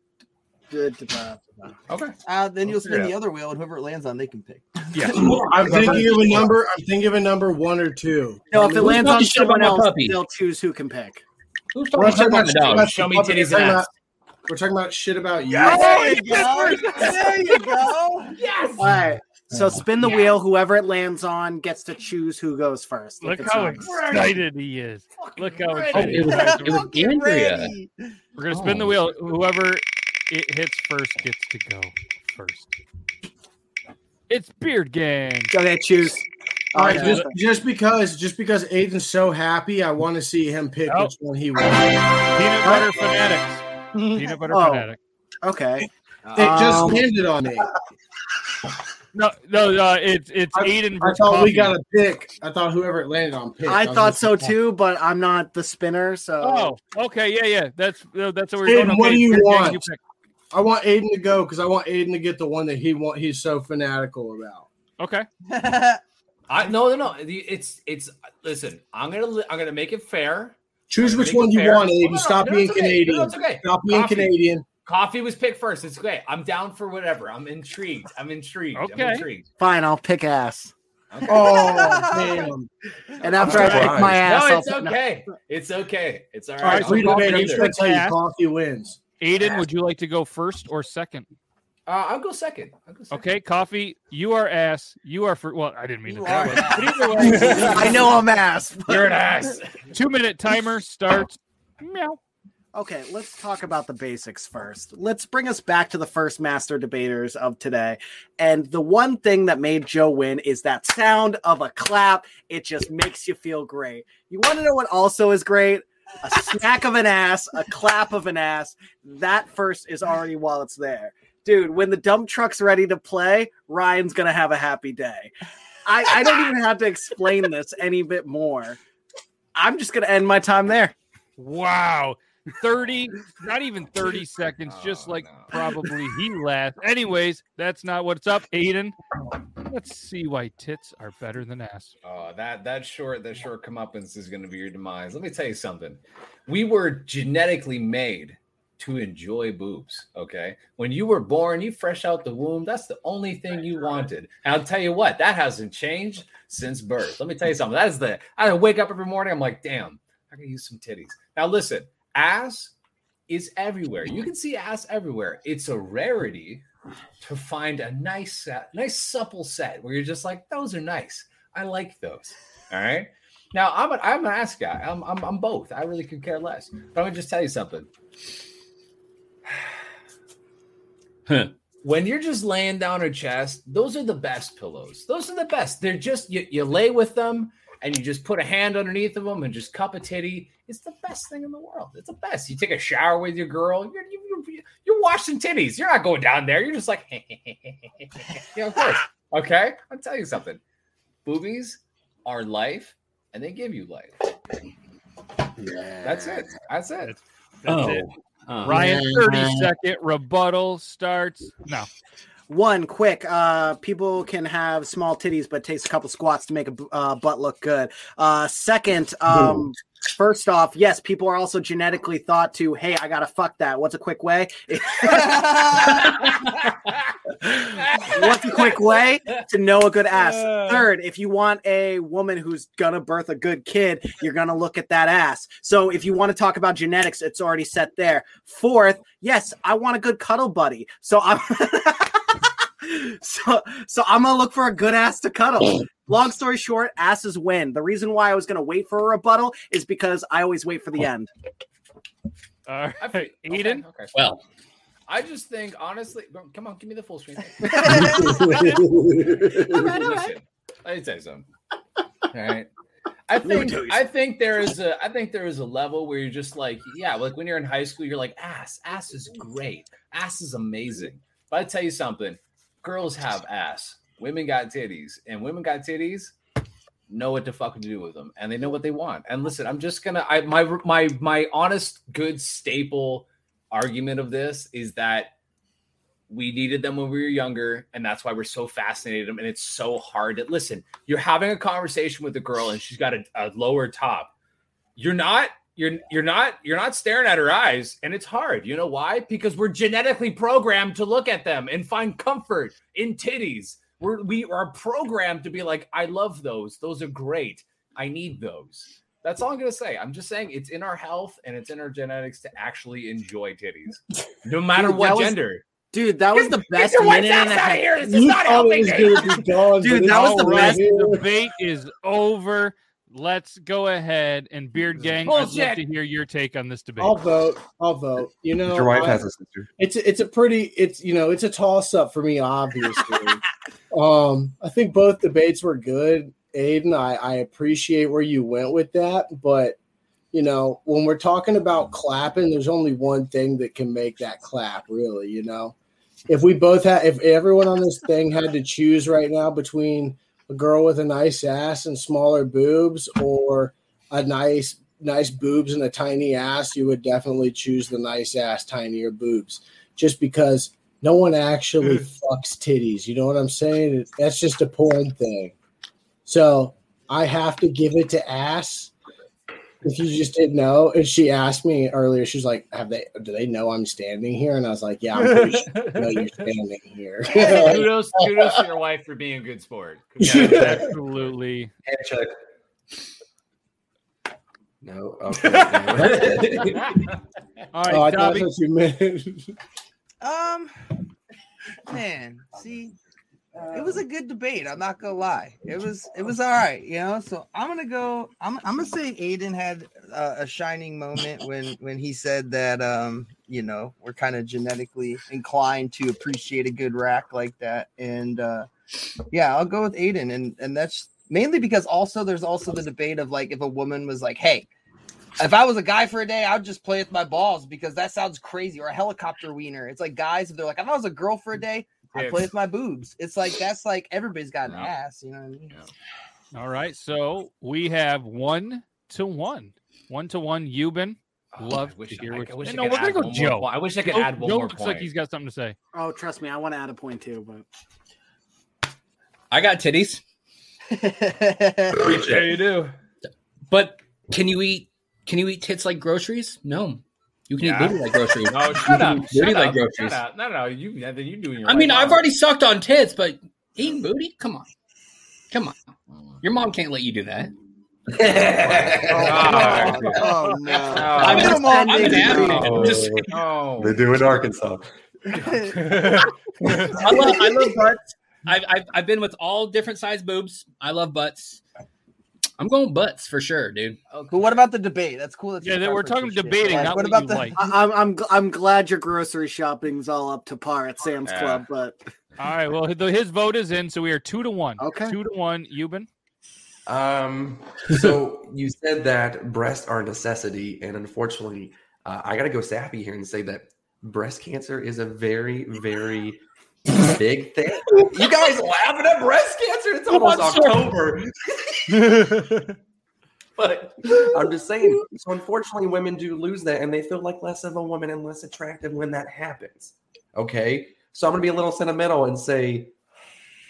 Okay. Uh, then you'll spin Yeah. the other wheel, and whoever it lands on, they can pick. yeah. I'm thinking of a number. I'm thinking of a number one or two. No, if it Who's lands on shit someone else, puppy? they'll choose who can pick. Who's We're talking not about about my shit dog? about Show me the titties and ass. We're talking about shit about you. There you go. There you go. Yes. All right. So spin the wheel. Whoever it lands on gets to choose who goes first. Look it's how not- excited he is. Look how ready. Oh, excited. it was, he is. it was Andrea. We're gonna spin the Oh. wheel. Whoever it hits first gets to go first. It's Beard Gang. Okay, choose. All right, just, just because just because Aiden's so happy, I want to see him pick Oh. which one he wants. Peanut butter fanatics. Peanut butter Oh. fanatic. Okay. It just Um, landed on me. No, no, uh, it's it's I, Aiden. I versus thought we got a pick. I thought whoever it landed on picked. I was thought just- so too, but I'm not the spinner, so Oh, okay, yeah, yeah. That's that's what we're Aiden, going. what Okay, do you Beard want? you. I want Aiden to go because I want Aiden to get the one that he want. He's so fanatical about. Okay. I no no no. It's it's listen. I'm gonna I'm gonna make it fair. Choose which one you fair. want, No, no, Aiden. no, Stop no, being okay. Canadian. No, okay. Stop being Coffee. Canadian. Coffee was picked first. It's great. I'm down for whatever. I'm intrigued. I'm intrigued. I'm Okay. intrigued. fine. I'll pick ass. Oh damn! And after I pick my ass, No, I'll it's okay. It's okay. It's all All right, right. freedom I'll man. pick I'm gonna tell you, coffee wins. Aiden, would you like to go first or second? Uh, I'll go second. I'll go second. Okay, coffee. You are ass. You are for. Well, I didn't mean to. You that are way. But either way, I know I'm ass. You're an ass. Two minute timer starts. Meow. Okay, let's talk about the basics first. Let's bring us back to the first master debaters of today. And the one thing that made Joe win is that sound of a clap. It just makes you feel great. You want to know what also is great? A smack of an ass, a clap of an ass. That first is already while it's there. Dude, when the dump truck's ready to play, Ryan's going to have a happy day. I, I don't even have to explain this any bit more. I'm just going to end my time there. Wow. 30, not even 30 seconds, just Oh, like probably he laughed. Anyways, that's not what's up, Aiden. Let's see why tits are better than ass. Oh, that that short that short comeuppance is going to be your demise. Let me tell you something. We were genetically made to enjoy boobs. Okay, when you were born, you fresh out the womb. That's the only thing you wanted. And I'll tell you what, that hasn't changed since birth. Let me tell you something. That is the. I wake up every morning. I'm like, damn, I can use some titties. Now listen, ass is everywhere. You can see ass everywhere. It's a rarity to find a nice set, nice supple set where you're just like, those are nice. I like those. All right. Now I'm an I'm an ass guy. I'm I'm, I'm both. I really could care less. But I'm gonna just tell you something. when you're just laying down her chest, those are the best pillows. Those are the best. They're just you, you lay with them and you just put a hand underneath of them and just cup a titty. It's the best thing in the world. It's the best. You take a shower with your girl. You're you, you, you're washing titties. You're not going down there. You're just like, yeah, of course. Okay, I'll tell you something. Boobies are life, and they give you life. That's it. That's it. That's oh. it. Oh. Ryan, 30 second rebuttal starts now. One quick, uh, people can have small titties, but it takes a couple squats to make a uh, butt look good. Uh, second, um, first off, yes, people are also genetically thought to, hey, I gotta fuck that. What's a quick way? What's a quick way to know a good ass? Third, if you want a woman who's gonna birth a good kid, you're gonna look at that ass. So if you want to talk about genetics, it's already set there. Fourth, yes, I want a good cuddle buddy. So I'm so so I'm gonna look for a good ass to cuddle. Long story short, asses win. The reason why I was gonna wait for a rebuttal is because I always wait for the end. All right, Eden. Okay. Well, I just think honestly, come on, give me the full screen. All right, all right. Listen, Let me tell you something. All right. I think I think there is a I think there is a level where you're just like, yeah, like when you're in high school, you're like, ass, ass is great. Ass is amazing. But I tell you something, girls have ass. Women got titties, and women got titties know what to fucking do with them, and they know what they want. And listen, I'm just gonna I my my my honest, good staple argument of this is that we needed them when we were younger, and that's why we're so fascinated them. And it's so hard to listen. You're having a conversation with a girl, and she's got a, a lower top. You're not. You're you're not you're not staring at her eyes, and it's hard. You know why? Because we're genetically programmed to look at them and find comfort in titties. We're we are programmed to be like, I love those. Those are great. I need those. That's all I'm gonna say. I'm just saying it's in our health and it's in our genetics to actually enjoy titties, no matter Dude, what was- gender. Dude, that was the Get best your white minute and a half. here. This is not helping me. Dude, that was the All right, best. The debate is over. Let's go ahead and Beard Gang. I'd love to hear your take on this debate. I'll vote. I'll vote. You know, Your wife I- has a sister. It's a, it's a pretty it's you know it's a toss up for me, obviously. Um, I think both debates were good, Aiden. I, I appreciate where you went with that, but you know, when we're talking about clapping, there's only one thing that can make that clap, really. You know, if we both had, if everyone on this thing had to choose right now between a girl with a nice ass and smaller boobs, or a nice nice boobs and a tiny ass, you would definitely choose the nice ass, tinier boobs, just because no one actually hmm. fucks titties. You know what I'm saying? That's just a porn thing. So I have to give it to ass. If you just didn't know, and she asked me earlier, she's like, "Have they? Do they know I'm standing here?" And I was like, "Yeah, I'm pretty sure know you're standing here." kudos, kudos to your wife for being a good sport. Absolutely. Handshake. No. Okay. All right, oh, I thought Dobby. that's you meant. Um, man, see, it was a good debate. I'm not gonna lie. It was it was all right, you know. So I'm gonna go. I'm I'm gonna say Aiden had uh, a shining moment when when he said that um you know we're kind of genetically inclined to appreciate a good rack like that, and uh yeah, I'll go with Aiden, and and that's mainly because also there's also the debate of like if a woman was like, hey. If I was a guy for a day, I'd just play with my balls because that sounds crazy. Or a helicopter wiener. It's like guys, if they're like, if I was a girl for a day, I'd play with my boobs. It's like that's like everybody's got an ass, you know what I mean? All right, so we have one to one, one to one. Euban, oh, love wish to I- hear I what. wish I no, could we're gonna add go one more Joe. point. I wish I could Joe- add one Joe more looks like he's got something to say. Oh, trust me, I want to add a point too, but I got titties. Yeah, you do. But can you eat? Can you eat tits like groceries? No, you can Yeah. eat booty like groceries. No, You shut up. eat booty Shut like groceries. Shut up. No, no, you. Then you doing your. I mean, right I've already sucked on tits, but eating booty? Come on, come on. Your mom can't let you do that. Oh no! I'm just, I'm an advocate. I'm just saying. Oh. They do in Arkansas. I love, I love butts. I've, I've, I've been with all different size boobs. I love butts. I'm going butts for sure, dude. But what about the debate? That's cool. That's Yeah, your we're talking and debating, Like, not what what about you the? like. I, I'm I'm I'm glad your grocery shopping's all up to par at Sam's Yeah. Club, but All right, well, the- his vote is in, so we are two to one. Okay. two to one. Euban. Um, so you said that breasts are a necessity, and unfortunately, uh, I got to go sappy here and say that breast cancer is a very, very big thing. You guys laughing at breast cancer? It's almost October. but I'm just saying. So unfortunately, women do lose that, and they feel like less of a woman and less attractive when that happens. Okay, so I'm gonna be a little sentimental and say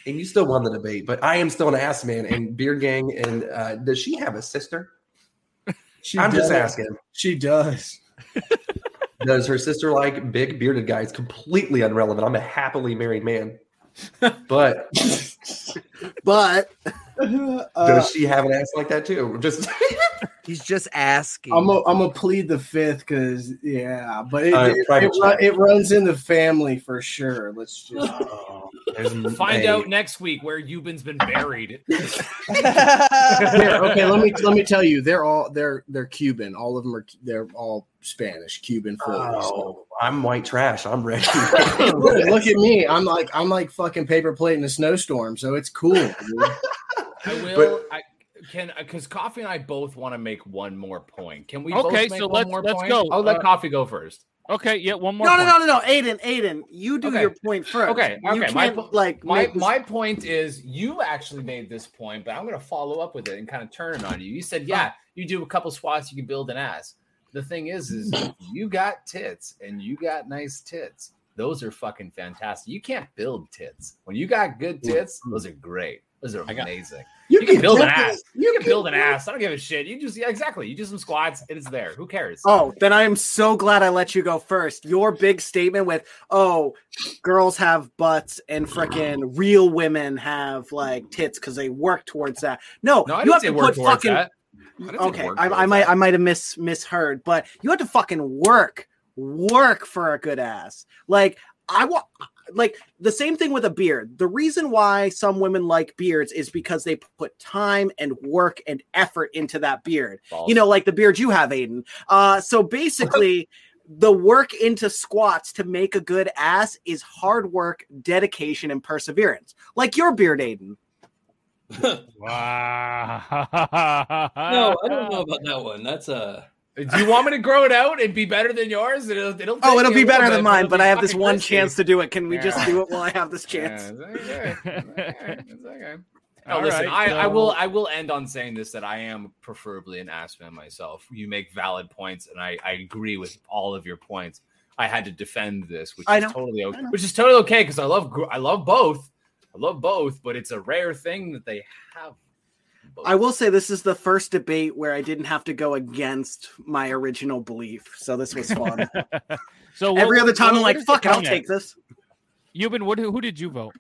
and you still won the debate, but I am still an ass man. And Beard Gang, and uh, does she have a sister? She I'm just asking. She does. Does her sister like big bearded guys? Completely irrelevant. I'm a happily married man. But but Uh, does she have an ass like that too? Just He's just asking. I'm a, I'm gonna plead the fifth because yeah, but it, Uh, it, private it, it runs in the family for sure. Let's just Find Hey. out next week where Euban's been buried. Here, okay, let me let me tell you, they're all they're they're Cuban. All of them are they're all Spanish, Cuban. Phillies. oh, I'm white trash. I'm ready. look, look at me. I'm like I'm like fucking paper plate in a snowstorm, so it's cool. Dude. I will. I can because Coffee and I both want to make one more point. Can we? Okay, both make so one let's- more let's point? go. I'll let Uh, Coffee go first. Okay, yeah, one more. no, no, point. no, no, no, Aiden, Aiden, you do Okay. your point first. Okay, okay. can't My, like my this- my point is you actually made this point, but I'm going to follow up with it and kind of turn it on you. You said, yeah, you do a couple squats, you can build an ass. The thing is, is you got tits and you got nice tits. Those are fucking fantastic. You can't build tits. When you got good tits, those are great. Those are amazing. You, You can can build an ass. You can build an ass. I don't give a shit. You just yeah, exactly. You do some squats, it is there. Who cares? Oh, then I am so glad I let you go first. Your big statement with, oh, girls have butts and freaking real women have like tits because they work towards that. No, No, I you didn't have to work put towards fucking. that. I Okay, I, I might. I might have mis misheard, but you have to fucking work, work for a good ass. Like I want, like the same thing with a beard. The reason why some women like beards is because they put time and work and effort into that beard. You know, like the beard you have, Aiden. Uh, so basically. the work into squats to make a good ass is hard work, dedication, and perseverance. Like your beard, Aiden. wow. No, I don't know about that one. That's uh Do you want me to grow it out and be better than yours? Oh, it'll, it'll Oh, it'll be better little than mine, it'll but be I have this one risky. chance to do it. Can we just do it while I have this chance? Yeah, it's okay. It's okay. It's okay. No, All oh, listen, right, I, I will I will end on saying this that I am preferably an ass man myself. You make valid points, and I, I agree with all of your points. I had to defend this, which I is know. totally okay. Which is totally okay because I love I love both. I love both, but it's a rare thing that they have. I will say this is the first debate where I didn't have to go against my original belief, so this was fun. So Every what- other time, what- I'm what like, "Fuck it, I'll count take at? this." Euban, what? Who did you vote?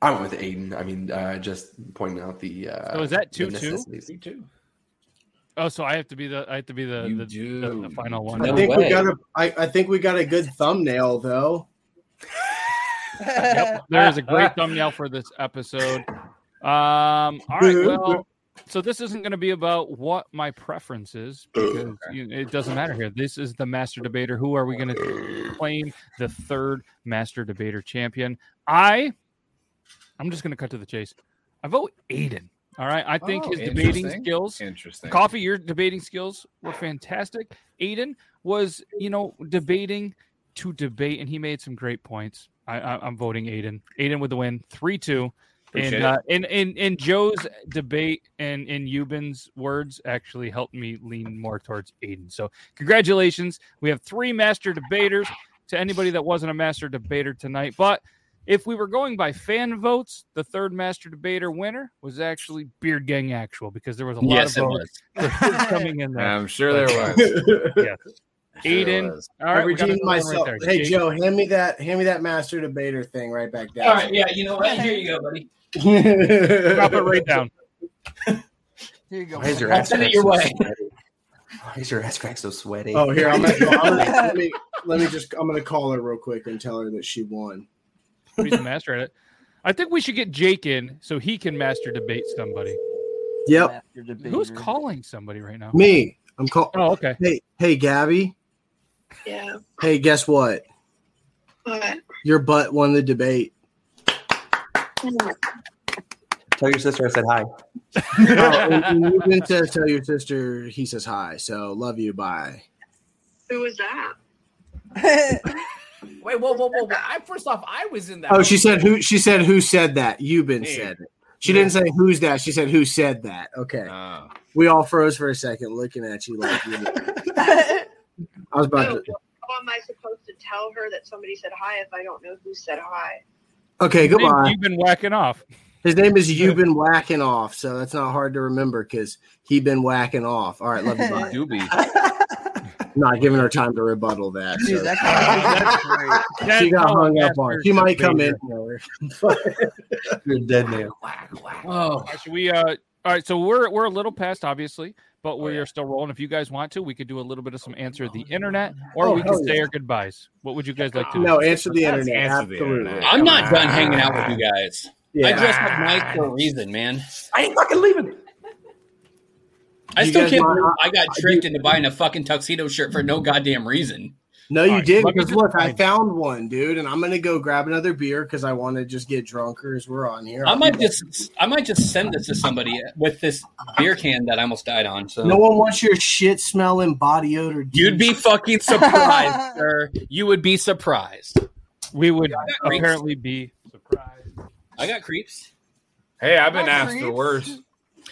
I went with Aiden. I mean, uh, just pointing out the. Uh, So is that the two two? two. Oh, so I have to be the I have to be the the, the, the final one. I think we got a. I, I think we got a good thumbnail though. Yep, there is a great thumbnail for this episode. Um, all right, well, so this isn't going to be about what my preference is because you, it doesn't matter here. This is the master debater. Who are we going to claim the third master debater champion? I, I'm just going to cut to the chase. I vote Aiden. All right, I think Oh, his debating skills, Interesting. Coffee, your debating skills were fantastic. Aiden was, you know, debating to debate, and he made some great points. I, I, I'm voting Aiden. Aiden with the win, three two. Appreciate And it. uh, in, in in Joe's debate and in Eubin's words actually helped me lean more towards Aiden. So congratulations, we have three master debaters. To anybody that wasn't a master debater tonight, but if we were going by fan votes, the third master debater winner was actually Beard Gang Actual because there was a lot Yes, of votes coming in there. I'm sure there But, was. yes. Sure Aiden. was. All I right, we got redeemed myself. right there. hey Jake. Joe, hand me that. Hand me that master debater thing right back down. all right, yeah, you know what? Here you go, buddy. Drop it right down. Here you go. Why is your ass send it crack your so way. sweaty? Why is your ass crack so sweaty? Oh, here I'm gonna, I'm gonna- let me let me just I'm gonna call her real quick and tell her that she won. He's a master at it. I think we should get Jake in so he can master debate somebody. Yep, Who's calling somebody right now? me. I'm call. Oh, okay. Hey, hey, Gabby. Yeah. Hey, guess what? What? Your butt won the debate. Tell your sister I said hi. oh, and, and you didn't say tell your sister he says hi. So love you. Bye. Who was that? Wait, whoa, whoa, whoa, whoa! I first off, I was in that. Oh, she said who? She said who said that? You've been Me. said it. She didn't say who's that. She said who said that. Okay. Oh. We all froze for a second, looking at you like you. I was about No, to. how am I supposed to tell her that somebody said hi if I don't know who said hi? Okay, goodbye. You've been whacking off. His name is You've been whacking off, so that's not hard to remember because he been whacking off. All right, love you. Bye. Doobie. Not giving her time to rebuttal that. Dude, so- that that's great. she got That's hung up on. masters She might come in. You're dead now. Oh, should we? Uh, all right, so we're we're a little past, obviously, but Oh, we are still rolling. If you guys want to, we could do a little bit of some oh, answer the internet, or Oh, we hell can say yeah. our goodbyes. What would you guys like to do? No, answer the Let's internet. answer the Absolutely. internet. I'm not done hanging out with you guys. Yeah. I Yeah. dressed up nice for a reason, man. I ain't fucking leaving. I You still can't want- believe I got tricked into buying a fucking tuxedo shirt for no goddamn reason. No, you All right, did let me because look, I found one, dude, and I'm gonna go grab another beer because I want to just get drunker as we're on here. I I'll might just I might just send this to somebody with this beer can that I almost died on. So No one wants your shit smelling body odor. you'd be fucking surprised, sir. You would be surprised. We would got creeps. apparently be surprised. I got creeps. Hey, I've been Not asked for creeps. worse.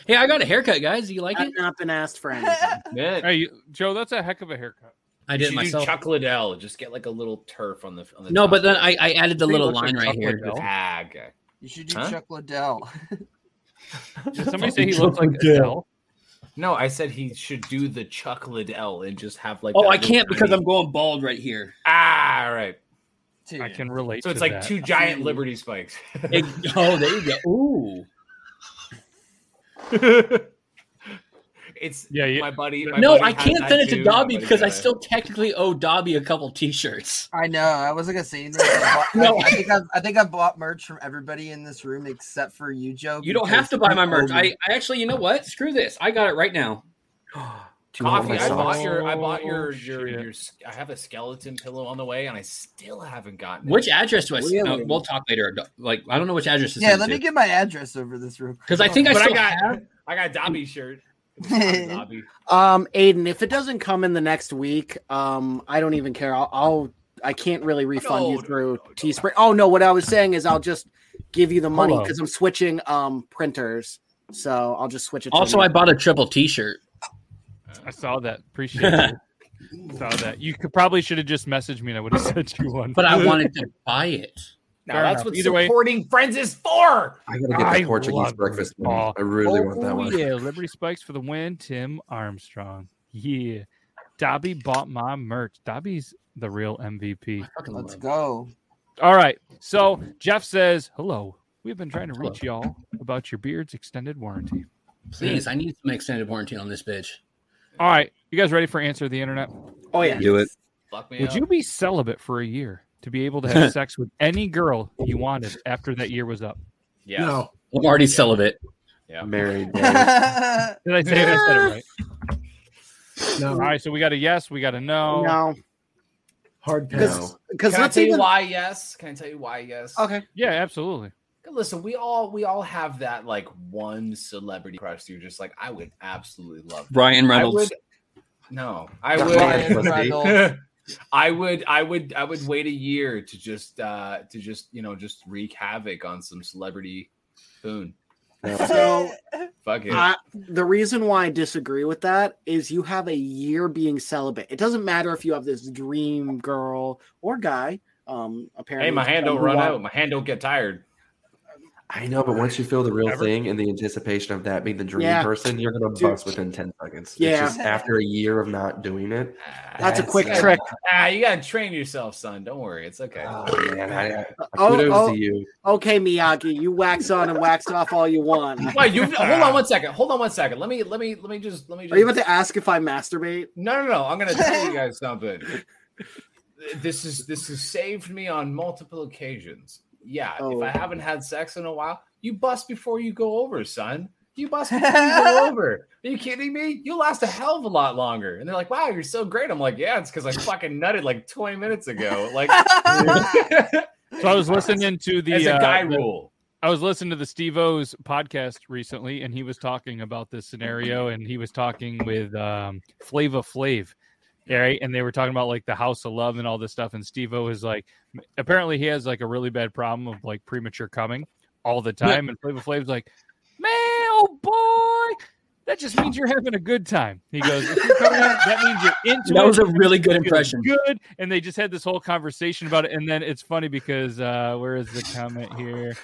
Hey, I got a haircut, guys. Do you like I've it? not been asked for anything. Hey, you- Joe, that's a heck of a haircut. I did it should do myself. Chuck Liddell. Just get like a little turf on the on the. No, top but then I. I added the little looks like line right Chuck here. Liddell. Ah, okay. You should do Huh? Chuck Liddell. Did somebody say he looks like Adele? No, I said he should do the Chuck Liddell and just have like. Oh, that I can't because I'm going bald right here. ah all right. Dude. I can relate. So it's to like that. two giant Liberty spikes. It- oh, there you go. Ooh. it's Yeah, yeah. my buddy. my No, buddy I can't send it to Dobby because I still technically owe Dobby a couple T-shirts. I know. I wasn't gonna say anything. No. I, I think I've, I think I've bought merch from everybody in this room except for you, Joe. You don't have to buy my merch. I, I actually, you know what? Screw this. I got it right now. Coffee. I bought your. I bought Oh, your. Your. Your. I have a skeleton pillow on the way, and I still haven't gotten. It. Which address do I? Really? No, we'll talk later. Like I don't know which address. to Yeah, let me to. get my address over this room because I think I But I still got. have. I got Dobby's shirt. Dobby. Um, Aiden, if it doesn't come in the next week, um, I don't even care. I'll, I'll I can't really refund No, you no, through Teespring. Oh no, what I was saying is I'll just give you the money because I'm switching um printers, so I'll just switch it. To Also, a I new- bought a triple T-shirt. I saw that. Appreciate it. saw that. You could probably should have just messaged me and I would have sent you one. But I wanted to buy it. Now that's enough. what Either way- supporting friends is for. I gotta get I the Portuguese breakfast. it. I really want that oh, one. Yeah, Liberty Spikes for the win. Tim Armstrong. Yeah. Dobby bought my merch. Dobby's the real MVP. Let's go. All right. So Jeff says, Hello. We've been trying to reach y'all about your beard's extended warranty. Please, I need some extended warranty on this bitch. All right. You guys ready for answer the internet? Oh yeah. Do it. Fuck me Would up. you be celibate for a year to be able to have sex with any girl you wanted after that year was up? Yeah. No. I'm already celibate. Yeah. Married. Did I say it? I said it right. No. All right. So we got a yes. We got a no. No, Hard because pass. because Can I let's tell you why? Yes. Can I tell you why? Yes. okay. Yeah, absolutely. Listen, we all we all have that like one celebrity crush. You're just like, I would absolutely love. Ryan I Reynolds. would. No, I Not would. Ryan Reynolds. I would. I would. I would wait a year to just uh to just you know just wreak havoc on some celebrity foon. So Fuck it. I, the reason why I disagree with that is you have a year being celibate. It doesn't matter if you have this dream girl or guy. Um, apparently, hey, my hand don't run want- out. My hand don't get tired. I know, but once you feel the real Ever? thing and the anticipation of that being the dream Yeah. person, you're gonna Dude. bust within ten seconds. Yeah. It's just after a year of not doing it. That's a quick Yeah. trick. Ah, you gotta train yourself, son. Don't worry, it's okay. Oh man, I, I, Oh, kudos oh. to you. Okay, Miyagi, you wax on and wax off all you want. Wait, you hold on one second. Hold on one second. Let me let me let me just let me just Are you about to ask if I masturbate? No, no, no. I'm gonna tell you guys something. This is this has saved me on multiple occasions. Yeah, if Oh. I haven't had sex in a while, you bust before you go over, son. You bust before you go over. Are you kidding me? You last a hell of a lot longer. And they're like, "Wow, you're so great." I'm like, "Yeah, it's because I fucking nutted like 20 minutes ago." Like, So I was listening to the as a uh, guy the- rule. I was listening to the Steve O's podcast recently, and he was talking about this scenario, and he was talking with um, Flava Flav, right? And they were talking about like the House of Love and all this stuff. And Steve O is like, apparently he has like a really bad problem of like premature coming all the time. And Flava Flav's like, man, oh boy, that just means you're having a good time. He goes, if you're coming out, that means you're into That it. was a really good impression. Good. And they just had this whole conversation about it. And then it's funny because uh where is the comment here?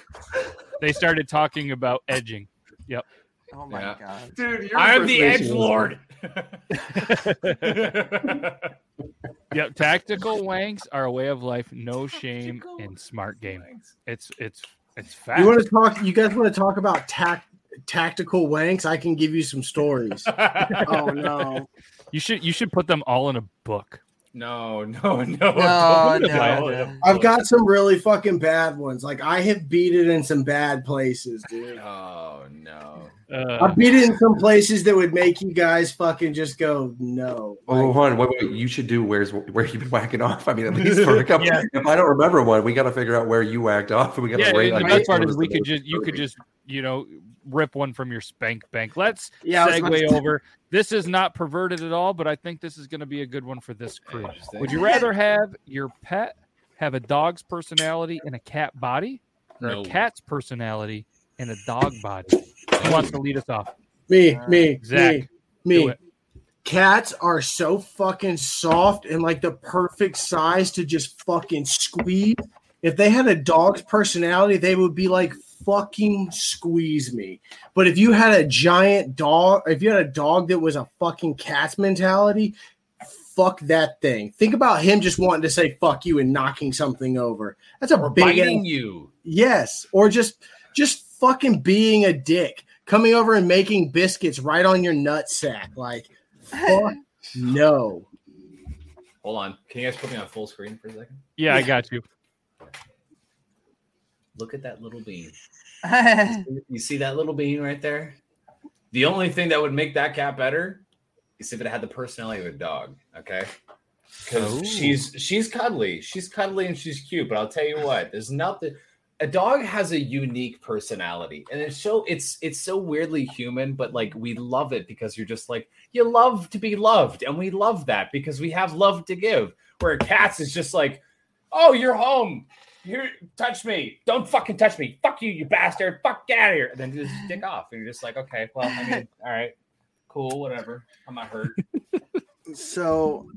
They started talking about edging. Yep. Oh my Yeah. god. Dude, your I am the Edge Lord. Yep. Tactical wanks are a way of life, no shame and smart game. It's it's it's fact. You want to talk? You guys want to talk about tac- tactical wanks? I can give you some stories. Oh no. You should you should put them all in a book. No, no, no, No, don't no, put it all in no. a I've got some really fucking bad ones. Like I have beat it in some bad places, dude. Oh no. I Uh, beat it in some places that would make you guys fucking just go no. Oh, Like, hold on, wait, wait. You should do where's where you've been whacking off. I mean, at least for a couple. Yeah. If I don't remember one, we got to figure out where you whacked off, and we got to yeah, rate. and the best part is we could just you could just you know rip one from your spank bank. Let's Yeah, I was segue to- over. This is not perverted at all, but I think this is going to be a good one for this crew. Would you rather have your pet have a dog's personality and a cat body, or No. a cat's personality and a dog body? Who wants to lead us off? me, me, uh, Zach, me, me. Cats are so fucking soft and like the perfect size to just fucking squeeze. If they had a dog's personality, they would be like fucking squeeze me. But if you had a giant dog, if you had a dog that was a fucking cat's mentality, fuck that thing. Think about him just wanting to say fuck you and knocking something over. That's a Or big biting ass- you. Yes, or just just fucking being a dick, coming over and making biscuits right on your nut sack. Like, fuck no. Hold on. Can you guys put me on full screen for a second? Yeah, I got you. Look at that little bean. You see that little bean right there? The only thing that would make that cat better is if it had the personality of a dog. Okay. Because Oh. she's she's cuddly, she's cuddly and she's cute. But I'll tell you what, there's nothing. A dog has a unique personality, and it's so it's it's so weirdly human, but like we love it because you're just like you love to be loved, and we love that because we have love to give. Where cats is just like, oh, you're home. Here, touch me. Don't fucking touch me. Fuck you, you bastard. Fuck get out of here. And then you just dick off. And you're just like, okay, well, I mean, all right, cool, whatever. I'm not hurt. So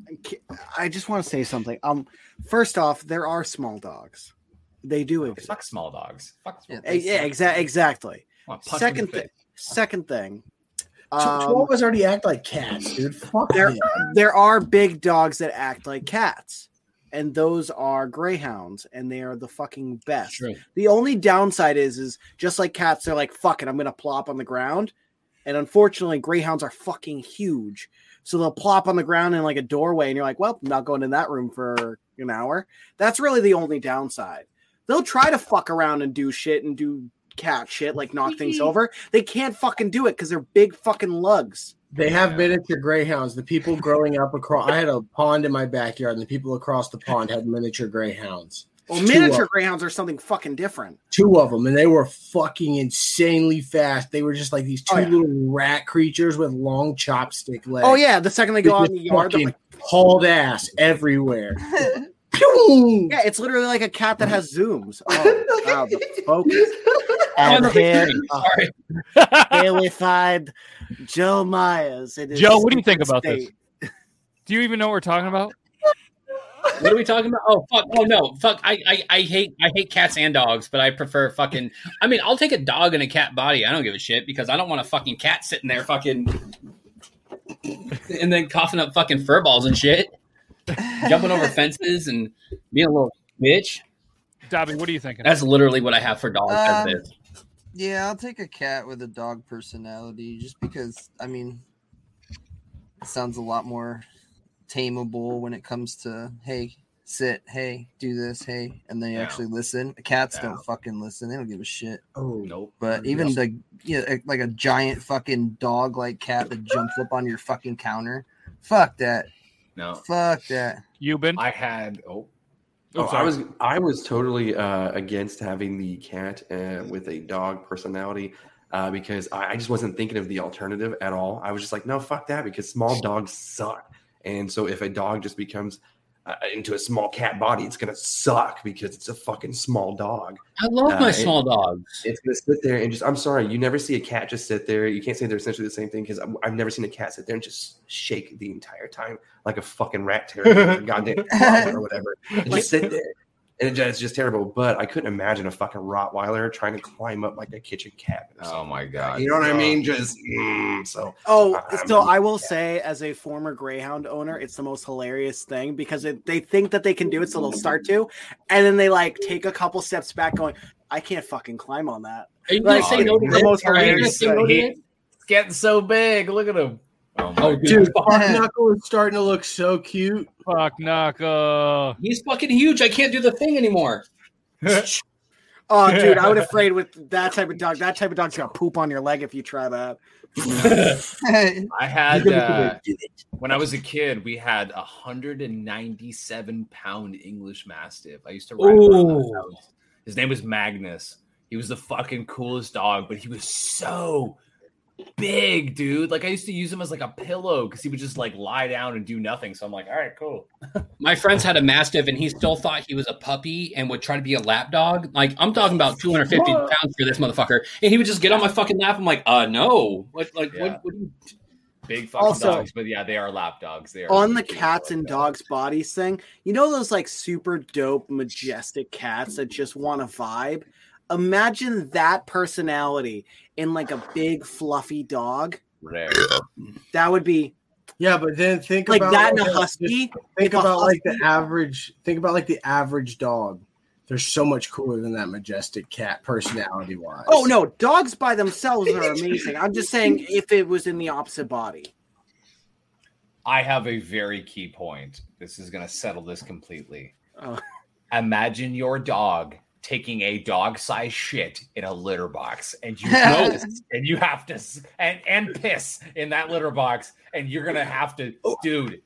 I just want to say something. Um, first off, there are small dogs. They do exist. Fuck small dogs. Fuck small Eh, Yeah, exa- exactly. Wanna punch 'em in Second the thing. Second thing. Ch- um, Chihuahuas already act like cats, dude. Fuck there, them. there are big dogs that act like cats, and those are greyhounds, and they are the fucking best. The only downside is, is just like cats, they're like, "Fuck it, I'm gonna plop on the ground," and unfortunately, greyhounds are fucking huge, so they'll plop on the ground in like a doorway, and you're like, "Well, I'm not going in that room for an hour." That's really the only downside. They'll try to fuck around and do shit and do cat shit, like knock things over. They can't fucking do it because they're big fucking lugs. They have miniature greyhounds. The people growing up across, I had a pond in my backyard, and the people across the pond had miniature greyhounds. Well, Two miniature of- greyhounds are something fucking different. two of them, and they were fucking insanely fast. They were just like these oh, two Oh, yeah. little rat creatures with long chopstick legs. Oh yeah, the second they go out in the yard, they're fucking like, hauled ass everywhere. yeah, it's literally like a cat that has zooms. Oh, wow, the focus. And here, uh, here we find Joe Myers. Joe, what do you think secret about this? Do you even know what we're talking about? What are we talking about? Oh fuck! Oh no! Fuck! I, I I hate I hate cats and dogs, but I prefer fucking. I mean, I'll take a dog and a cat body. I don't give a shit because I don't want a fucking cat sitting there fucking and then coughing up fucking fur balls and shit, jumping over fences and being a little bitch. Dobby, what are you thinking? That's literally what I have for dogs. Um, it is. Yeah, I'll take a cat with a dog personality just because, I mean, it sounds a lot more tameable when it comes to, hey, sit, hey, do this, hey, and they Yeah. actually listen. Cats Yeah. don't fucking listen. They don't give a shit. Oh, nope. But even the, you know, like a giant fucking dog like cat that jumps up on your fucking counter, fuck that. No. Fuck that. You've been? I had oh Oh, I was I was totally uh, against having the cat uh, with a dog personality uh, because I, I just wasn't thinking of the alternative at all. I was just like, no, fuck that, because small dogs suck. And so if a dog just becomes uh, into a small cat body, it's gonna suck because it's a fucking small dog. I love Uh, my small dogs. It's gonna sit there and just. I'm sorry, you never see a cat just sit there. You can't say they're essentially the same thing because I've never seen a cat sit there and just shake the entire time like a fucking rat terrier, or goddamn or whatever. And just sit there. And it's just terrible. But I couldn't imagine a fucking Rottweiler trying to climb up like a kitchen cabinet. Oh my god! You know what I mean? Just mm, so. Oh, I'm- so I will say, as a former Greyhound owner, it's the most hilarious thing because it, they think that they can do it, so they'll start to, and then they like take a couple steps back, going, "I can't fucking climb on that." Are you Like, gonna say no to the most Are you gonna hilarious say no to thing. It's getting so big. Look at him. Oh, Oh, Dude, Buck Knuckle is starting to look so cute. Fuck knuckle. He's fucking huge. I can't do the thing anymore. Oh, dude, I would afraid with that type of dog. That type of dog's gonna poop on your leg if you try that. I had uh, when I was a kid, we had a hundred and ninety-seven pound English Mastiff. I used to ride Ooh. the. His name was Magnus. He was the fucking coolest dog, but he was so big, dude. Like I used to use him as like a pillow because he would just like lie down and do nothing. So I'm like, all right, cool. My friends had a mastiff, and he still thought he was a puppy and would try to be a lap dog. Like I'm talking about 250 What? pounds for this motherfucker, and he would just get on my fucking lap. I'm like, uh, no. What, like, Yeah. what, what do you? Big fucking Also- dogs, but yeah, they are lap dogs. They are On the cats and dogs bodies thing, you know those like super dope, majestic cats that just want to vibe. Imagine that personality in like a big fluffy dog. Rare. That would be Yeah, but then think like about that in a like, husky. Think Like a about like the average. Think about like the average dog. They're so much cooler than that majestic cat, personality wise. Oh no, dogs by themselves are amazing. I'm just saying if it was in the opposite body. I have a very key point. This is going to settle this completely. Oh. Imagine your dog taking a dog size shit in a litter box and you know and you have to and and piss in that litter box and you're gonna have to oh. dude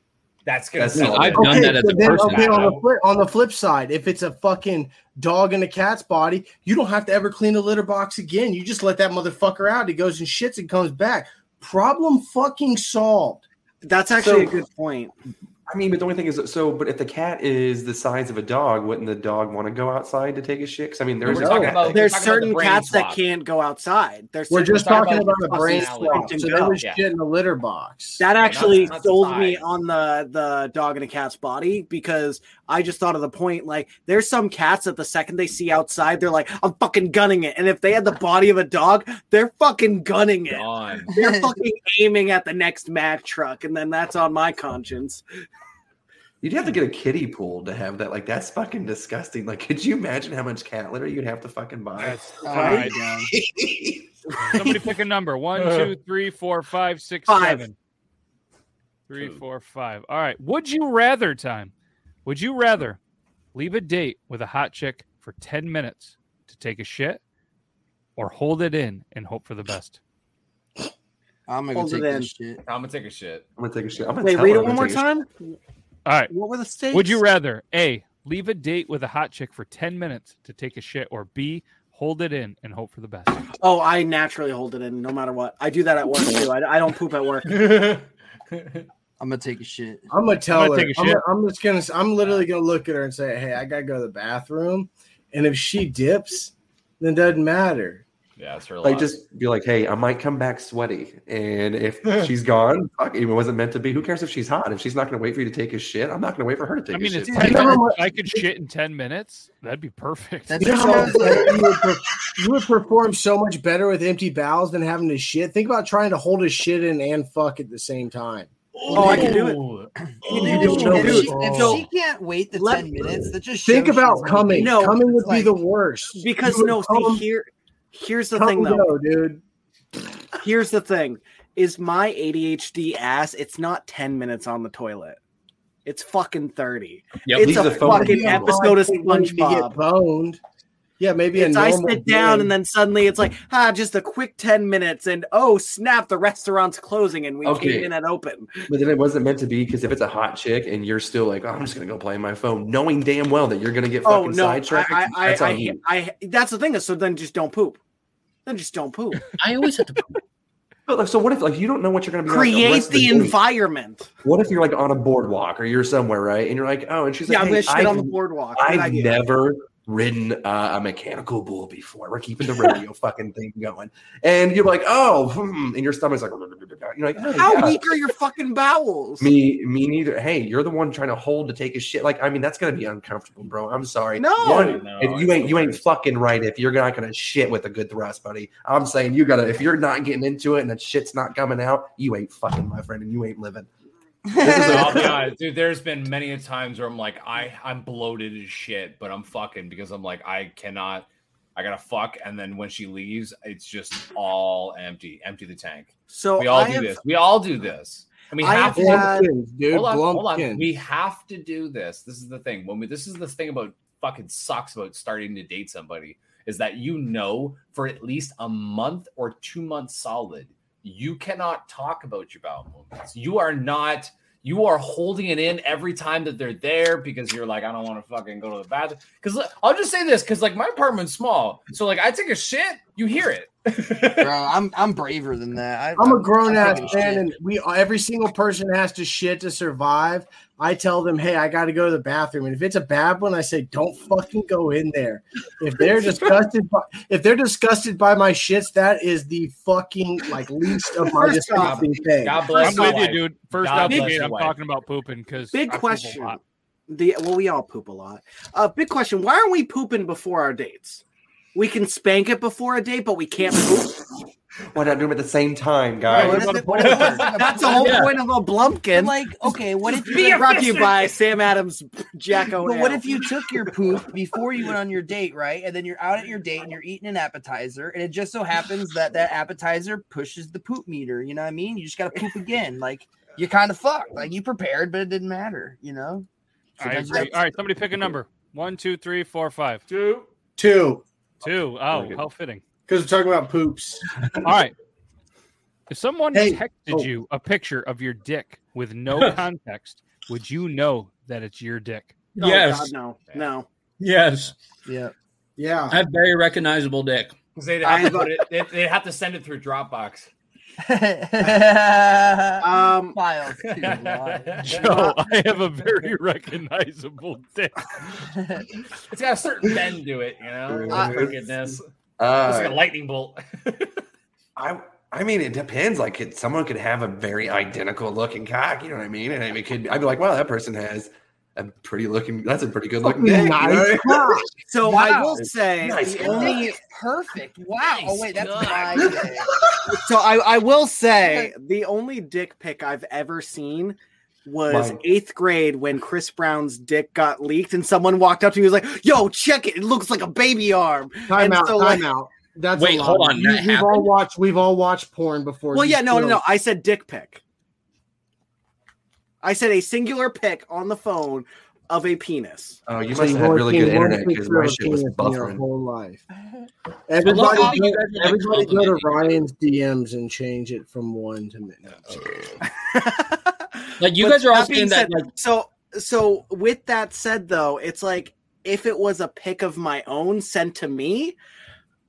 that's gonna That's sell I've it. done that as so a then, person. okay, on the, flip, on the flip side, if it's a fucking dog in a cat's body, you don't have to ever clean the litter box again. You just let that motherfucker out. He goes and shits and comes back. Problem fucking solved. That's actually So- a good point. I mean, but the only thing is, so, but if the cat is the size of a dog, wouldn't the dog want to go outside to take a shit? 'Cause, I mean, there's we're about- There's talking about the certain brain cats that can't go outside. There's We're just talking that about a brain swap swap. can So go. there was Yeah. shit in the litter box. That not- actually not the sold me on the the dog and a cat's body because I just thought of the point like there's some cats that the second they see outside they're like I'm fucking gunning it and if they had the body of a dog they're fucking gunning it Gone. they're fucking aiming at the next Mack truck and then that's on my conscience You'd have to get a kiddie pool to have that. Like, that's fucking disgusting. Like, could you imagine how much cat litter you'd have to fucking buy? That's Right? Somebody pick a number. One, uh. two, three, four, five, six, Five. seven. Three, four, five. All right. Would you rather time? Would you rather leave a date with a hot chick for 10 minutes to take a shit or hold it in and hope for the best? I'm gonna go Hold take it in. this shit. I'm gonna take a shit. I'm gonna take a shit. I'm gonna wait tell read it I'm one gonna more take a shit. time All right. what were the states Would you rather A, leave a date with a hot chick for 10 minutes to take a shit or B, hold it in and hope for the best? oh I naturally hold it in no matter what I do that at work too I, I don't poop at work I'm gonna take a shit. I'm gonna tell gonna her. take a I'm, shit. I'm just gonna. I'm literally gonna look at her and say, "Hey, I gotta go to the bathroom," and if she dips, then it doesn't matter. Yeah, it's her Like, loss. just be like, hey, I might come back sweaty. And if she's gone, fuck, it wasn't meant to be. Who cares if she's hot? If she's not going to wait for you to take a shit, I'm not going to wait for her to take I mean, a it's shit. 10 You know how minutes. I could shit in 10 minutes. That'd be perfect. That's You know sounds like you, would per- you would perform so much better with empty bowels than having to shit. Think about trying to hold a shit in and fuck at the same time. oh I can do it You if, do know if she, if So- she can't wait the Let- ten minutes, that just Think about coming. No, coming would it's be the worst. because no come- see here here's the come thing though. go, dude. here's the thing. Is my ADHD ass it's not 10 minutes on the toilet. It's fucking 30 Yep, it's leave a fucking on episode of When get SpongeBob. boned. Yeah, maybe a it's I normal sit down day. and then suddenly it's like ah just a quick 10 minutes and oh snap the restaurant's closing and we Okay. came in at open But then it wasn't meant to be because if it's a hot chick and you're still like, oh, I'm just gonna go play on my phone, knowing damn well that you're gonna get oh fucking no sidetracked, I, I, that's on I, you. I, that's the thing so then just don't poop then just don't poop I always have to. Poop. But like, so what if like you don't know what you're gonna be create rest of the environment What if you're like on a boardwalk or you're somewhere, right? And you're like, oh, and she's like, yeah like, i'm gonna shit on I've- the boardwalk I've never ridden uh, a mechanical bull before. We're keeping the rodeo fucking thing going, and you're like, oh, hmm, and your stomach's like, you're like, oh, how yeah. weak are your fucking bowels Me, me neither. Hey, you're the one trying to hold to take a shit. Like, I mean, that's gonna be uncomfortable, bro. I'm sorry. No. One, No, if you ain't you ain't fucking right if you're not gonna shit with a good thrust, buddy. I'm saying you gotta. If you're not getting into it and that shit's not coming out, you ain't fucking, my friend, and you ain't living. This is I'll be honest, dude. There's been many a times where I'm like, I I'm bloated as shit, but I'm fucking because I'm like, I cannot, I gotta fuck, and then when she leaves, it's just all empty, empty the tank. so we all I do have- this. We all do this. And we I have have to. had- Blumpkins, dude. hold on, hold on. We have to do this. This is the thing. When we this is the thing about fucking sucks about starting to date somebody is that you know for at least a month or two months solid, you cannot talk about your bowel movements. You are not. You are holding it in every time that they're there because you're like, I don't want to fucking go to the bathroom. Because I'll just say this, because like my apartment's small, so like I take a shit, you hear it. Bro, I'm I'm braver than that. I, I'm a grown I'm ass man, shit. and we every single person has to shit to survive. I tell them, hey, I got to go to the bathroom, and if it's a bad one, I say, don't fucking go in there. If they're disgusted, by, if they're disgusted by my shits, that is the fucking like least of my First off, disgusting thing. God bless I'm your with you, dude. First God out bless gate, I'm wife. talking about pooping because Big question. The well, we all poop a lot. Uh, big question: Why aren't we pooping before our dates? We can spank it before a date, but we can't poop. why not do them at the same time, Bro, guys? what what if it's like That's the whole Yeah. point of a Blumpkin. Like, okay, what if you brought to you by Sam Adams, Jack But O'Neill. what if you took your poop before you went on your date, right? And then you're out at your date and you're eating an appetizer, and it just so happens that that appetizer pushes the poop meter. You know what I mean? You just got to poop again. Like you're kind of fucked. Like you prepared, but it didn't matter. You know? I Sometimes you agree. gotta- All right, somebody pick a number. One, two, three, four, five. Two. Two. Two. Oh, how fitting. Because we're talking about poops. All right. If someone Hey, texted oh. you a picture of your dick with no context, would you know that it's your dick? Oh, Yes. God, no, no. Yes. Yeah. Yeah. I have very recognizable dick. Because they'd have, to put it, they'd, they'd have to send it through Dropbox. Um, Miles. Joe, I have a very recognizable dick. It's got a certain bend to it, you know. Uh, For goodness, Uh, it's like a lightning bolt. I I mean, it depends. Like, it, someone could have a very identical looking cock. You know what I mean? And it could. I'd be like, wow, that person has a pretty looking. That's a pretty good looking dick. you know what I. So I will say Nice the only Perfect. Wow. oh wait, that's my day. so I, I will say the only dick pic I've ever seen was Mine. eighth grade when Chris Brown's dick got leaked and someone walked up to me and was like, "Yo, check it! It looks like a baby arm." Time and out. so, time like- out. That's Wait, hold on, You- we've all watched. We've all watched porn before. Well, yeah, no, no, no. I said dick pic. I said a singular pic on the phone of a penis. Oh, you So must have had really good internet because my shit was penis your buffering. whole life. Everybody, how go, guys are, like, everybody go to. Ryan's DMs and change it from one to no. Like you But guys are all that being saying that. said, Like, so so with that said though, it's like if it was a pic of my own sent to me,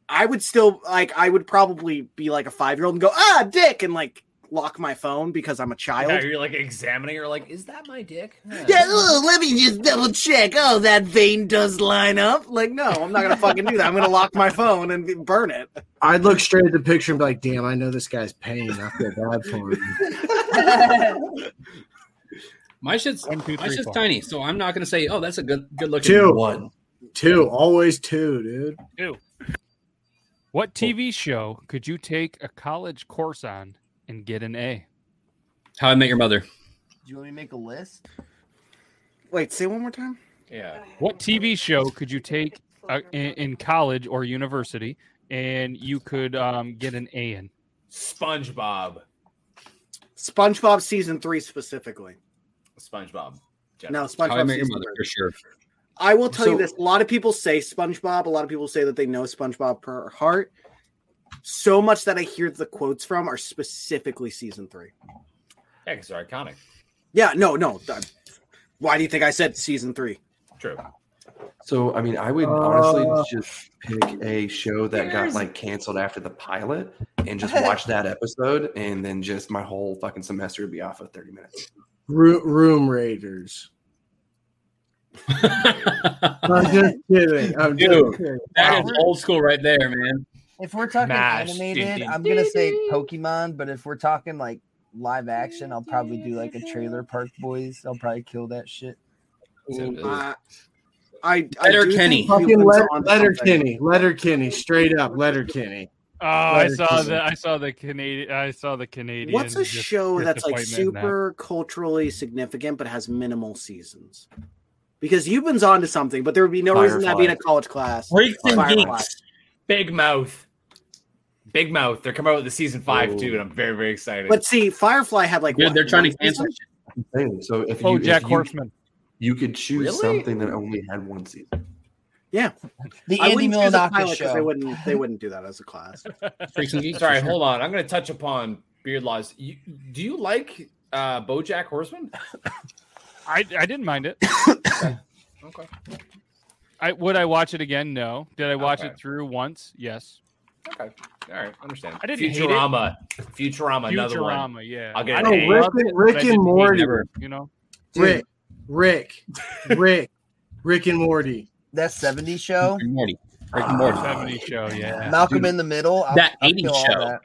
I would still like I would probably be like a five year old and go, ah, dick, and like lock my phone because I'm a child. Yeah, you're like examining. You're like, is that my dick? Yeah, ugh, let me just double check. Oh, that vein does line up. Like, no, I'm not gonna fucking do that. I'm gonna lock my phone and burn it. I'd look straight at the picture and be like, "Damn, I know this guy's pain. I feel bad for him." my shit's One, two, my shit's four. tiny, so I'm not gonna say, oh, that's a good good looking Two. One. Two, always two, dude. Two. What TV show could you take a college course on and get an A? How I Met Your Mother. Do you want me to make a list? Wait, say one more time. Yeah. What TV show could you take uh, in, in college or university and you could um, get an A in? SpongeBob. SpongeBob season three specifically. SpongeBob. No, How I SpongeBob Met Your season Mother three. for sure. I will tell you this: a lot of people say SpongeBob. A lot of people say that they know SpongeBob per heart. So much that I hear the quotes from are specifically season three. Yeah, because they're iconic. Yeah, no, no. Why do you think I said season three? True. So, I mean, I would honestly Uh, just pick a show that got like canceled after the pilot and just watch that episode, and then just my whole fucking semester would be off of 30 minutes. Room, room Raiders. I'm just kidding. I'm just Dude, kidding. That is old school right there, man. If we're talking Mash. animated, Ding, ding, I'm gonna say Pokemon. But if we're talking like live action, I'll probably do like a Trailer Park Boys. I'll probably kill that shit. Uh, I, I Letter do Kenny. Fucking Newman's let, Letter. Kenny, Letterkenny, straight up, Letterkenny. Oh, I saw Kenny. the I saw the Canadian I saw the Canadian. What's a dis- show that's like disappointment in that. super culturally significant but has minimal seasons? Because Ewan's onto something, but there would be no reason that being a college class. Freaks and Geeks. Big Mouth. Big Mouth. They're coming out with the season five too, and I'm very, very excited. But see, Firefly had like Dude, what, they're trying to one cancel season? shit. I'm saying, So, if Oh, you, Jack if Horseman. you could choose Really? something that only had one season. Yeah, The I Andy wouldn't Milonakis pilot 'cause They wouldn't. They wouldn't do that as a class. Freaks Geeks. Sorry, sure. hold on. I'm going to touch upon beard laws. You, do you like uh, BoJack Horseman? I I didn't mind it. Okay. I would I watch it again? No. Did I watch Okay. it through once? Yes. Okay. All right. Understand. I didn't hate it. Futurama. Futurama. Another one. Futurama, yeah. I'll get I an didn't A. Rick and, it, Rick and Morty. You know. Rick, Rick, Rick, Rick and Morty. That 70s show, Rick and Morty. Rick and Morty. Ah, 70 show, yeah. Malcolm in the Middle. I'll, That I'll 80s show. that.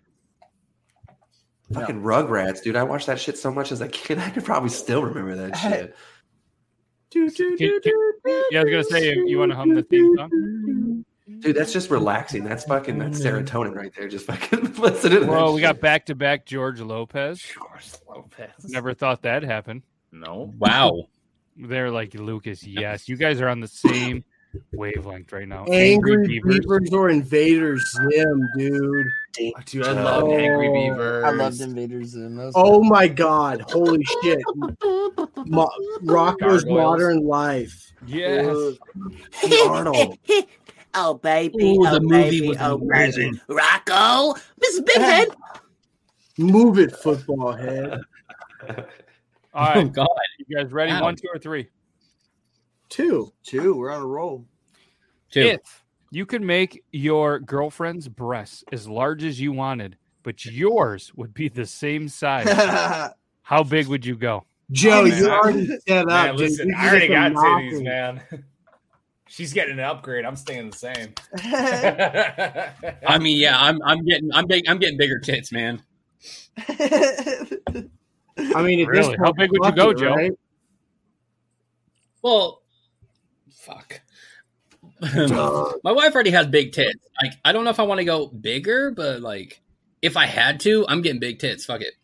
Fucking Rugrats, dude. I watched that shit so much as a kid. I could probably still remember that shit. Can- can- yeah, I was gonna say you want to hum the theme song. Dude, that's just relaxing. That's fucking that's serotonin right there. Just fucking listening to that Well, we shit. got back to back George Lopez. George Lopez. Never thought that'd happen. No. Wow. They're like Lucas. Yes, you guys are on the same wavelength right now. Angry, Beavers. Beavers. or Invaders Zim, dude. Dude, I love oh. Angry Oh. Beavers. I loved Invaders Zim. That was Oh my god! Holy shit! Mo- Rocco's Gargoyles. Modern Life. Yes. Hey, Arnold. Oh baby, Ooh, oh the movie baby, was oh amazing. baby. Rocco, Miss Big Head. Move it, football head. All right, Oh, God. You guys ready? Ow. One, two, or three? Two. Two. We're on a roll. If you could make your girlfriend's breasts as large as you wanted, but yours would be the same size, how big would you go? Joe, Oh, you already set up. Man, listen, You I already got titties, man. She's getting an upgrade. I'm staying the same. I mean, yeah, I'm I'm getting I'm big I'm getting bigger tits, man. I mean, at this Really? How big would you go, it, Joe? right? Well, fuck. My wife already has big tits. Like, I don't know if I want to go bigger, but like, if I had to, I'm getting big tits. Fuck it.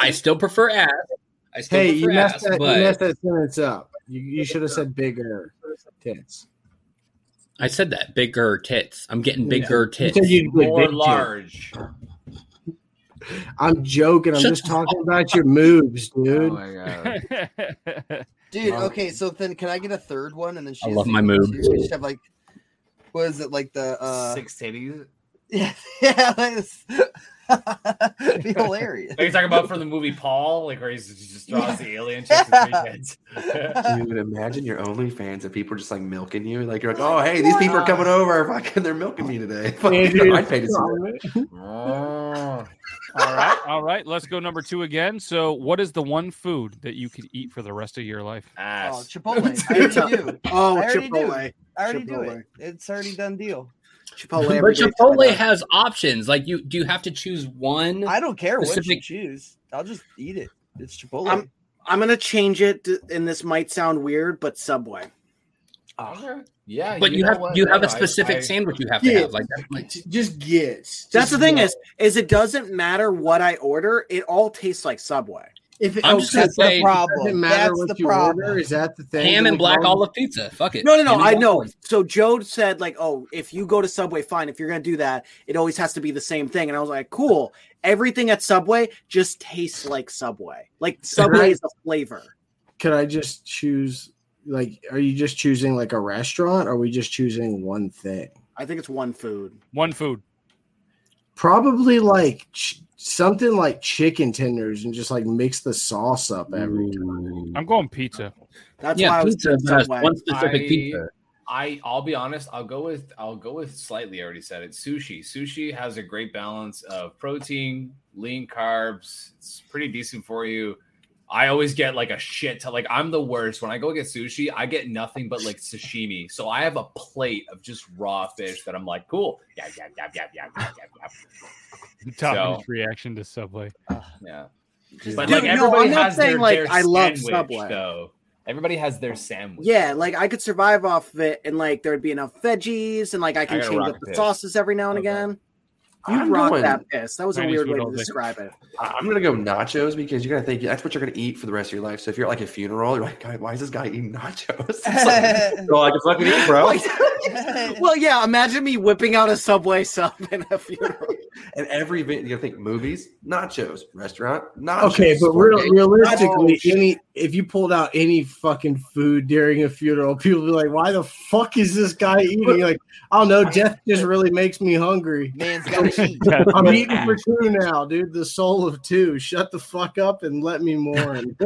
I still prefer ass. I still Hey, you messed ass, that. but You messed that sentence up. You, you should have said bigger tits. I said that bigger tits. I'm getting bigger You tits. you'd More big tits. large. I'm joking. I'm Shut just talking about your moves, dude. Dude, Um, okay, so then can I get a third one and then she I love my do moves. two? We just have like what is it like the uh Six titties. Yeah, yeah, like be hilarious. Are you talking about from the movie Paul, like where he's, he just draws the alien chick with three heads? Dude, imagine your OnlyFans and people are just like milking you. Like you're like, oh hey, these people are coming over. Fucking, they're milking me today. Fucking, dude, I'd pay to see that. Oh. All right, all right. Let's go number two again. So, what is the one food that you could eat for the rest of your life? Oh, Ass. Chipotle. I already do. Oh, I already do. Chipotle. I already do it. It's already done deal. Chipotle. But. Chipotle has options. Like, you do you have to choose one? I don't care what you choose. I'll just eat it. It's Chipotle. I'm I'm gonna change it, to, and this might sound weird, but Subway. Oh. Okay. Yeah, But you, know have what? you have No, a I- specific I- sandwich you have to Yeah. have. Like, like Just gets. That's Just the thing get. is, is it doesn't matter what I order. It all tastes like Subway. If it, I'm oh, just gonna that's say- the problem. Doesn't matter That's what the you problem. order. Is that the thing? ham and they black olive pizza. Fuck it. No, no, no. I know. olive. So Joe said like, oh, if you go to Subway, fine. If you're gonna do that, it always has to be the same thing. And I was like, cool. Everything at Subway just tastes like Subway. Like Subway is a flavor. Could I just choose? Like, are you just choosing like a restaurant? Or are we just choosing one thing? I think it's one food. One food. Probably like ch- something like chicken tenders and just like mix the sauce up every time. I'm going pizza. That's Yeah, why I was pizza doing has Subway. one specific I- pizza. I I'll be honest. I'll go with I'll go with slightly. I already said it. Sushi. Sushi has a great balance of protein, lean carbs. It's pretty decent for you. I always get like a shit ton. Like I'm the worst when I go get sushi. I get nothing but like sashimi. So I have a plate of just raw fish that I'm like, cool. Yeah, yeah, yeah, yeah, yeah, yeah, yeah. Top So- reaction to Subway. Yeah. Dude, But no, like everybody I'm not has saying their, like their I love sandwich, Subway. though. Everybody has their sandwich. Yeah, like I could survive off of it, and like there would be enough veggies, and like I can gotta change up the piss. sauces every now and Okay. again. You I'm rock going- that piss. That was a weird way to day. describe it. I- I'm gonna go nachos because you're gonna think that's what you're gonna eat for the rest of your life. So if you're at like a funeral, you're like, God, why is this guy eating nachos? It's like, go like, fucking eat, bro. well, yeah. Imagine me whipping out a Subway sub in a funeral. And every event, you think movies, nachos, restaurant, nachos. Okay, but sport real, realistically, nachos. any if you pulled out any fucking food during a funeral, people would be like, "Why the fuck is this guy eating?" Like, I don't know. Death just really makes me hungry. Man's gotta eat. I'm eating for two now, dude. The soul of two. Shut the fuck up and let me mourn.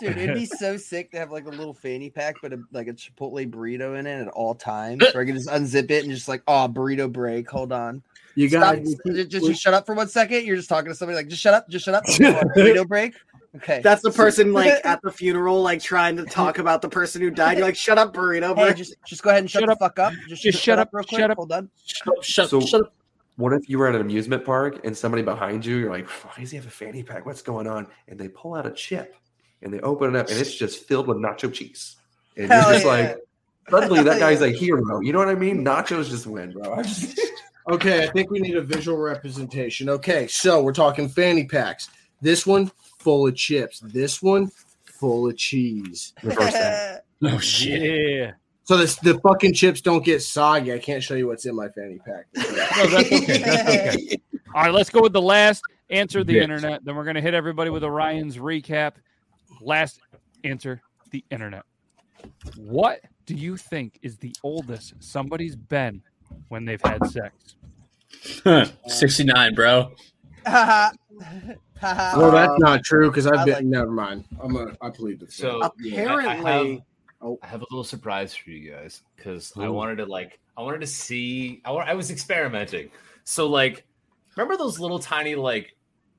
Dude, it'd be so sick to have like a little fanny pack, but a, like a Chipotle burrito in it at all times. Where I can just unzip it and just like, oh, burrito break. Hold on. You got just, just, just shut up for one second. You're just talking to somebody like, just shut up, just shut up. burrito break. Okay. That's the person like at the funeral, like trying to talk about the person who died. You're like, "Shut up, burrito." Hey, just just go ahead and shut, the fuck up. Just, Just shut up, real quick. shut up. Hold on. Shut, So- shut up. What if you were at an amusement park and somebody behind you, you're like, why does he have a fanny pack? What's going on? And they pull out a chip and they open it up and it's just filled with nacho cheese. And Hell you're just yeah. like, suddenly that guy's a hero. You know what I mean? Nachos just win, bro. I just, Okay, I think we need a visual representation. Okay, so we're talking fanny packs. This one full of chips. This one full of cheese. Reverse that. Oh shit. Yeah. So this, the fucking chips don't get soggy. I can't show you what's in my fanny pack. No, that's okay. That's okay. All right, let's go with the last answer the Yes. internet. Then we're going to hit everybody with Orion's recap. Last answer the internet. What do you think is the oldest somebody's been when they've had sex? 69, bro. Well, Uh, that's not true because I've I been. like- never mind. I'm a. I plead the fifth. So yeah, I- I, have, Apparently- I have a little surprise for you guys because I Ooh. wanted to like I wanted to see I, wa- I was experimenting. So like remember those little tiny like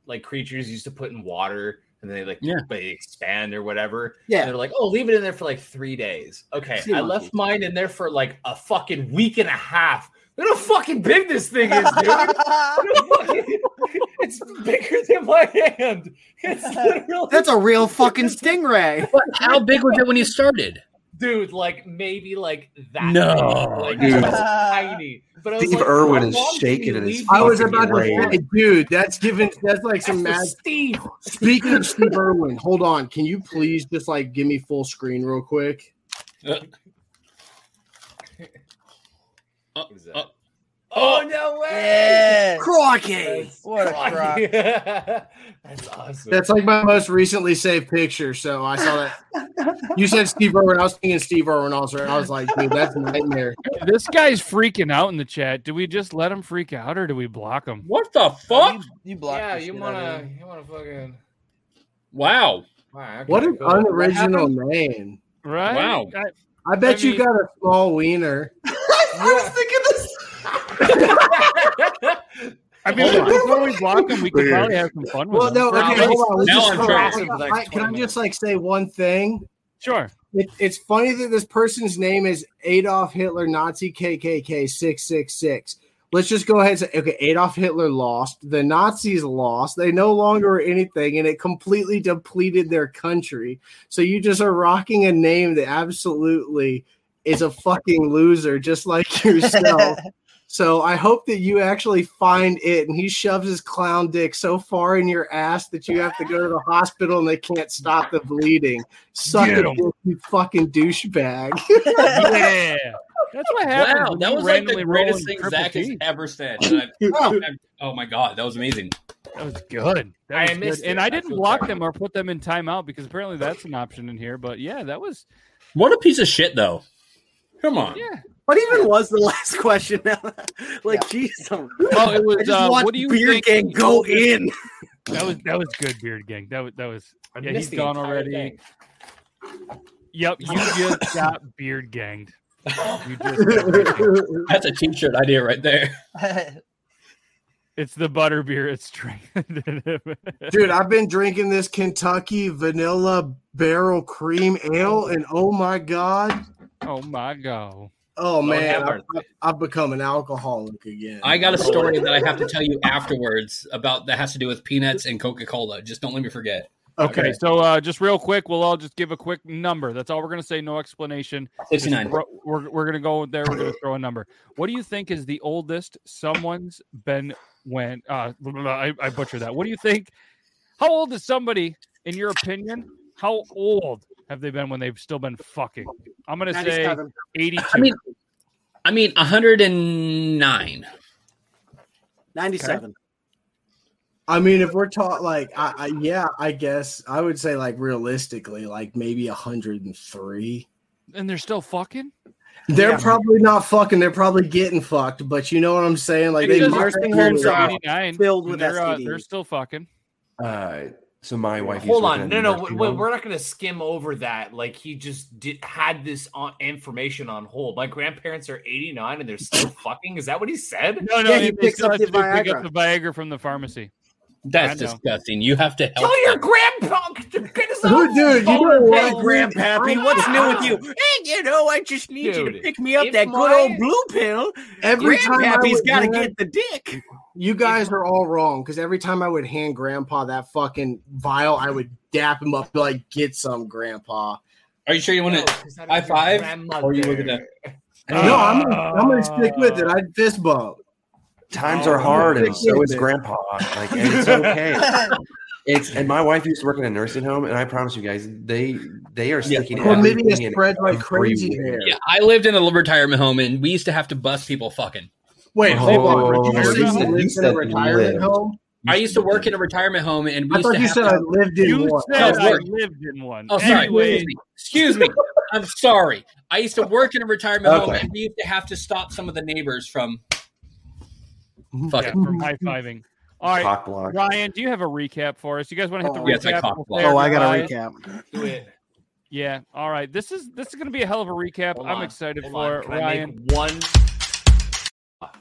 like creatures you used to put in water and then they like Yeah. they expand or whatever. Yeah. And they're like, oh, leave it in there for like three days. Okay. Sea I monkey. left mine in there for like a fucking week and a half. Look how fucking big this thing is, dude. Fucking- it's bigger than my hand. It's literally That's a real fucking stingray. How big was it when you started? Dude, like maybe like that. No, big, like dude. just tiny. But I was Steve like, Irwin how is long can shaking in his I was these about to say, dude, that's given. That's like some That's mad. Steve. Speaking of Steve Irwin, hold on. Can you please just like give me full screen real quick? Uh, What is that? uh, Oh, oh no way! Yeah. Crocky. What a crock. That's awesome. That's like my most recently saved picture. So I saw that. You said Steve Irwin. I was thinking Steve Irwin also. and I was like, dude, that's a nightmare. This guy's freaking out in the chat. Do we just let him freak out or do we block him? What the fuck? You, you blocked yeah, you wanna you wanna fucking Wow. wow, What an cool. unoriginal name. Right? Wow. I- I bet I you got a small wiener. I was thinking this. I mean, before we block him, we could probably have some fun with Well, him. no, Now okay, hold on. Let's now just I'm on. I- Can I just like say one thing? Sure. It, it's funny that this person's name is Adolf Hitler Nazi KKK 666. Let's just go ahead and say, okay, Adolf Hitler lost. The Nazis lost. They no longer were anything, and it completely depleted their country. So you just are rocking a name that absolutely is a fucking loser, just like yourself. So I hope that you actually find it, and he shoves his clown dick so far in your ass that you have to go to the hospital and they can't stop the bleeding. Suck Get it, 'em. you fucking douchebag. Yeah. That's what happened. Wow, that was like the greatest thing Zach has ever said. And I- oh, oh my god, that was amazing. That was good. That I was good. missed And it. I I didn't feel block sorry. them or put them in timeout because apparently that's an option in here. But yeah, that was What a piece of shit, though. Come on. yeah. What even was the last question? like, jeez, Oh, it was. I just Uh, what do you Beard think? Gang go oldest- in. That was that was good, Beard Gang. That was that was. I yeah, missed he's the gone already. thing. Yep, you just got beard ganged. You just got beard ganged. That's a t-shirt idea right there. It's the butter beer. It's strength. Dude, I've been drinking this Kentucky vanilla barrel cream ale, and oh my god, oh my god. Oh man, I've, I've become an alcoholic again. I got a story that I have to tell you afterwards about that has to do with peanuts and Coca-Cola. Just don't let me forget. Okay, so uh, just real quick, we'll all just give a quick number. That's all we're gonna say. No explanation. Just 69. throw- We're, we're gonna go there. We're gonna throw a number. What do you think is the oldest someone's been when? Uh, I, I butchered that. What do you think? How old is somebody, in your opinion? How old have they been when they've still been fucking? I'm gonna say 97. 82. I mean, I mean, 109. 97. I mean, if we're taught like, I, I yeah, I guess I would say like realistically, like maybe hundred and three. and they're still fucking. They're Yeah. probably not fucking. They're probably getting fucked. But you know what I'm saying? Like It they nursing homes are 89, filled with they're, uh, they're still fucking. Uh, so my wife. Hold on, in no, no, nursing wait, we're not going to skim over that. Like he just did, had this on, information on hold. My grandparents are 89 and they're still fucking. Is that what he said? No, no, Yeah, he they picks up the to pick up Viagra. the Viagra from the pharmacy. That's disgusting. You have to help. Tell your them. grandpa. Get his own Dude, dude, you phone know what? Grandpappy, what's new with you? Hey, you know, I just need you to pick me up if that my- good old blue pill. Every time I Grandpappy's would got to get the dick. You guys are all wrong because every time I would hand Grandpa that fucking vial, I would dap him up, be like, "Get some, Grandpa." Are you sure you want No, to 'cause high five? grandmother. Or are you looking at? no, I'm gonna, I'm gonna stick with it. I'd fist bump. Times Oh, are hard, and so is it. Grandpa. Like, and it's okay. It's and my wife used to work in a nursing home, and I promise you guys, they they are sticking. Chlamydia spreads like crazy there. Yeah, I lived in a little retirement home, and we used to have to bust people fucking. Wait, Oh, hold on. Did you you say you lived in a retirement lived. home? I used to work in a retirement home, and we I used thought to you have said to- I lived in You one. said Oh, I work. lived in one. Oh, sorry. Anyway, Excuse me. I'm sorry. I used to work in a retirement home, and we used to have to stop some of the neighbors from yeah, fucking. from high fiving. All right, Cock block. Ryan, do you have a recap for us? You guys want to hit the Oh, yes, I recap? cock We'll Oh, I got a recap. Do it. Yeah. All right. This is this is going to be a hell of a recap. Hold I'm on. excited Hold for on. it. Can I Ryan. make one?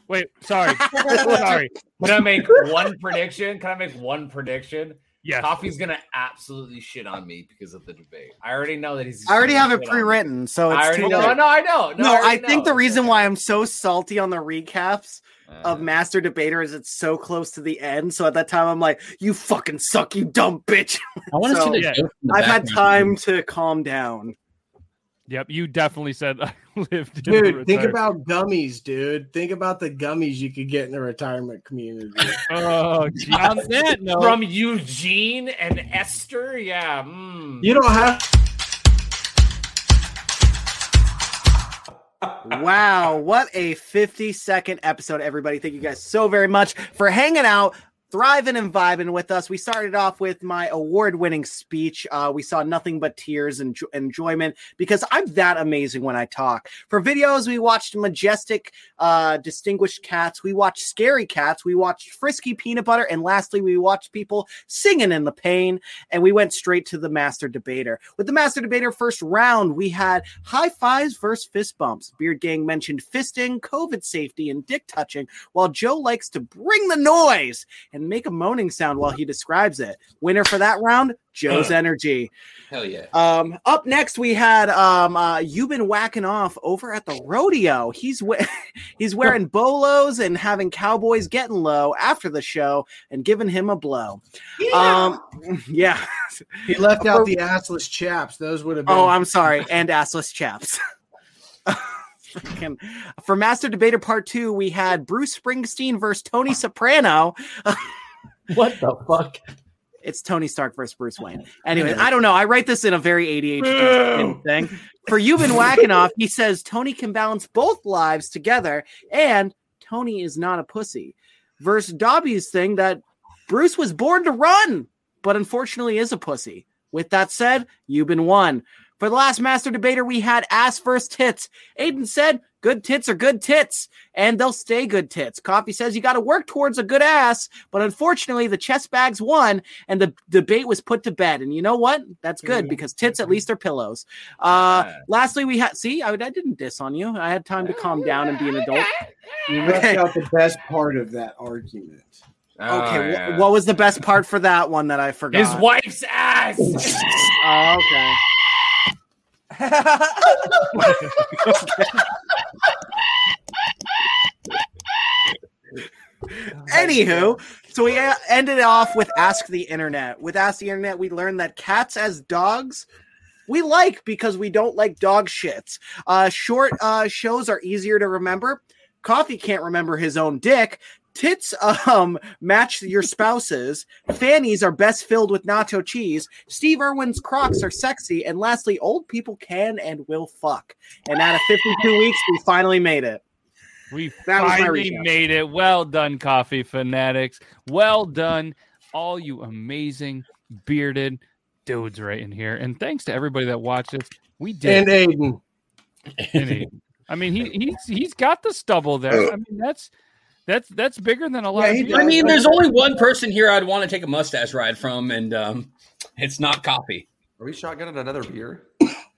Wait, sorry. sorry. Can I make one prediction? Can I make one prediction? Yes. Coffee's gonna absolutely shit on me because of the debate. I already know that he's. I already have it shit on me. pre-written, so it's I already too know. late. No, I know. No, No, I, I, think know. the reason why I'm so salty on the recaps of Uh. Master Debater is it's so close to the end. So at that time, I'm like, "You fucking suck, you dumb bitch." I want to So, see the Yeah. the I've had time to calm down. Yep. You definitely said I lived in Dude, think about gummies, dude. Think about the gummies you could get in the retirement community. Oh, gee, on that note, from Eugene and Esther. Yeah. mm. you don't have wow, what a 50 second episode, everybody. Thank you guys so very much for hanging out. Thriving and vibing with us. We started off with my award winning speech. Uh, we saw nothing but tears and jo- enjoyment because I'm that amazing when I talk. For videos, we watched Majestic, uh, Distinguished Cats. We watched Scary Cats. We watched Frisky Peanut Butter. And lastly, we watched people singing in the pain. And we went straight to the Master Debater. With the Master Debater first round, we had high fives versus fist bumps. Beard Gang mentioned fisting, COVID safety, and dick touching, while Joe likes to bring the noise and make a moaning sound while he describes it. Winner for that round, Joe's Energy. Hell yeah. Um, up next, we had um, uh, you've been whacking off over at the rodeo. He's we- he's wearing bolos and having cowboys getting low after the show and giving him a blow. Um, yeah. he left out the assless chaps. Those would have been Oh, I'm sorry, and assless chaps. Freaking- For Master Debater Part Two, we had Bruce Springsteen versus Tony Soprano. what the fuck? It's Tony Stark versus Bruce Wayne. Anyway, I don't know. I write this in a very ADHD thing. For you've been whacking off, he says Tony can balance both lives together, and Tony is not a pussy. Versus Dobby's thing that Bruce was born to run, but unfortunately is a pussy. With that said, you've been won. For the last master debater, we had ass versus tits. Aiden said, good tits are good tits, and they'll stay good tits. Coffee says you got to work towards a good ass, but unfortunately, the chest bags won, and the debate was put to bed. And you know what? That's good because tits at least are pillows. Uh, lastly, we had see, I, I didn't diss on you. I had time to calm down and be an adult. You left out the best part of that argument. Okay, wh- what was the best part for that one that I forgot? His wife's ass. Oh, okay. Anywho, so we ended off with Ask the Internet. With Ask the Internet, we learned that cats as dogs we like because we don't like dog shits. Uh, short uh, shows are easier to remember. Coffee can't remember his own dick. Tits um match your spouses. Fannies are best filled with nacho cheese. Steve Irwin's Crocs are sexy. And lastly, old people can and will fuck. And out of 52 weeks, we finally made it. We That finally made it. Well done, coffee fanatics. Well done, all you amazing bearded dudes right in here. And thanks to everybody that watched us. We did. And Aiden. And Aiden. I mean, he he's he's got the stubble there. I mean, that's that's that's bigger than a lot of people. I mean, there's only one person here I'd want to take a mustache ride from, and um, it's not coffee. Are we shotgunning another beer?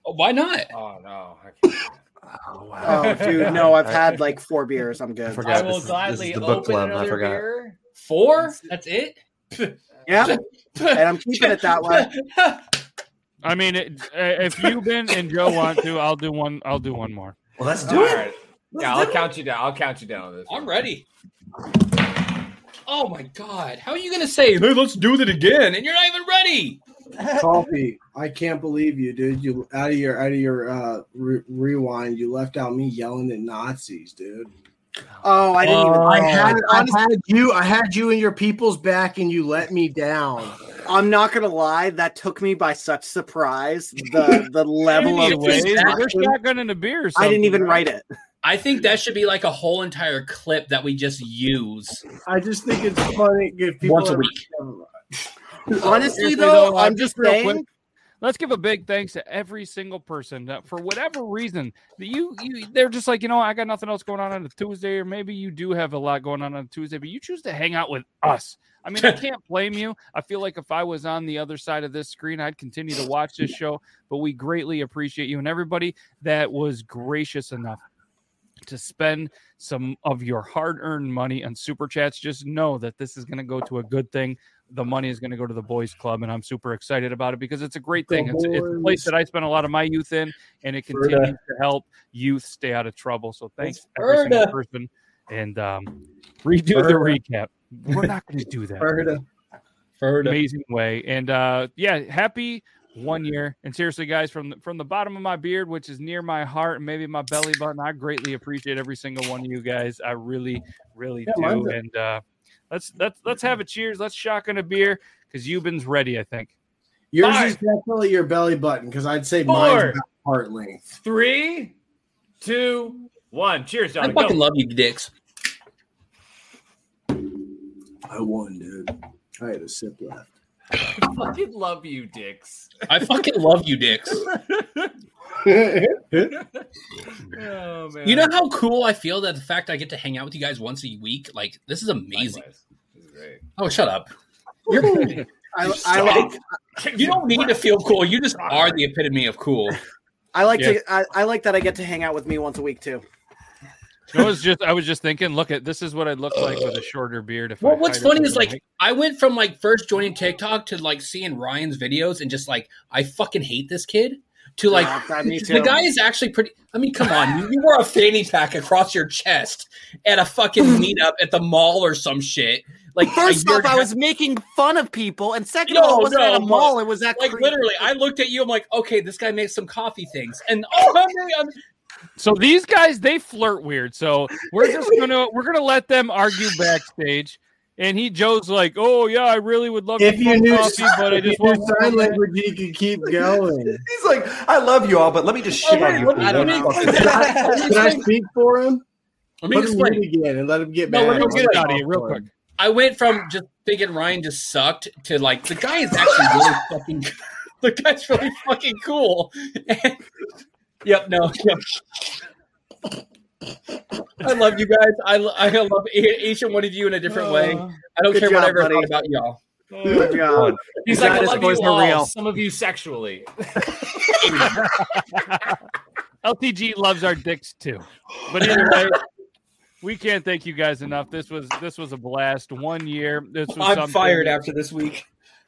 Oh, why not? Oh no. Oh Oh, dude, no, I've had like four beers. I'm good. I will gladly open another beer. Four? That's it? Yeah, and I'm keeping it that way. I mean, it, uh, if you Ben and Joe want to, I'll do one. I'll do one more. Well, let's do it. All right. Yeah, I'll count you down. I'll count you down on this. I'm ready. Oh my god! How are you gonna say, "Hey, let's do that again," and you're not even ready? Coffee, I can't believe you, dude. You out of your out of your uh re- rewind, you left out me yelling at Nazis, dude. Oh, I didn't even. I had I honestly- had you I had you and your people's back, and you let me down. I'm not gonna lie, that took me by such surprise. The the level of Anyways, we're shotgunning a beer. Or I didn't even right? write it. I think that should be like a whole entire clip that we just use. I just think it's funny if people Once a are- week. Honestly, Seriously, though, I'm just real saying. quick, let's give a big thanks to every single person that for whatever reason that you, you they're just like you know I got nothing else going on on a Tuesday or maybe you do have a lot going on on a Tuesday but you choose to hang out with us. I mean I can't blame you. I feel like if I was on the other side of this screen I'd continue to watch this show. But we greatly appreciate you and everybody that was gracious enough to spend some of your hard-earned money on super chats just know that this is going to go to a good thing. The money is going to go to the boys club and i'm super excited about it because it's a great thing. It's, it's a place that i spent a lot of my youth in and it continues to help youth stay out of trouble. So thanks every single person and um, redo the recap. We're not going to do that. Amazing way. And uh yeah happy one year and seriously guys from the, from the bottom of my beard which is near my heart and maybe my belly button i greatly appreciate every single one of you guys i really really Yeah, do and uh let's let's let's have a cheers let's shotgun a beer because Euban's ready i think Yours Five. is definitely your belly button because I'd say Four. mine's about heart length. Three, two, one. Cheers, I John. fucking love you, dicks. I won, dude. I had a sip left. Fucking love you, dicks. I fucking love you, dicks. Oh man. You know how cool I feel that the fact I get to hang out with you guys once a week, like this is amazing. This is great. Oh, shut up. You're, I, I like you don't need to feel cool. You just are the epitome of cool. I like Yeah. to I, I like that I get to hang out with me once a week too. I was just I was just thinking, look at this is what I'd look like with a shorter beard. If Well, I what's funny is my like I went from like first joining TikTok to like seeing Ryan's videos and just like I fucking hate this kid to like Yeah, that- me the guy is actually pretty. I mean, come on, you, you wore a fanny pack across your chest at a fucking meetup at the mall or some shit. Like First a year off, I was making fun of people, and second No, of all, it wasn't no, at a but- mall; it was at like Cre- literally, I looked at you. I'm like, okay, this guy makes some coffee things, and oh, man, I'm- um, So these guys they flirt weird. So we're just gonna we're gonna let them argue backstage. And he Joe's like, oh yeah, I really would love If to you knew, coffee, but I just want sign language, you could keep going. He's like, I love you all, but let me just shit on you. for let me- one let me- fucking Can I, can I speak for him? Let me Put explain. mute again and let him get back. No, let me get out of here real quick. I went from just thinking Ryan just sucked to like the guy is actually really fucking. The guy's really fucking cool. And- yep. No. Yep. I love you guys. I, I love e- each and one of you in a different way. Uh, I don't care job, what I ever buddy. thought about y'all. Good job. He's like, I love boys you all. real. Some of you sexually. LTG loves our dicks too. But either way, we can't thank you guys enough. This was this was a blast. One year. This was I'm something- fired after this week.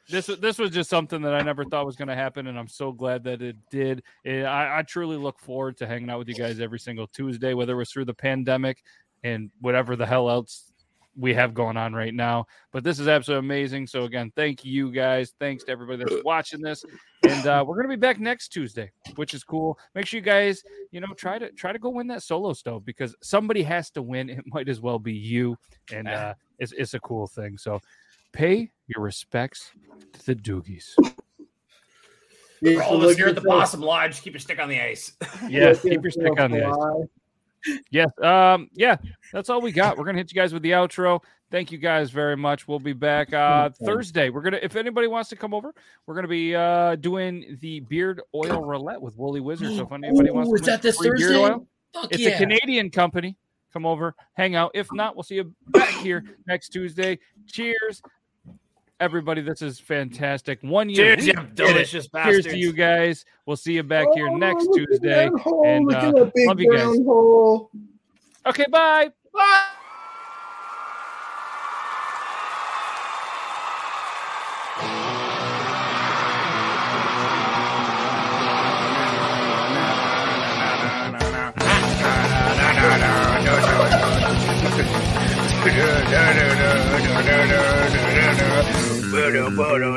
This this was just something that I never thought was going to happen, and I'm so glad that it did. Eh, I, I truly look forward to hanging out with you guys every single Tuesday, whether it was through the pandemic and whatever the hell else we have going on right now. But this is absolutely amazing. So again, thank you guys. Thanks to everybody that's watching this, and uh, we're gonna be back next Tuesday, which is cool. Make sure you guys, you know, try to try to go win that solo stove because somebody has to win. It might as well be you, and uh, it's it's a cool thing. So pay your respects to the Doogies. For all of us here at the Possum Lodge, keep your stick on the ice. Yes, keep your stick on the ice. Yes, um, yeah, that's all we got. We're gonna hit you guys with the outro. Thank you guys very much. We'll be back uh Thursday. We're gonna if anybody wants to come over, we're gonna be uh doing the beard oil roulette with Woolly Wizard. So if anybody wants Ooh, to is that this free beard Thursday? oil, Fuck it's yeah. a Canadian company. Come over, hang out. If not, we'll see you back here next Tuesday. Cheers. Everybody, this is fantastic. One year. Cheers, you delicious it. Cheers to you guys. We'll see you back here Oh, next look at Tuesday. that hole. And Look uh, at that big love you guys. brown hole. Okay, bye. Bye. no, no, no, no. Bueno, bueno, no.